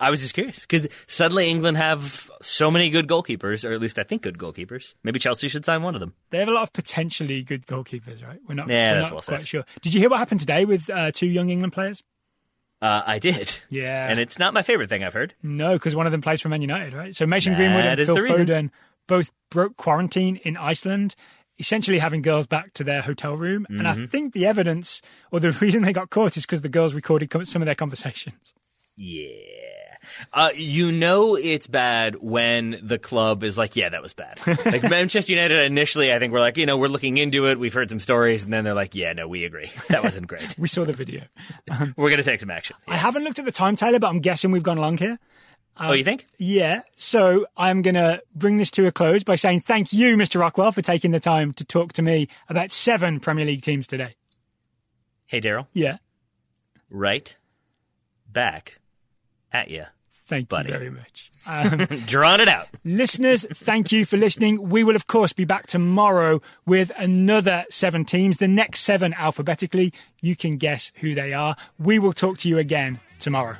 I was just curious because suddenly England have so many good goalkeepers, or at least I think good goalkeepers. Maybe Chelsea should sign one of them. They have a lot of potentially good goalkeepers, right? We're not, Yeah, we're that's not well quite said. sure. Did you hear what happened today with uh, two young England players? Uh, I did. Yeah. And it's not my favorite thing I've heard. No, because one of them plays for Man United, right? So Mason That Greenwood and Phil. Foden both broke quarantine in Iceland, essentially having girls back to their hotel room. And Mm-hmm. I think the evidence, or the reason they got caught, is because the girls recorded some of their conversations. Yeah. Uh, you know it's bad when the club is like, yeah, that was bad. like Manchester United initially, I think we're like, you know, we're looking into it. We've heard some stories, and then they're like, yeah, no, we agree. That wasn't great. We saw the video. we're gonna take some action. I haven't looked at the time, Taylor, but I'm guessing we've gone along here. oh, you think? Yeah. So I'm going to bring this to a close by saying thank you, Mr. Rockwell, for taking the time to talk to me about seven Premier League teams today. Hey, Daryl, Yeah. right back at you. Thank Buddy. you very much. Um, Drawn it out. listeners, thank you for listening. We will, of course, be back tomorrow with another seven teams, the next seven alphabetically. You can guess who they are. We will talk to you again tomorrow.